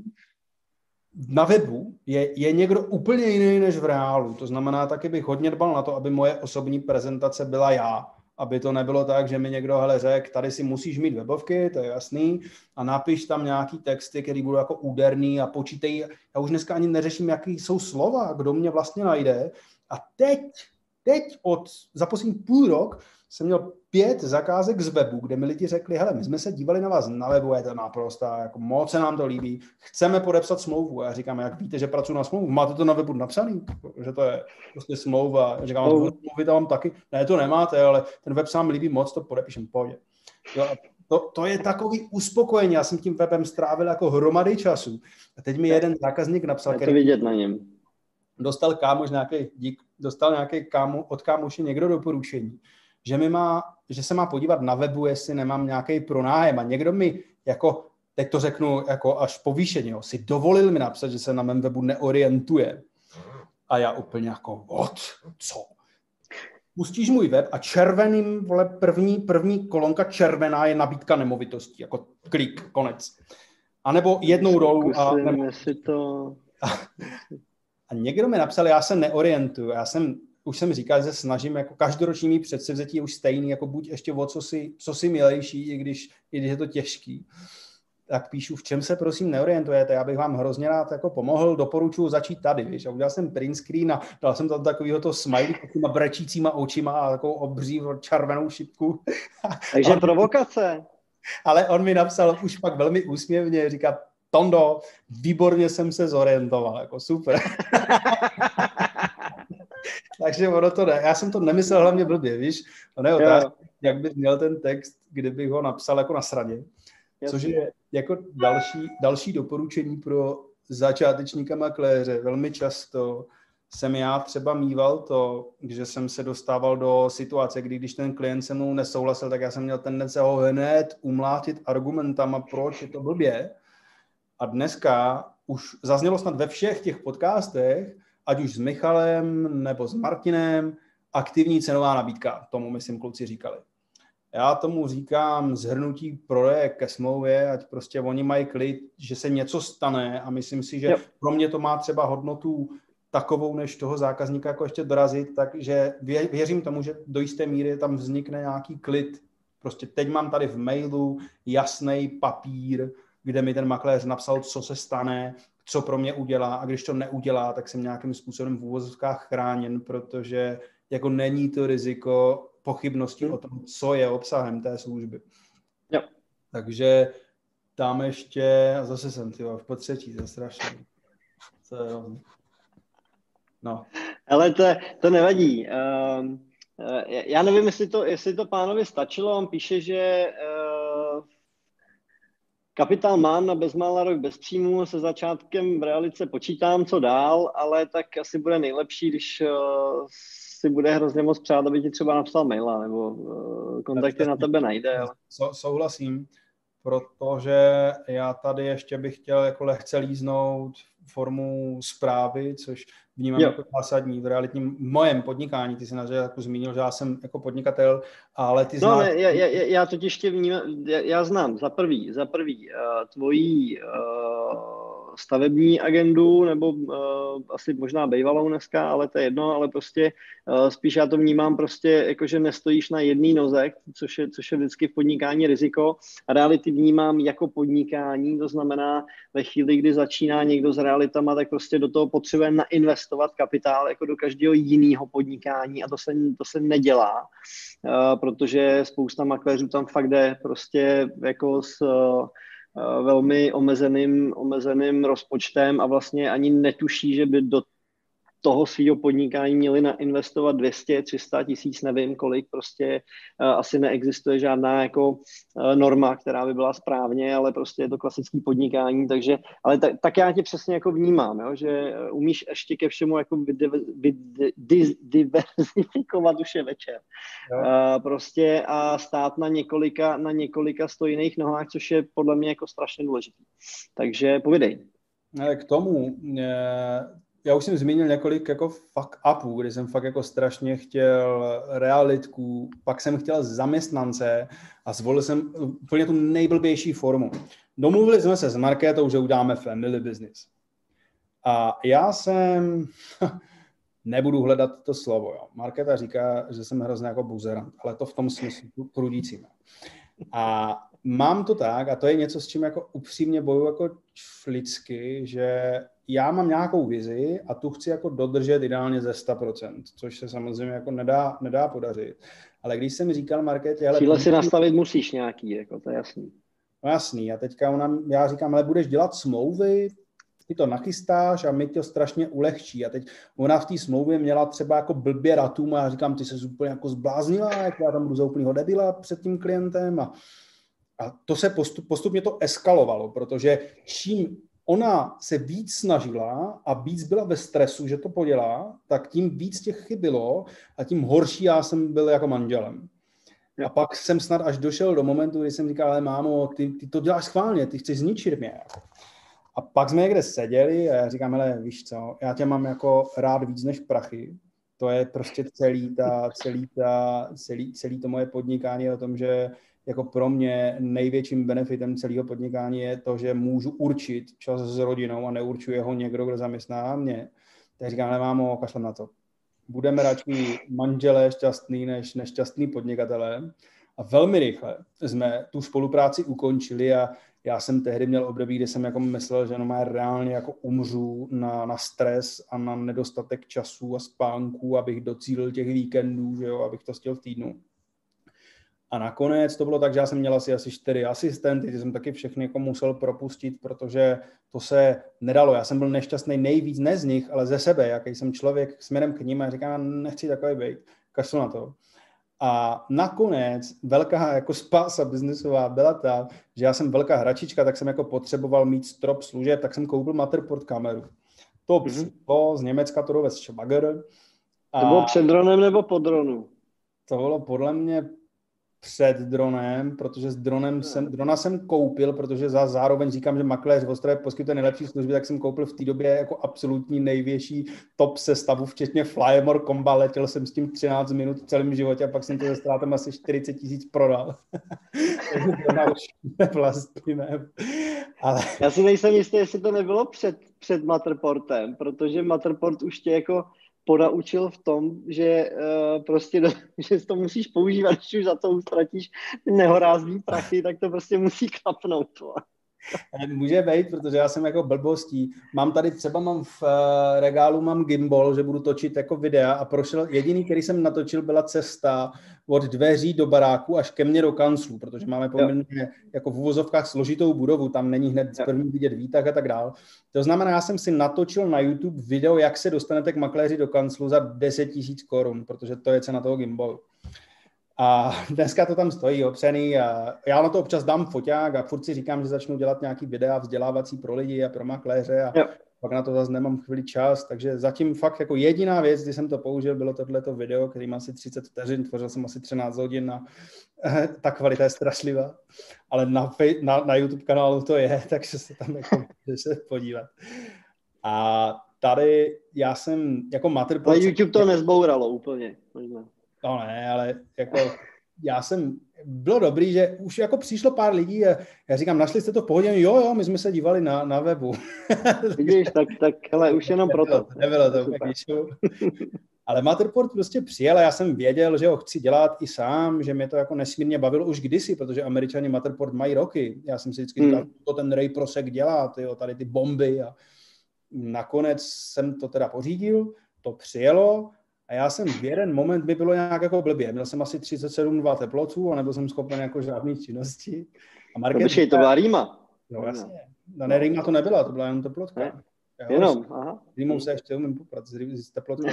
[SPEAKER 2] na webu je, je někdo úplně jiný než v reálu. To znamená, taky bych hodně dbal na to, aby moje osobní prezentace byla já aby to nebylo tak, že mi někdo hele řek, tady si musíš mít webovky, to je jasný, a napiš tam nějaký texty, který budou jako úderný a počítej. Já už dneska ani neřeším, jaký jsou slova, kdo mě vlastně najde. A teď, teď od, za poslední půl rok jsem měl pět zakázek z webu, kde mi lidi řekli, hele, my jsme se dívali na vás na webu, je to naprosto, jako moc se nám to líbí, chceme podepsat smlouvu. A já říkám, jak víte, že pracuji na smlouvu, máte to na webu napsaný, že to je prostě smlouva. Já říkám, smlouvy tam taky, ne, to nemáte, ale ten web sám líbí moc, to podepíšem, pohodě. Jo, a to, to, je takový uspokojení. Já jsem tím webem strávil jako hromady času. A teď mi jeden zákazník napsal,
[SPEAKER 1] to vidět na něm.
[SPEAKER 2] Dostal kámoš nějaký, dík, dostal nějaký kámo, od kámoše někdo doporučení že, mi má, že se má podívat na webu, jestli nemám nějaký pronájem a někdo mi jako, teď to řeknu jako až povýšeně, si dovolil mi napsat, že se na mém webu neorientuje. A já úplně jako, what? Co? Pustíš můj web a červeným, vole, první, první kolonka červená je nabídka nemovitostí, jako klik, konec. A nebo jednou rolu a... Nebo...
[SPEAKER 1] to...
[SPEAKER 2] A někdo mi napsal, já se neorientuju, já jsem už jsem říkal, že se snažím jako každoroční předsevzetí je už stejný, jako buď ještě o co si, co si milejší, i když, i když je to těžký. Tak píšu, v čem se prosím neorientujete, já bych vám hrozně rád jako pomohl, doporučuji začít tady, víš. A udělal jsem print screen a dal jsem tam takovýho to smiley s těma brečícíma očima a takovou obří červenou šipku.
[SPEAKER 1] Takže provokace.
[SPEAKER 2] Ale on mi napsal už pak velmi úsměvně, říká, Tondo, výborně jsem se zorientoval, jako super. Takže ono to ne. Já jsem to nemyslel hlavně blbě, víš? To je otázka, jak bys měl ten text, kdybych ho napsal jako na sradě. Což je jako další, další doporučení pro začátečníka makléře. Velmi často jsem já třeba mýval to, že jsem se dostával do situace, kdy když ten klient se mnou nesouhlasil, tak já jsem měl tendence ho hned umlátit argumentama, proč je to blbě. A dneska už zaznělo snad ve všech těch podcastech, ať už s Michalem nebo s Martinem, aktivní cenová nabídka, tomu myslím kluci říkali. Já tomu říkám zhrnutí prodeje ke smlouvě, ať prostě oni mají klid, že se něco stane a myslím si, že jo. pro mě to má třeba hodnotu takovou, než toho zákazníka jako ještě dorazit, takže věřím tomu, že do jisté míry tam vznikne nějaký klid. Prostě teď mám tady v mailu jasný papír, kde mi ten makléř napsal, co se stane, co pro mě udělá a když to neudělá, tak jsem nějakým způsobem v úvozovkách chráněn, protože jako není to riziko pochybností hmm. o tom, co je obsahem té služby.
[SPEAKER 1] Jo.
[SPEAKER 2] Takže tam ještě, a zase jsem ty v potřetí, to je. To je No.
[SPEAKER 1] Ale to, to nevadí. Uh, já nevím, jestli to, jestli to pánovi stačilo. On píše, že uh, Kapitál mám na bezmála rok bez příjmu, se začátkem v realice počítám, co dál, ale tak asi bude nejlepší, když uh, si bude hrozně moc přát, aby ti třeba napsal maila, nebo uh, kontakty na tebe najde. Ale...
[SPEAKER 2] Souhlasím, protože já tady ještě bych chtěl jako lehce líznout formu zprávy, což vnímám jo. jako zásadní v realitním mojem podnikání. Ty jsi na jako zmínil, že já jsem jako podnikatel, ale ty no, znáš...
[SPEAKER 1] No, ne, já, já, já totiž tě vnímám, já, já znám za prvý, za prvý uh, tvojí uh, stavební agendu, nebo uh, asi možná bývalou dneska, ale to je jedno, ale prostě uh, spíš já to vnímám prostě jako, že nestojíš na jedné noze, což je, což je vždycky v podnikání riziko. A reality vnímám jako podnikání, to znamená ve chvíli, kdy začíná někdo s realitama, tak prostě do toho potřebuje nainvestovat kapitál jako do každého jiného podnikání a to se, to se nedělá, uh, protože spousta makléřů tam fakt jde prostě jako s uh, velmi omezeným, omezeným rozpočtem a vlastně ani netuší, že by do toho svého podnikání měli nainvestovat 200, 300 tisíc, nevím kolik, prostě uh, asi neexistuje žádná jako uh, norma, která by byla správně, ale prostě je to klasický podnikání, takže, ale tak, tak já tě přesně jako vnímám, jo, že umíš ještě ke všemu jako diversifikovat už je večer. Uh, prostě a stát na několika, na několika stojných nohách, což je podle mě jako strašně důležitý. Takže povidej.
[SPEAKER 2] K tomu, já už jsem zmínil několik jako fuck upů, kdy jsem fakt jako strašně chtěl realitku, pak jsem chtěl zaměstnance a zvolil jsem úplně tu nejblbější formu. Domluvili jsme se s Markétou, že uděláme family business. A já jsem, nebudu hledat to slovo, jo. Markéta říká, že jsem hrozně jako buzerant, ale to v tom smyslu prudícím. A mám to tak, a to je něco, s čím jako upřímně bojuju jako lidsky, že já mám nějakou vizi a tu chci jako dodržet ideálně ze 100%, což se samozřejmě jako nedá, nedá podařit. Ale když jsem říkal Markétě...
[SPEAKER 1] Ale Cíle si nastavit musíš nějaký, jako to je jasný.
[SPEAKER 2] No jasný. A teďka ona, já říkám, ale budeš dělat smlouvy, ty to nachystáš a mi to strašně ulehčí. A teď ona v té smlouvě měla třeba jako blbě ratům a já říkám, ty se úplně jako zbláznila, jak já tam budu za úplnýho debila před tím klientem a, a to se postup, postupně to eskalovalo, protože čím ona se víc snažila a víc byla ve stresu, že to podělá, tak tím víc těch chybilo a tím horší já jsem byl jako manželem. A pak jsem snad až došel do momentu, kdy jsem říkal, ale mámo, ty, ty to děláš schválně, ty chceš zničit mě. A pak jsme někde seděli a já říkám, ale víš co, já tě mám jako rád víc než prachy. To je prostě celý, ta, celý, ta, celý, celý to moje podnikání o tom, že jako pro mě největším benefitem celého podnikání je to, že můžu určit čas s rodinou a neurčuje ho někdo, kdo zaměstná mě. Tak říkám, nemámo, kašlem na to. Budeme radši manželé šťastný než nešťastný podnikatelé. A velmi rychle jsme tu spolupráci ukončili a já jsem tehdy měl období, kdy jsem jako myslel, že no má reálně jako umřu na, na stres a na nedostatek času a spánku, abych docílil těch víkendů, že jo, abych to stihl v týdnu. A nakonec to bylo tak, že já jsem měl asi, asi čtyři asistenty, ty jsem taky všechny jako musel propustit, protože to se nedalo. Já jsem byl nešťastný nejvíc, ne z nich, ale ze sebe, jaký jsem člověk směrem k ním a říkám, nechci takový být, kašlu na to. A nakonec velká jako spása biznesová byla ta, že já jsem velká hračička, tak jsem jako potřeboval mít strop služeb, tak jsem koupil Matterport kameru. To, mm-hmm. z Německa to dovez Schwager.
[SPEAKER 1] A to bylo před dronem nebo po dronu?
[SPEAKER 2] To bylo podle mě před dronem, protože s dronem jsem, drona jsem koupil, protože za zároveň říkám, že makléř v Ostravě poskytuje nejlepší služby, tak jsem koupil v té době jako absolutní největší top sestavu, včetně Flymore Comba, letěl jsem s tím 13 minut v celém životě a pak jsem to ze ztrátem asi 40 tisíc prodal. Takže drona už vlastně.
[SPEAKER 1] Ale... Já si nejsem jistý, jestli to nebylo před, před Matterportem, protože Matterport už tě jako podaučil v tom, že uh, prostě do, že to musíš používat, když už za to utratíš nehorázný prachy, tak to prostě musí klapnout.
[SPEAKER 2] Může být, protože já jsem jako blbostí. Mám tady třeba mám v uh, regálu mám gimbal, že budu točit jako videa a prošel, jediný, který jsem natočil, byla cesta od dveří do baráku až ke mně do kanclu, protože máme poměrně jako v uvozovkách složitou budovu, tam není hned z první vidět výtah a tak dál. To znamená, já jsem si natočil na YouTube video, jak se dostanete k makléři do kanclu za 10 tisíc korun, protože to je cena toho gimbalu. A dneska to tam stojí opřený a já na to občas dám foťák a furt si říkám, že začnu dělat nějaký videa vzdělávací pro lidi a pro makléře a, pak na to zase nemám chvíli čas, takže zatím fakt jako jediná věc, kdy jsem to použil, bylo tohleto video, který má asi 30 vteřin, tvořil jsem asi 13 hodin a ta kvalita je strašlivá, ale na, na, na YouTube kanálu to je, takže se tam jako se podívat. A tady já jsem jako mater...
[SPEAKER 1] Ale YouTube to nezbouralo úplně. Možná.
[SPEAKER 2] No ne, ale jako já jsem, bylo dobrý, že už jako přišlo pár lidí a já říkám, našli jste to v pohodě? Jo, jo, my jsme se dívali na, na webu.
[SPEAKER 1] Vidíš, tak, tak hele, už jenom proto.
[SPEAKER 2] Nebylo to úplně Ale Matterport prostě přijel a já jsem věděl, že ho chci dělat i sám, že mě to jako nesmírně bavilo už kdysi, protože američani Matterport mají roky. Já jsem si vždycky říkal, hmm. to ten Ray Prosek dělá, ty, jo, tady ty bomby a nakonec jsem to teda pořídil, to přijelo a já jsem v jeden moment mi bylo nějak jako blbě. Měl jsem asi 37,2 teplotů a nebyl jsem schopen jako žádný činnosti.
[SPEAKER 1] A Market počkej, to byla Rýma.
[SPEAKER 2] No jasně. No, ne, Rýma to nebyla, to byla jenom teplotka. Ne?
[SPEAKER 1] Jenom, aha.
[SPEAKER 2] Rýmou se ještě umím poprat s, s teplotou.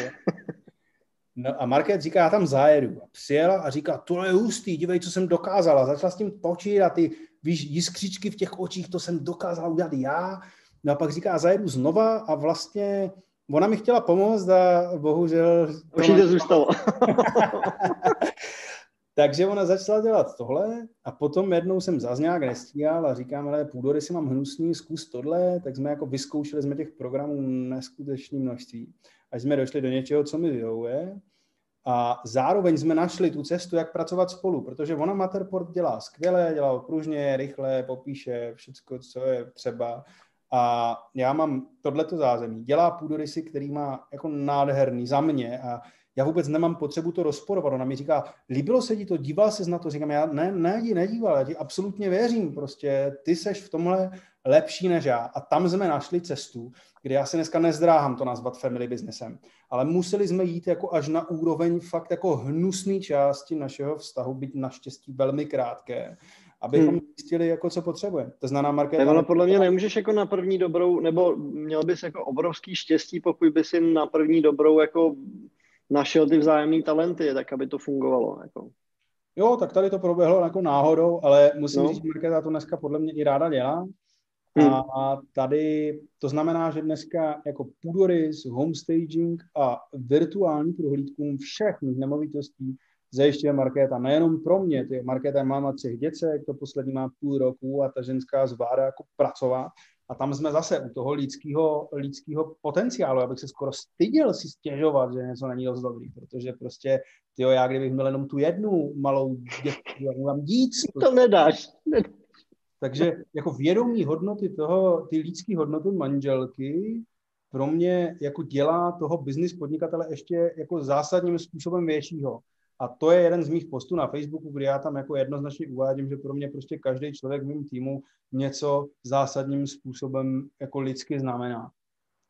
[SPEAKER 2] No a Market říká, já tam zajedu. A přijela a říká, tohle je hustý, dívej, co jsem dokázala. Začala s tím točit a ty, víš, jiskřičky v těch očích, to jsem dokázala udělat já. No a pak říká, zajedu znova a vlastně ona mi chtěla pomoct a bohužel...
[SPEAKER 1] Už to zůstalo.
[SPEAKER 2] Takže ona začala dělat tohle a potom jednou jsem zase nějak nestíhal a říkám, ale půdory si mám hnusný, zkus tohle, tak jsme jako vyzkoušeli jsme těch programů neskutečné množství, až jsme došli do něčeho, co mi vyhovuje. A zároveň jsme našli tu cestu, jak pracovat spolu, protože ona Matterport dělá skvěle, dělá pružně, rychle, popíše všechno, co je třeba a já mám tohleto zázemí. Dělá půdorysy, který má jako nádherný za mě a já vůbec nemám potřebu to rozporovat. Ona mi říká, líbilo se ti to, díval ses na to? Říkám, já ne, ne, nedíval, já ti absolutně věřím, prostě ty seš v tomhle lepší než já. A tam jsme našli cestu, kde já se dneska nezdráhám to nazvat family businessem, ale museli jsme jít jako až na úroveň fakt jako hnusný části našeho vztahu, být naštěstí velmi krátké, abychom hmm. zjistili, jako co potřebujeme. To znamená marketing.
[SPEAKER 1] Tak ono podle mě nemůžeš jako na první dobrou, nebo měl bys jako obrovský štěstí, pokud bys si na první dobrou jako našel ty vzájemné talenty, tak aby to fungovalo. Jako.
[SPEAKER 2] Jo, tak tady to proběhlo jako náhodou, ale musím no. říct, že Markéta to dneska podle mě i ráda dělá. Hmm. A tady to znamená, že dneska jako půdorys, homestaging a virtuální prohlídkům všech nemovitostí zajišťuje Markéta. Nejenom pro mě, ty Markéta je máma třech děcek, to poslední má půl roku a ta ženská zvládá jako pracovat. A tam jsme zase u toho lidského, lidského potenciálu. Abych se skoro styděl si stěžovat, že něco není dost dobrý, protože prostě, tyjo, já kdybych měl jenom tu jednu malou dětku, já mám díc.
[SPEAKER 1] To nedáš.
[SPEAKER 2] Takže jako vědomí hodnoty toho, ty lidské hodnoty manželky pro mě jako dělá toho business podnikatele ještě jako zásadním způsobem většího. A to je jeden z mých postů na Facebooku, kde já tam jako jednoznačně uvádím, že pro mě prostě každý člověk v mém týmu něco zásadním způsobem jako lidsky znamená.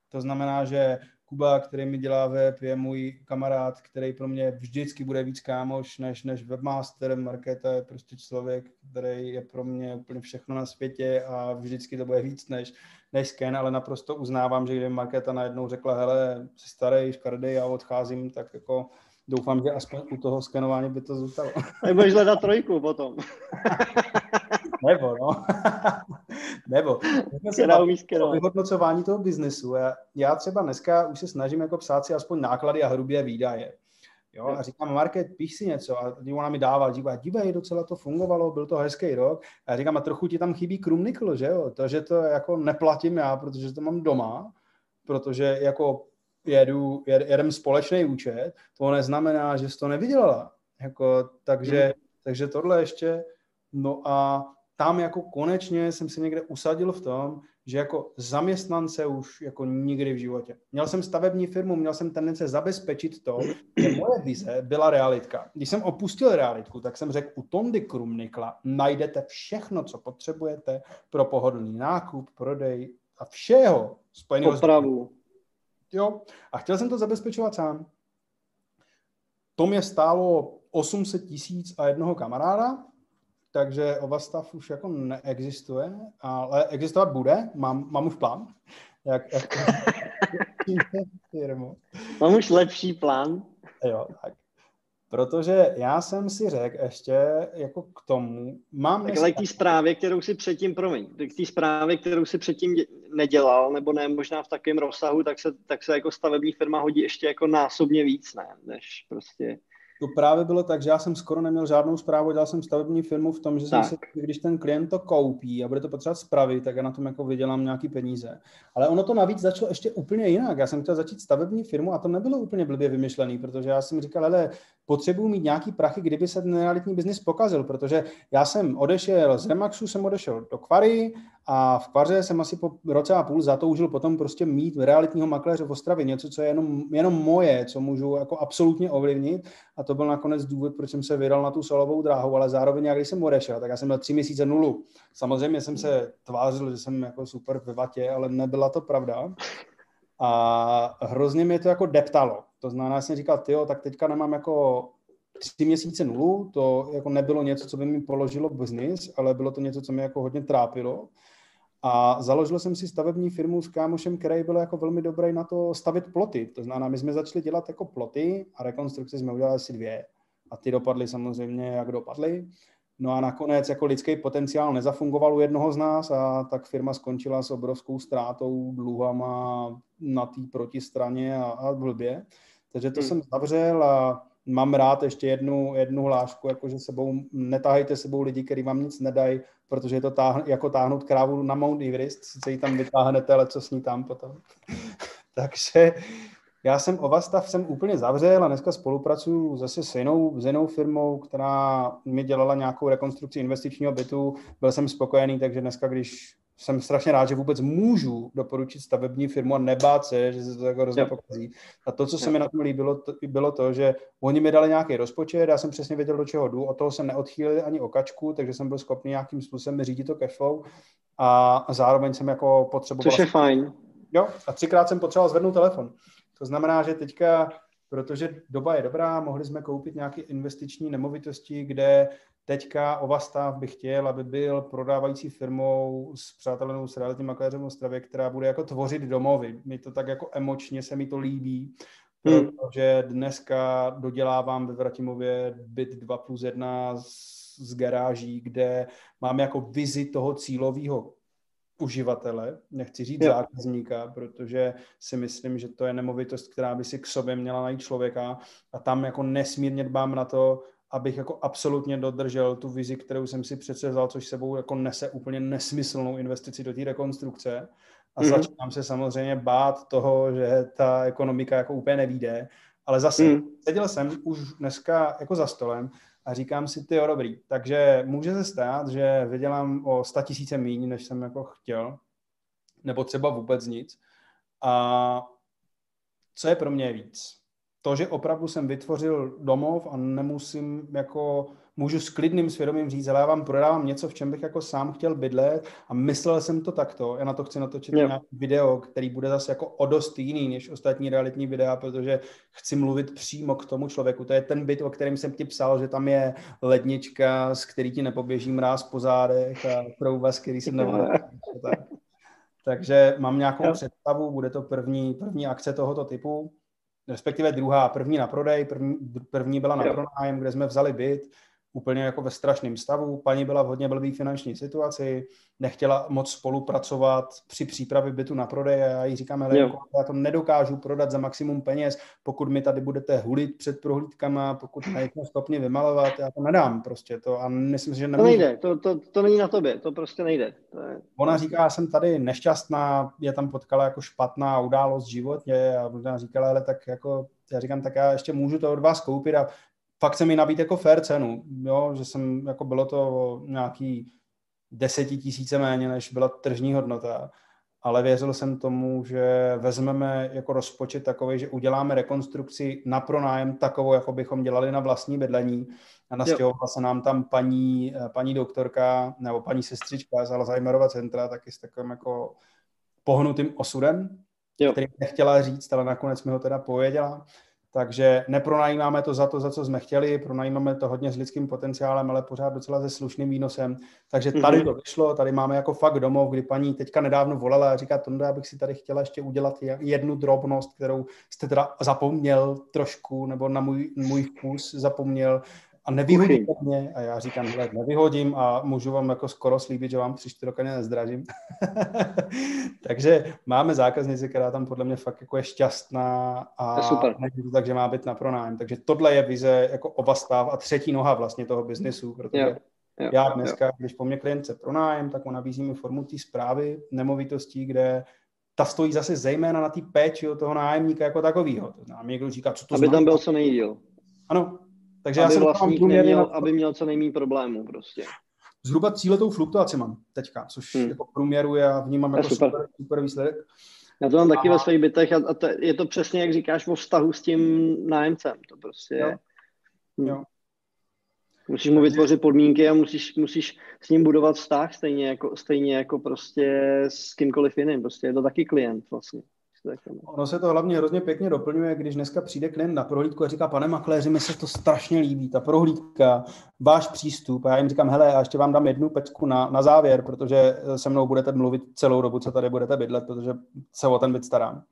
[SPEAKER 2] To znamená, že Kuba, který mi dělá web, je můj kamarád, který pro mě vždycky bude víc kámoš než, než webmaster. Markéta je prostě člověk, který je pro mě úplně všechno na světě a vždycky to bude víc než, než Ken, ale naprosto uznávám, že kdyby Markéta najednou řekla, hele, jsi starý, škardej, já odcházím, tak jako doufám, že aspoň u toho skenování by to zůstalo.
[SPEAKER 1] Nebudeš hledat trojku potom.
[SPEAKER 2] Nebo, no. Nebo. O vyhodnocování toho biznesu. Já, já třeba dneska už se snažím jako psát si aspoň náklady a hrubě výdaje. Jo, a říkám, Market, píš si něco. A ona mi dává, díva, dívej, docela to fungovalo, byl to hezký rok. A já říkám, a trochu ti tam chybí krumnikl, že jo? To, že to jako neplatím já, protože to mám doma, protože jako jedu, jed, jedem společný účet, to neznamená, že jsi to nevydělala. Jako, takže, mm. takže tohle ještě, no a tam jako konečně jsem se někde usadil v tom, že jako zaměstnance už jako nikdy v životě. Měl jsem stavební firmu, měl jsem tendence zabezpečit to, že moje vize byla realitka. Když jsem opustil realitku, tak jsem řekl, u Tondy Krumnikla najdete všechno, co potřebujete pro pohodlný nákup, prodej a všeho
[SPEAKER 1] spojeného Popravu.
[SPEAKER 2] Jo, a chtěl jsem to zabezpečovat sám. To mě stálo 800 tisíc a jednoho kamaráda, takže Ovastav už jako neexistuje, ale existovat bude, mám, mám už plán. Jak, jak
[SPEAKER 1] mám už lepší plán.
[SPEAKER 2] Jo, tak. Protože já jsem si řekl ještě jako k tomu, mám...
[SPEAKER 1] Tak ale k té zprávě, kterou si předtím, promiň, k té zprávě, kterou si předtím nedělal, nebo ne možná v takovém rozsahu, tak se, tak se jako stavební firma hodí ještě jako násobně víc, ne, než prostě
[SPEAKER 2] to právě bylo tak, že já jsem skoro neměl žádnou zprávu, dělal jsem stavební firmu v tom, že jsem si, když ten klient to koupí a bude to potřebovat spravit, tak já na tom jako vydělám nějaký peníze. Ale ono to navíc začalo ještě úplně jinak. Já jsem chtěl začít stavební firmu a to nebylo úplně blbě vymyšlený, protože já jsem říkal, ale potřebuji mít nějaký prachy, kdyby se ten realitní biznis pokazil, protože já jsem odešel z Remaxu, jsem odešel do Kvary a v Kvaře jsem asi po roce a půl zatoužil potom prostě mít realitního makléře v Ostravě, něco, co je jenom, jenom moje, co můžu jako absolutně ovlivnit a to byl nakonec důvod, proč jsem se vydal na tu solovou dráhu, ale zároveň, jak když jsem odešel, tak já jsem měl tři měsíce nulu. Samozřejmě jsem se tvářil, že jsem jako super ve vatě, ale nebyla to pravda. A hrozně mě to jako deptalo. To znamená, já jsem říkal, tyjo, tak teďka nemám jako tři měsíce nulu, to jako nebylo něco, co by mi položilo biznis, ale bylo to něco, co mě jako hodně trápilo. A založil jsem si stavební firmu s kámošem, který byl jako velmi dobrý na to stavit ploty. To znamená, my jsme začali dělat jako ploty a rekonstrukce jsme udělali asi dvě. A ty dopadly samozřejmě, jak dopadly. No a nakonec jako lidský potenciál nezafungoval u jednoho z nás a tak firma skončila s obrovskou ztrátou, dluhama na té protistraně a, a blbě. Takže to hmm. jsem zavřel a mám rád ještě jednu, jednu hlášku, jako že sebou, netahejte sebou lidi, kteří vám nic nedají, protože je to táhn, jako táhnout krávu na Mount Everest, sice ji tam vytáhnete, ale co s ní tam potom. Takže já jsem Ovastav jsem úplně zavřel a dneska spolupracuju zase s jinou, s jinou firmou, která mi dělala nějakou rekonstrukci investičního bytu. Byl jsem spokojený, takže dneska, když jsem strašně rád, že vůbec můžu doporučit stavební firmu a nebát se, že se to jako hrozně pokazí. A to, co se mi na tom líbilo, to, bylo to, že oni mi dali nějaký rozpočet, já jsem přesně věděl, do čeho jdu, od toho jsem neodchýlil ani o kačku, takže jsem byl schopný nějakým způsobem řídit to cashflow a zároveň jsem jako potřeboval...
[SPEAKER 1] Což je fajn.
[SPEAKER 2] Jo, a třikrát jsem potřeboval zvednout telefon. To znamená, že teďka, protože doba je dobrá, mohli jsme koupit nějaké investiční nemovitosti, kde Teďka Ovastav bych chtěl, aby byl prodávající firmou s přátelenou s realitním makléřem v Ostravě, která bude jako tvořit domovy. Mi to tak jako emočně se mi to líbí, hmm. protože dneska dodělávám ve Vratimově byt 2 plus 1 z, z garáží, kde mám jako vizi toho cílového uživatele, nechci říct jo. zákazníka, protože si myslím, že to je nemovitost, která by si k sobě měla najít člověka a tam jako nesmírně dbám na to, abych jako absolutně dodržel tu vizi, kterou jsem si přece vzal, což sebou jako nese úplně nesmyslnou investici do té rekonstrukce. A mm-hmm. začínám se samozřejmě bát toho, že ta ekonomika jako úplně nevíde. Ale zase mm. seděl jsem už dneska jako za stolem a říkám si, ty jo, dobrý. Takže může se stát, že vydělám o 100 tisíce míň, než jsem jako chtěl, nebo třeba vůbec nic. A co je pro mě víc? To, že opravdu jsem vytvořil domov a nemusím jako, můžu s klidným svědomím říct, ale já vám prodávám něco, v čem bych jako sám chtěl bydlet a myslel jsem to takto. Já na to chci natočit yeah. nějaký video, který bude zase jako o dost jiný než ostatní realitní videa, protože chci mluvit přímo k tomu člověku. To je ten byt, o kterém jsem ti psal, že tam je lednička, z který ti nepoběží mráz po zádech a prouvaz, který jsem nemohl. Takže mám nějakou představu, bude to první, první akce tohoto typu respektive druhá, první na prodej, první, první byla na pronájem, kde jsme vzali byt, úplně jako ve strašném stavu. Paní byla v hodně blbý finanční situaci, nechtěla moc spolupracovat při přípravě bytu na prodej a já jí říkám, ale jako, já to nedokážu prodat za maximum peněz, pokud mi tady budete hulit před prohlídkama, pokud nejsme schopni vymalovat, já to nedám prostě to a myslím si, že
[SPEAKER 1] nemůžu. To nejde, to, to, to není na tobě, to prostě nejde. To je...
[SPEAKER 2] Ona říká, já jsem tady nešťastná, je tam potkala jako špatná událost v životě a ona říkala, ale tak jako já říkám, tak já ještě můžu to od vás koupit a fakt se mi nabít jako fair cenu, jo, že jsem, jako bylo to nějaký desetitisíce méně, než byla tržní hodnota, ale věřil jsem tomu, že vezmeme jako rozpočet takový, že uděláme rekonstrukci na pronájem takovou, jako bychom dělali na vlastní bydlení a nastěhovala se nám tam paní, paní doktorka nebo paní sestřička z Alzheimerova centra taky s takovým jako pohnutým osudem, jo. který nechtěla říct, ale nakonec mi ho teda pověděla. Takže nepronajímáme to za to, za co jsme chtěli, pronajímáme to hodně s lidským potenciálem, ale pořád docela se slušným výnosem. Takže tady mm-hmm. to vyšlo, tady máme jako fakt domov, kdy paní teďka nedávno volala a říká, Tonda, já bych si tady chtěla ještě udělat jednu drobnost, kterou jste teda zapomněl trošku, nebo na můj, můj vkus zapomněl, a nevyhodíte mě a já říkám, že nevyhodím a můžu vám jako skoro slíbit, že vám příští rok ani nezdražím. Takže máme zákaznici, která tam podle mě fakt jako je šťastná a
[SPEAKER 1] super.
[SPEAKER 2] to tak, že má být na pronájem. Takže tohle je vize jako oba stav a třetí noha vlastně toho biznesu, protože jo. Jo, já dneska, jo. když po mně klient chce pronájem, tak mu nabízíme formu té zprávy nemovitostí, kde ta stojí zase zejména na té péči od toho nájemníka jako takového. To znamená, někdo říká, co to
[SPEAKER 1] Aby
[SPEAKER 2] znamená.
[SPEAKER 1] tam byl co nejdíl.
[SPEAKER 2] Ano,
[SPEAKER 1] takže aby já jsem vlastník neměl, na... aby měl co nejméně problémů prostě.
[SPEAKER 2] Zhruba cíletou fluktuaci mám teďka, což hmm. jako průměru já vnímám jako super. super, super výsledek.
[SPEAKER 1] Já to mám a... taky ve svých bytech a, a to, je to přesně, jak říkáš, o vztahu s tím nájemcem. To prostě jo. je. Hmm. Jo. Musíš mu vytvořit podmínky a musíš, musíš s ním budovat vztah stejně jako, stejně jako prostě s kýmkoliv jiným. Prostě je to taky klient vlastně.
[SPEAKER 2] Ono se to hlavně hrozně pěkně doplňuje, když dneska přijde klient na prohlídku a říká, pane makléři, mi se to strašně líbí, ta prohlídka, váš přístup. A já jim říkám, hele, a ještě vám dám jednu pecku na, na závěr, protože se mnou budete mluvit celou dobu, co tady budete bydlet, protože se o ten byt starám.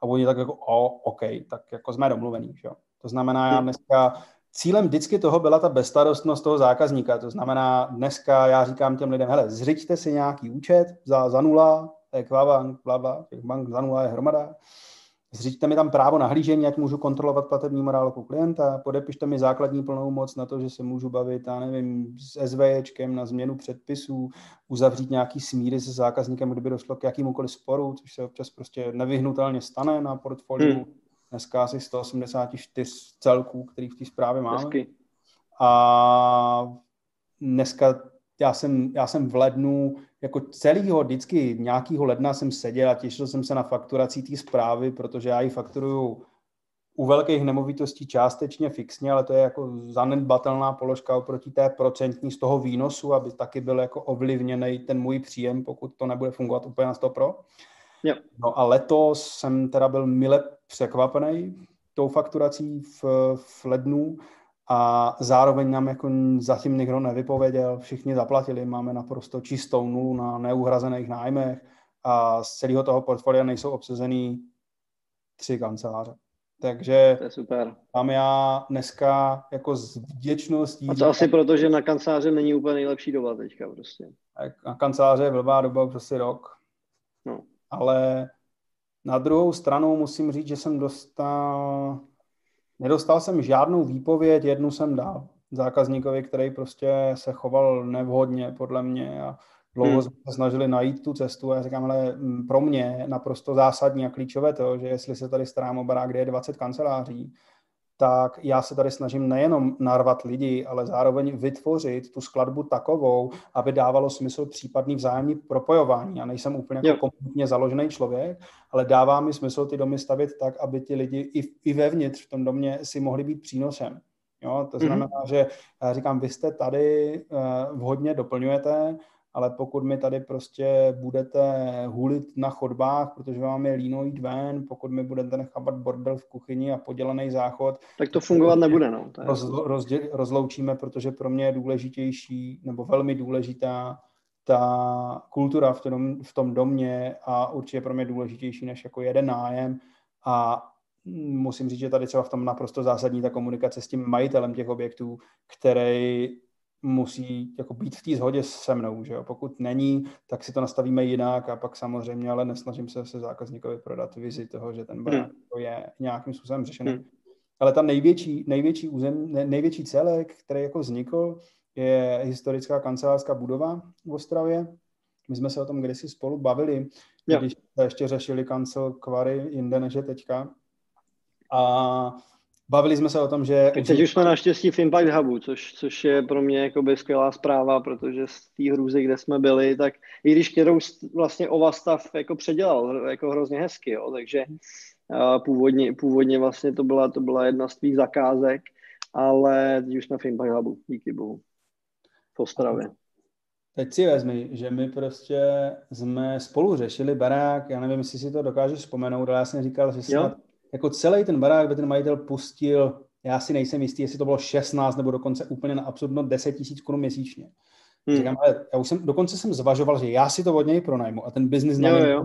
[SPEAKER 2] A oni tak jako, o, OK, tak jako jsme domluvení. Že? To znamená, já dneska cílem vždycky toho byla ta bezstarostnost toho zákazníka. To znamená, dneska já říkám těm lidem, hele, zřiďte si nějaký účet za, za nula, Equabank, bla, bla, těch bank za nula je hromada. Zřiďte mi tam právo nahlížení, jak můžu kontrolovat platební morálku klienta, podepište mi základní plnou moc na to, že se můžu bavit, já nevím, s SVJčkem na změnu předpisů, uzavřít nějaký smíry se zákazníkem, kdyby došlo k jakýmukoliv sporu, což se občas prostě nevyhnutelně stane na portfoliu. Hmm. Dneska asi 184 celků, který v té zprávě máme. Hezky. A dneska já jsem, já jsem v lednu, jako celýho vždycky nějakýho ledna jsem seděl a těšil jsem se na fakturací té zprávy, protože já ji fakturuju u velkých nemovitostí částečně fixně, ale to je jako zanedbatelná položka oproti té procentní z toho výnosu, aby taky byl jako ovlivněný ten můj příjem, pokud to nebude fungovat úplně na 100 pro.
[SPEAKER 1] Jo.
[SPEAKER 2] No a letos jsem teda byl mile překvapený tou fakturací v, v lednu, a zároveň nám jako zatím nikdo nevypověděl, všichni zaplatili, máme naprosto čistou nulu na neuhrazených nájmech a z celého toho portfolia nejsou obsazený tři kanceláře. Takže
[SPEAKER 1] to je super.
[SPEAKER 2] tam já dneska jako s vděčností...
[SPEAKER 1] A to asi proto, že na kanceláře není úplně nejlepší doba teďka prostě.
[SPEAKER 2] Na kanceláře je blbá doba prostě rok.
[SPEAKER 1] No.
[SPEAKER 2] Ale na druhou stranu musím říct, že jsem dostal Nedostal jsem žádnou výpověď, jednu jsem dal zákazníkovi, který prostě se choval nevhodně podle mě a dlouho hmm. jsme se snažili najít tu cestu a já říkám, ale pro mě naprosto zásadní a klíčové to, že jestli se tady starám o barák, kde je 20 kanceláří, tak já se tady snažím nejenom narvat lidi, ale zároveň vytvořit tu skladbu takovou, aby dávalo smysl případný vzájemný propojování. Já nejsem úplně jako kompletně založený člověk, ale dává mi smysl ty domy stavit tak, aby ti lidi i, i vevnitř v tom domě si mohli být přínosem. Jo, to mhm. znamená, mm-hmm. že já říkám, vy jste tady uh, vhodně doplňujete, ale pokud mi tady prostě budete hulit na chodbách, protože vám je líno jít ven, pokud mi budete nechávat bordel v kuchyni a podělaný záchod,
[SPEAKER 1] tak to fungovat nebude. No.
[SPEAKER 2] To roz, rozděl, rozloučíme, protože pro mě je důležitější nebo velmi důležitá ta kultura v tom, v tom domě a určitě pro mě důležitější než jako jeden nájem a musím říct, že tady třeba v tom naprosto zásadní ta komunikace s tím majitelem těch objektů, který musí jako být v té shodě se mnou, že jo? Pokud není, tak si to nastavíme jinak a pak samozřejmě, ale nesnažím se se zákazníkovi prodat vizi toho, že ten barák hmm. je nějakým způsobem řešený. Hmm. Ale ta největší, největší, územ, největší celek, který jako vznikl, je historická kancelářská budova v Ostravě. My jsme se o tom kdysi spolu bavili, jo. když ještě řešili kancel kvary jinde než je teďka. A Bavili jsme se o tom, že...
[SPEAKER 1] Teď už jsme naštěstí v Impact Hubu, což, což je pro mě jakoby skvělá zpráva, protože z té hrůzy, kde jsme byli, tak i když kterou vlastně Ova stav jako předělal jako hrozně hezky, jo, takže uh, původně, původně vlastně to byla, to byla jedna z tvých zakázek, ale teď už jsme v Impact Hubu, díky bohu, v Ostravě.
[SPEAKER 2] Teď si vezmi, že my prostě jsme spolu řešili barák, já nevím, jestli si to dokážeš vzpomenout, ale já jsem říkal, že snad jako celý ten barák by ten majitel pustil, já si nejsem jistý, jestli to bylo 16 nebo dokonce úplně na absurdno 10 tisíc korun měsíčně. Hmm. Říkám, ale já už jsem, dokonce jsem zvažoval, že já si to od něj pronajmu a ten biznis na něj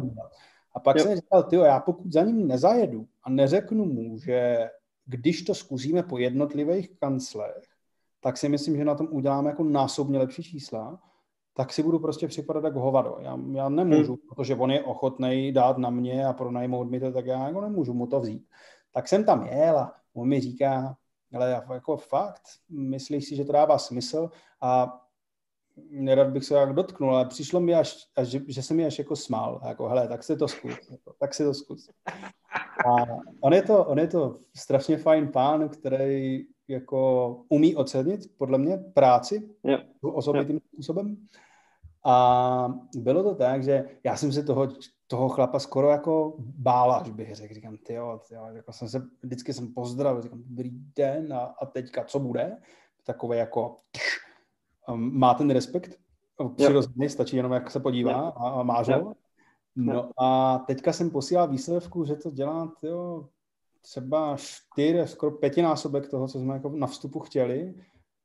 [SPEAKER 2] A pak jo. jsem říkal, ty já pokud za ním nezajedu a neřeknu mu, že když to zkusíme po jednotlivých kanclech, tak si myslím, že na tom uděláme jako násobně lepší čísla, tak si budu prostě připadat jako hovado. Já, já nemůžu, hmm. protože on je ochotný dát na mě a pronajmout mi to, tak já jako nemůžu mu to vzít. Tak jsem tam jel a on mi říká, ale jako fakt, myslíš si, že to dává smysl a nerad bych se jak dotknul, ale přišlo mi až, až že, že se mi až jako smál, jako hele, tak si to zkus, tak si to zkus. A on je to, on je to strašně fajn pán, který jako umí ocenit, podle mě, práci yeah. osobitým yeah. způsobem. A bylo to tak, že já jsem se toho, toho chlapa skoro jako bála, až bych řekl. Říkám, ty jo, jako jsem se, vždycky jsem pozdravil, říkám, dobrý den a, a teďka co bude? Takové jako, um, má ten respekt, přirozený, stačí jenom jak se podívá a, a máš ho. No a teďka jsem posílal výsledku, že to dělá třeba čtyři, skoro pětinásobek toho, co jsme jako na vstupu chtěli.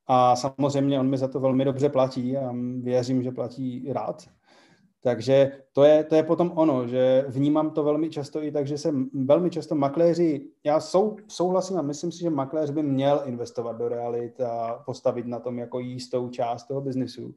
[SPEAKER 2] A samozřejmě on mi za to velmi dobře platí a věřím, že platí rád. Takže to je, to je potom ono, že vnímám to velmi často i tak, že se velmi často makléři, já sou, souhlasím a myslím si, že makléř by měl investovat do realit a postavit na tom jako jistou část toho biznesu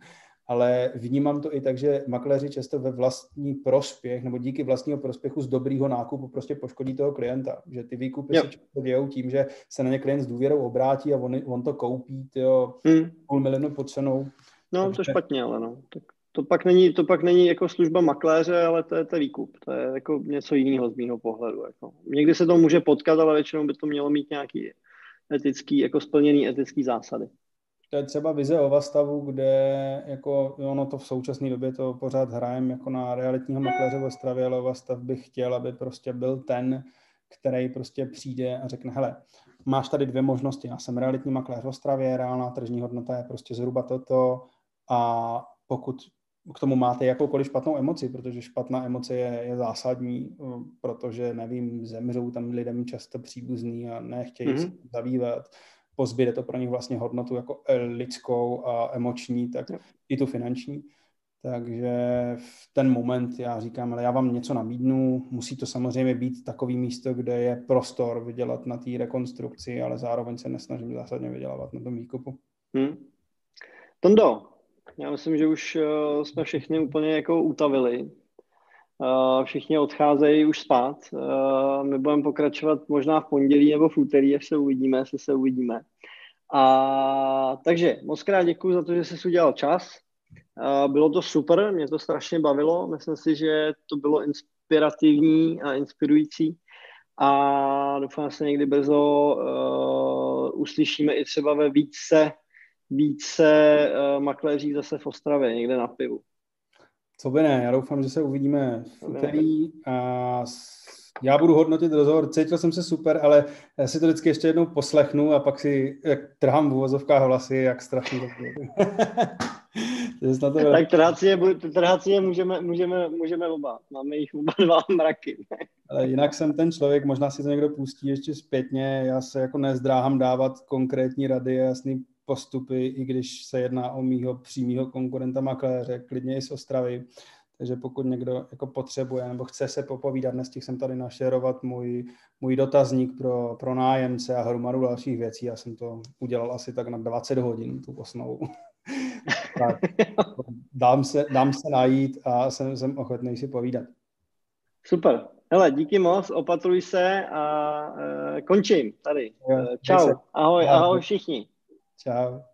[SPEAKER 2] ale vnímám to i tak, že makléři často ve vlastní prospěch nebo díky vlastního prospěchu z dobrýho nákupu prostě poškodí toho klienta. Že ty výkupy yep. se často dějou tím, že se na ně klient s důvěrou obrátí a on, on to koupí tyjo, hmm. půl milionu pod cenou.
[SPEAKER 1] No, Takže... to špatně, ale no. Tak to pak není, to pak není jako služba makléře, ale to je, to výkup. To je jako něco jiného z mého pohledu. Jako. Někdy se to může potkat, ale většinou by to mělo mít nějaký etický, jako splněný etický zásady
[SPEAKER 2] to je třeba vize o stavu, kde jako ono to v současné době to pořád hrajem jako na realitního makléře v Ostravě, ale Ovastav bych chtěl, aby prostě byl ten, který prostě přijde a řekne, hele, máš tady dvě možnosti, já jsem realitní makléř v Ostravě, reálná tržní hodnota je prostě zhruba toto a pokud k tomu máte jakoukoliv špatnou emoci, protože špatná emoce je, je zásadní, protože, nevím, zemřou tam lidem často příbuzní a nechtějí mm-hmm. se zabývat pozbyde to pro ně vlastně hodnotu jako eh, lidskou a emoční, tak no. i tu finanční. Takže v ten moment já říkám, ale já vám něco nabídnu, musí to samozřejmě být takový místo, kde je prostor vydělat na té rekonstrukci, ale zároveň se nesnažím zásadně vydělávat na tom výkupu. Hmm.
[SPEAKER 1] Tondo, já myslím, že už uh, jsme všichni úplně jako utavili. Uh, všichni odcházejí už spát. Uh, my budeme pokračovat možná v pondělí nebo v úterý, až se uvidíme, jestli se uvidíme. A takže moc krát děkuji za to, že jsi udělal čas. Uh, bylo to super, mě to strašně bavilo. Myslím si, že to bylo inspirativní a inspirující. A doufám, že se někdy brzo uh, uslyšíme i třeba ve více, více uh, makléří zase v Ostravě, někde na pivu.
[SPEAKER 2] Co by ne, já doufám, že se uvidíme v úterý a já budu hodnotit rozhovor, cítil jsem se super, ale já si to vždycky ještě jednou poslechnu a pak si jak trhám v uvozovkách vlasy, jak strašně to
[SPEAKER 1] to tak trhat si je, trhat si je můžeme, můžeme, můžeme oba. Máme jich oba dva mraky.
[SPEAKER 2] Ale jinak jsem ten člověk, možná si to někdo pustí ještě zpětně, já se jako nezdráhám dávat konkrétní rady a jasný postupy, i když se jedná o mýho přímého konkurenta makléře, klidně i z Ostravy. Takže pokud někdo jako potřebuje nebo chce se popovídat, nestihl jsem tady našerovat můj, můj dotazník pro, pro nájemce a hromadu dalších věcí. Já jsem to udělal asi tak na 20 hodin, tu osnovu. tak, dám, se, dám se najít a jsem, jsem ochotný si povídat.
[SPEAKER 1] Super. Hele, díky moc, opatruj se a e, končím tady. Jo, e, čau. Ahoj, ahoj všichni.
[SPEAKER 2] Tchau.